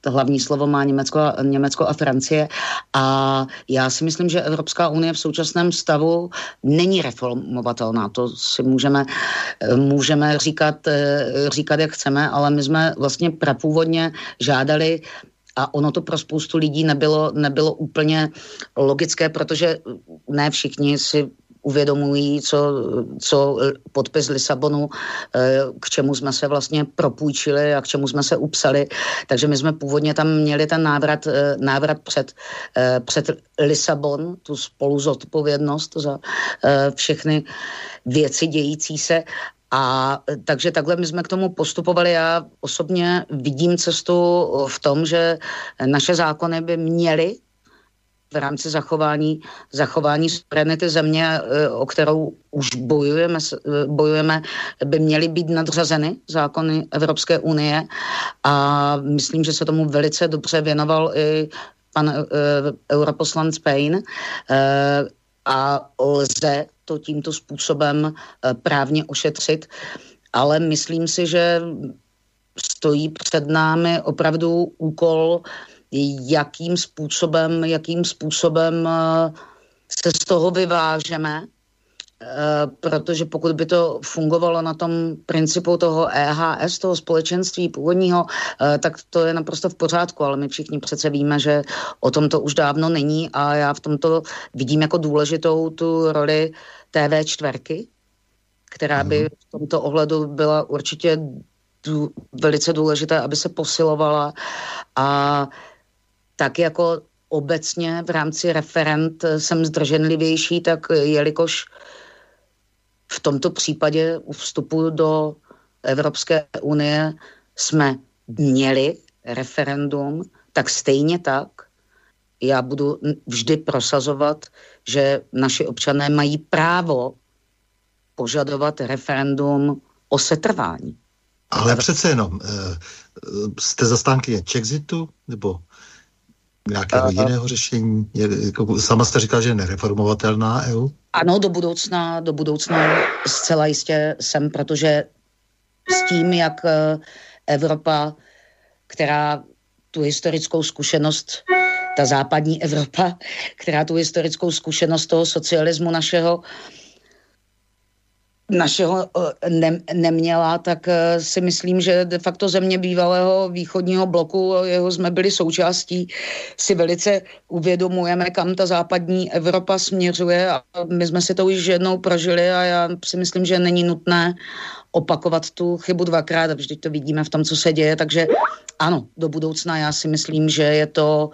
To hlavní slovo má Německo, Německo a Francie. A já si myslím, že Evropská unie v současném stavu není reformovatelná. To si můžeme, můžeme říkat, eh, říkat, jak chceme, ale my jsme vlastně prapůvodně žádali a ono to pro spoustu lidí nebylo, nebylo úplně logické, protože ne všichni si uvědomují, co, co podpis Lisabonu, eh, k čemu jsme se vlastně propůjčili a k čemu jsme se upsali. Takže my jsme původně tam měli ten návrat, eh, návrat před, eh, před Lisabon, tu spolu zodpovědnost za všechny věci dějící se a takže takhle my jsme k tomu postupovali. Já osobně vidím cestu v tom, že naše zákony by měly v rámci zachování, zachování suverenity země, e, o kterou už bojujeme, e, bojujeme, by měly být nadřazeny zákony Evropské unie. A myslím, že se tomu velice dobře věnoval i pan uh, europoslanec Payne uh, a lze to tímto způsobem uh, právně ošetřit, ale myslím si, že stojí před námi opravdu úkol uh, jakým způsobem, jakým způsobem eh, se z toho vyvážeme, eh, protože pokud by to fungovalo na tom principu toho EHS, toho společenství původního, eh, tak to je naprosto v pořádku, ale my všichni přece víme, že o tom to už dávno není a já v tomto vidím jako důležitou tu roli TV čtverky, která by mhm. v tomto ohledu byla určitě velice důležité, aby se posilovala a tak jako obecně v rámci referent jsem zdrženlivější, tak jelikož v tomto případě u vstupu do Evropské unie jsme měli referendum, tak stejně tak já budu vždy prosazovat, že naši občané mají právo požadovat referendum o setrvání. Ale přece jenom, eh, jste zastánkyně Chexitu nebo nějakého uh, jiného řešení? Jako, sama jste říkal, že je nereformovatelná EU? Ano, do budoucna, do budoucna zcela jistě jsem, protože s tím, jak eh, Evropa, která tu historickou zkušenost, ta západní Evropa, která tu historickou zkušenost toho socialismu našeho našeho eh, ne, neměla, tak eh, si myslím, že de facto země bývalého východního bloku, jeho jsme byli součástí, si velice uvědomujeme, kam ta západní Evropa směřuje. A my jsme si to už jednou prožili a já si myslím, že není nutné opakovat tu chybu dvakrát, vždyť to vidíme v tom, co se děje, takže ano, do budoucna já si myslím, že je to,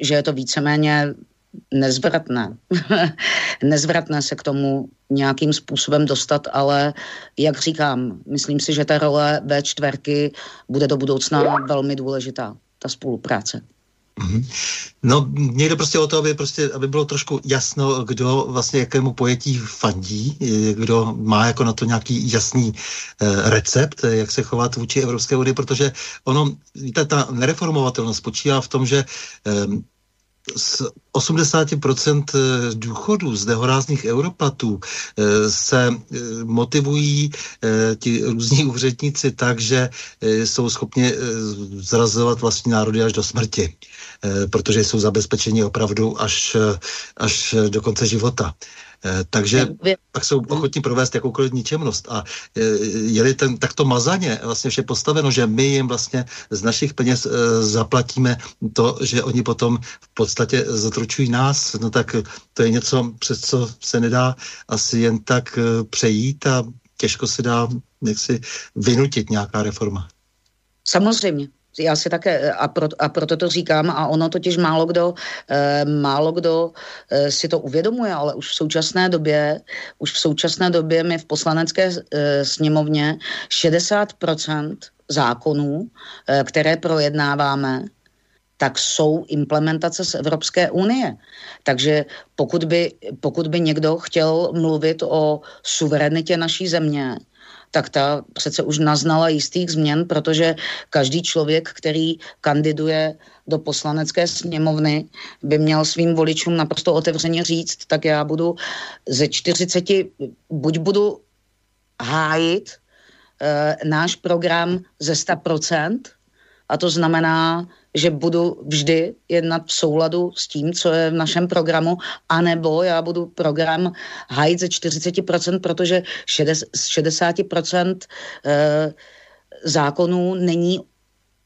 že je to víceméně nezvratné. nezvratné se k tomu nějakým způsobem dostat, ale jak říkám, myslím si, že ta role V4 bude do budoucna velmi důležitá, ta spolupráce. Mm-hmm. No, někdo prostě o to, aby, prostě, aby bylo trošku jasno, kdo vlastně jakému pojetí fandí, kdo má jako na to nějaký jasný eh, recept, jak se chovat vůči Evropské unii, protože ono, víte, ta nereformovatelnost spočívá v tom, že eh, z 80% eh, důchodů z nehorázných europlatů eh, se eh, motivují ti různí úředníci tak, že jsou schopni zrazovat vlastní národy až do smrti, protože jsou zabezpečeni opravdu až, až do konce života. Eh, takže pak jsou ochotní provést jakoukoliv ničemnost. A eh, je-li ten takto mazaně vlastně vše postaveno, že my jim vlastně z našich peněz eh, zaplatíme to, že oni potom v podstatě zatručují nás, no tak to je něco, přes co se nedá asi jen tak přejít a těžko se dá jaksi vynutit nějaká reforma. Samozřejmě já si také, a, pro, a proto to říkám, a ono totiž málo kdo, e, málo kdo e, si to uvědomuje, ale už v současné době, už v současné době my v poslanecké e, sněmovně 60% zákonů, e, které projednáváme, tak jsou implementace z Evropské unie. Takže pokud by, pokud by někdo chtěl mluvit o suverenitě naší země, tak ta přece už naznala jistých změn, protože každý člověk, který kandiduje do poslanecké sněmovny, by měl svým voličům naprosto otevřeně říct, tak já budu ze 40, buď budu hájit e, náš program ze 100%, a to znamená, že budu vždy jednat v souladu s tím, co je v našem programu, anebo já budu program hájit ze 40%, protože z 60% eh, zákonů není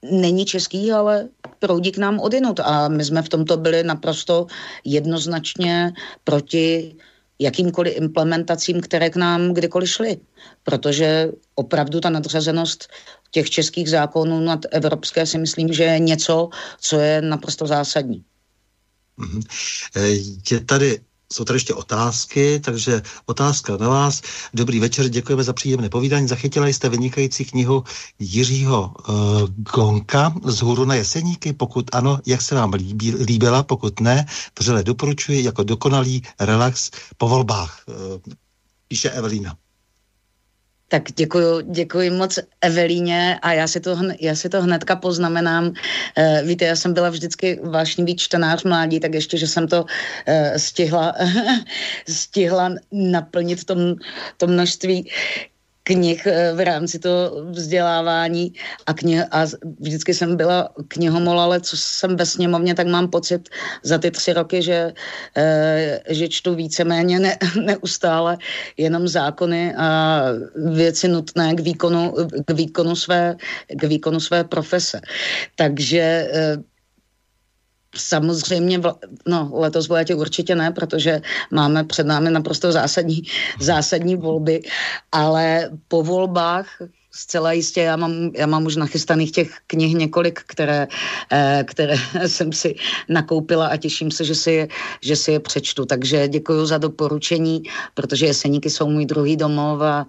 není český, ale proudí k nám odinut. A my jsme v tomto byli naprosto jednoznačně proti jakýmkoliv implementacím, které k nám kdykoliv šly. Protože opravdu ta nadřazenost těch českých zákonů nad evropské si myslím, že je něco, co je naprosto zásadní. Mm-hmm. Je tady jsou tady ještě otázky, takže otázka na vás. Dobrý večer, děkujeme za příjemné povídání. Zachytila jste vynikající knihu Jiřího uh, Gonka z hůru na Jeseníky? Pokud ano, jak se vám líbí, líbila? Pokud ne, vřele doporučuji jako dokonalý relax po volbách, uh, píše Evelina. Tak děkuji, děkuji moc Evelíně a já si to, já si to hnedka poznamenám. E, víte, já jsem byla vždycky vášnivý čtenář mládí, tak ještě, že jsem to e, stihla, stihla naplnit tom, to množství knih eh, v rámci toho vzdělávání a, knih, a vždycky jsem byla knihomol, ale co jsem ve sněmovně, tak mám pocit za ty tři roky, že, e, že čtu víceméně ne, neustále jenom zákony a věci nutné k výkonu, k výkonu, své, k výkonu své profese. Takže Samozřejmě, no letos v létě určitě ne, protože máme před námi naprosto zásadní, zásadní volby, ale po volbách zcela jistě, já mám, já mám už nachystaných těch knih několik, které, eh, které jsem si nakoupila a těším se, že si, je, že si je přečtu. Takže děkuji za doporučení, protože Jeseníky jsou můj druhý domov a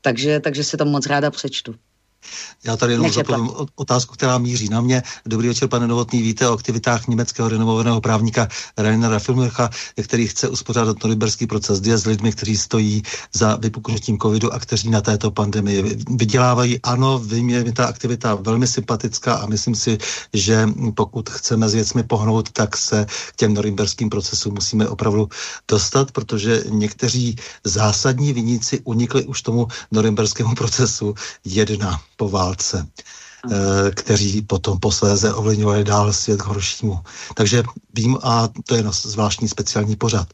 takže, takže si to moc ráda přečtu. Já tady jenom zapovím otázku, která míří na mě. Dobrý večer, pane Novotný. Víte o aktivitách německého renovovaného právníka Rainera Filmercha, který chce uspořádat norimberský proces dia s lidmi, kteří stojí za vypuknutím covidu a kteří na této pandemii vydělávají. Ano, vím, je ta aktivita velmi sympatická a myslím si, že pokud chceme s věcmi pohnout, tak se k těm norimberským procesům musíme opravdu dostat, protože někteří zásadní viníci unikli už tomu norimberskému procesu jedna po válce, eh, kteří potom posléze ovlivňovali dál svět k horšímu. Takže vím, a to je zvláštní speciální pořad.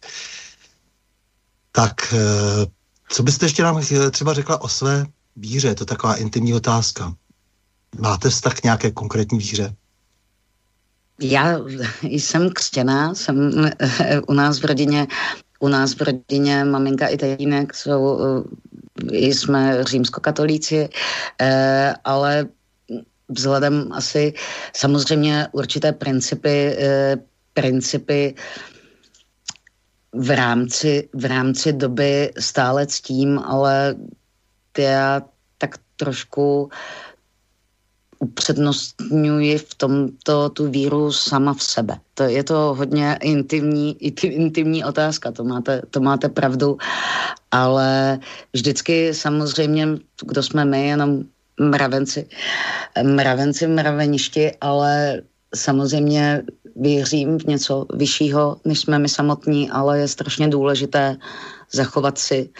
Tak, eh, co byste ještě nám třeba řekla o své víře? Je to taková intimní otázka. Máte vztah k nějaké konkrétní víře? Já jsem křtěná, jsem eh, u nás v rodině, u nás v rodině maminka i tatínek jsou jsme římskokatolíci, eh, ale vzhledem asi samozřejmě určité principy, eh, principy v rámci, v rámci doby stále s tím, ale já tak trošku upřednostňuji v tomto tu víru sama v sebe. To je to hodně intimní, intimní otázka, to máte, to máte pravdu, ale vždycky samozřejmě, kdo jsme my, jenom mravenci, mravenci mraveništi, ale samozřejmě věřím v něco vyššího, než jsme my samotní, ale je strašně důležité zachovat si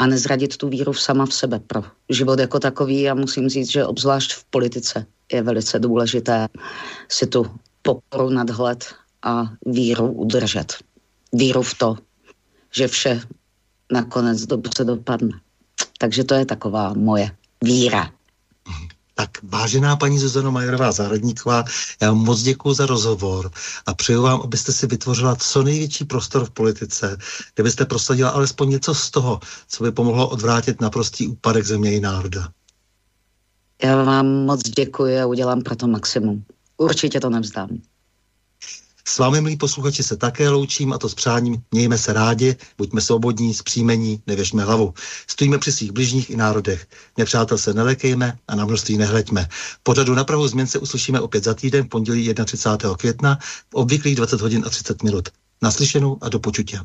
a nezradit tu víru sama v sebe pro život jako takový a musím říct, že obzvlášť v politice je velice důležité si tu pokoru nadhled a víru udržet. Víru v to, že vše nakonec dobře dopadne. Takže to je taková moje víra. Tak vážená paní Zuzano Majerová Zahradníková, já vám moc děkuji za rozhovor a přeju vám, abyste si vytvořila co největší prostor v politice, kde byste prosadila alespoň něco z toho, co by pomohlo odvrátit naprostý úpadek země i národa. Já vám moc děkuji a udělám pro to maximum. Určitě to nevzdám. S vámi, milí posluchači, se také loučím a to s přáním mějme se rádi, buďme svobodní, zpříjmení, nevěšme hlavu. Stojíme při svých bližních i národech. Nepřátel se nelekejme a na množství nehleďme. Pořadu na Prahu změn se uslyšíme opět za týden, pondělí 31. května, v obvyklých 20 hodin a 30 minut. Naslyšenou a do počutě.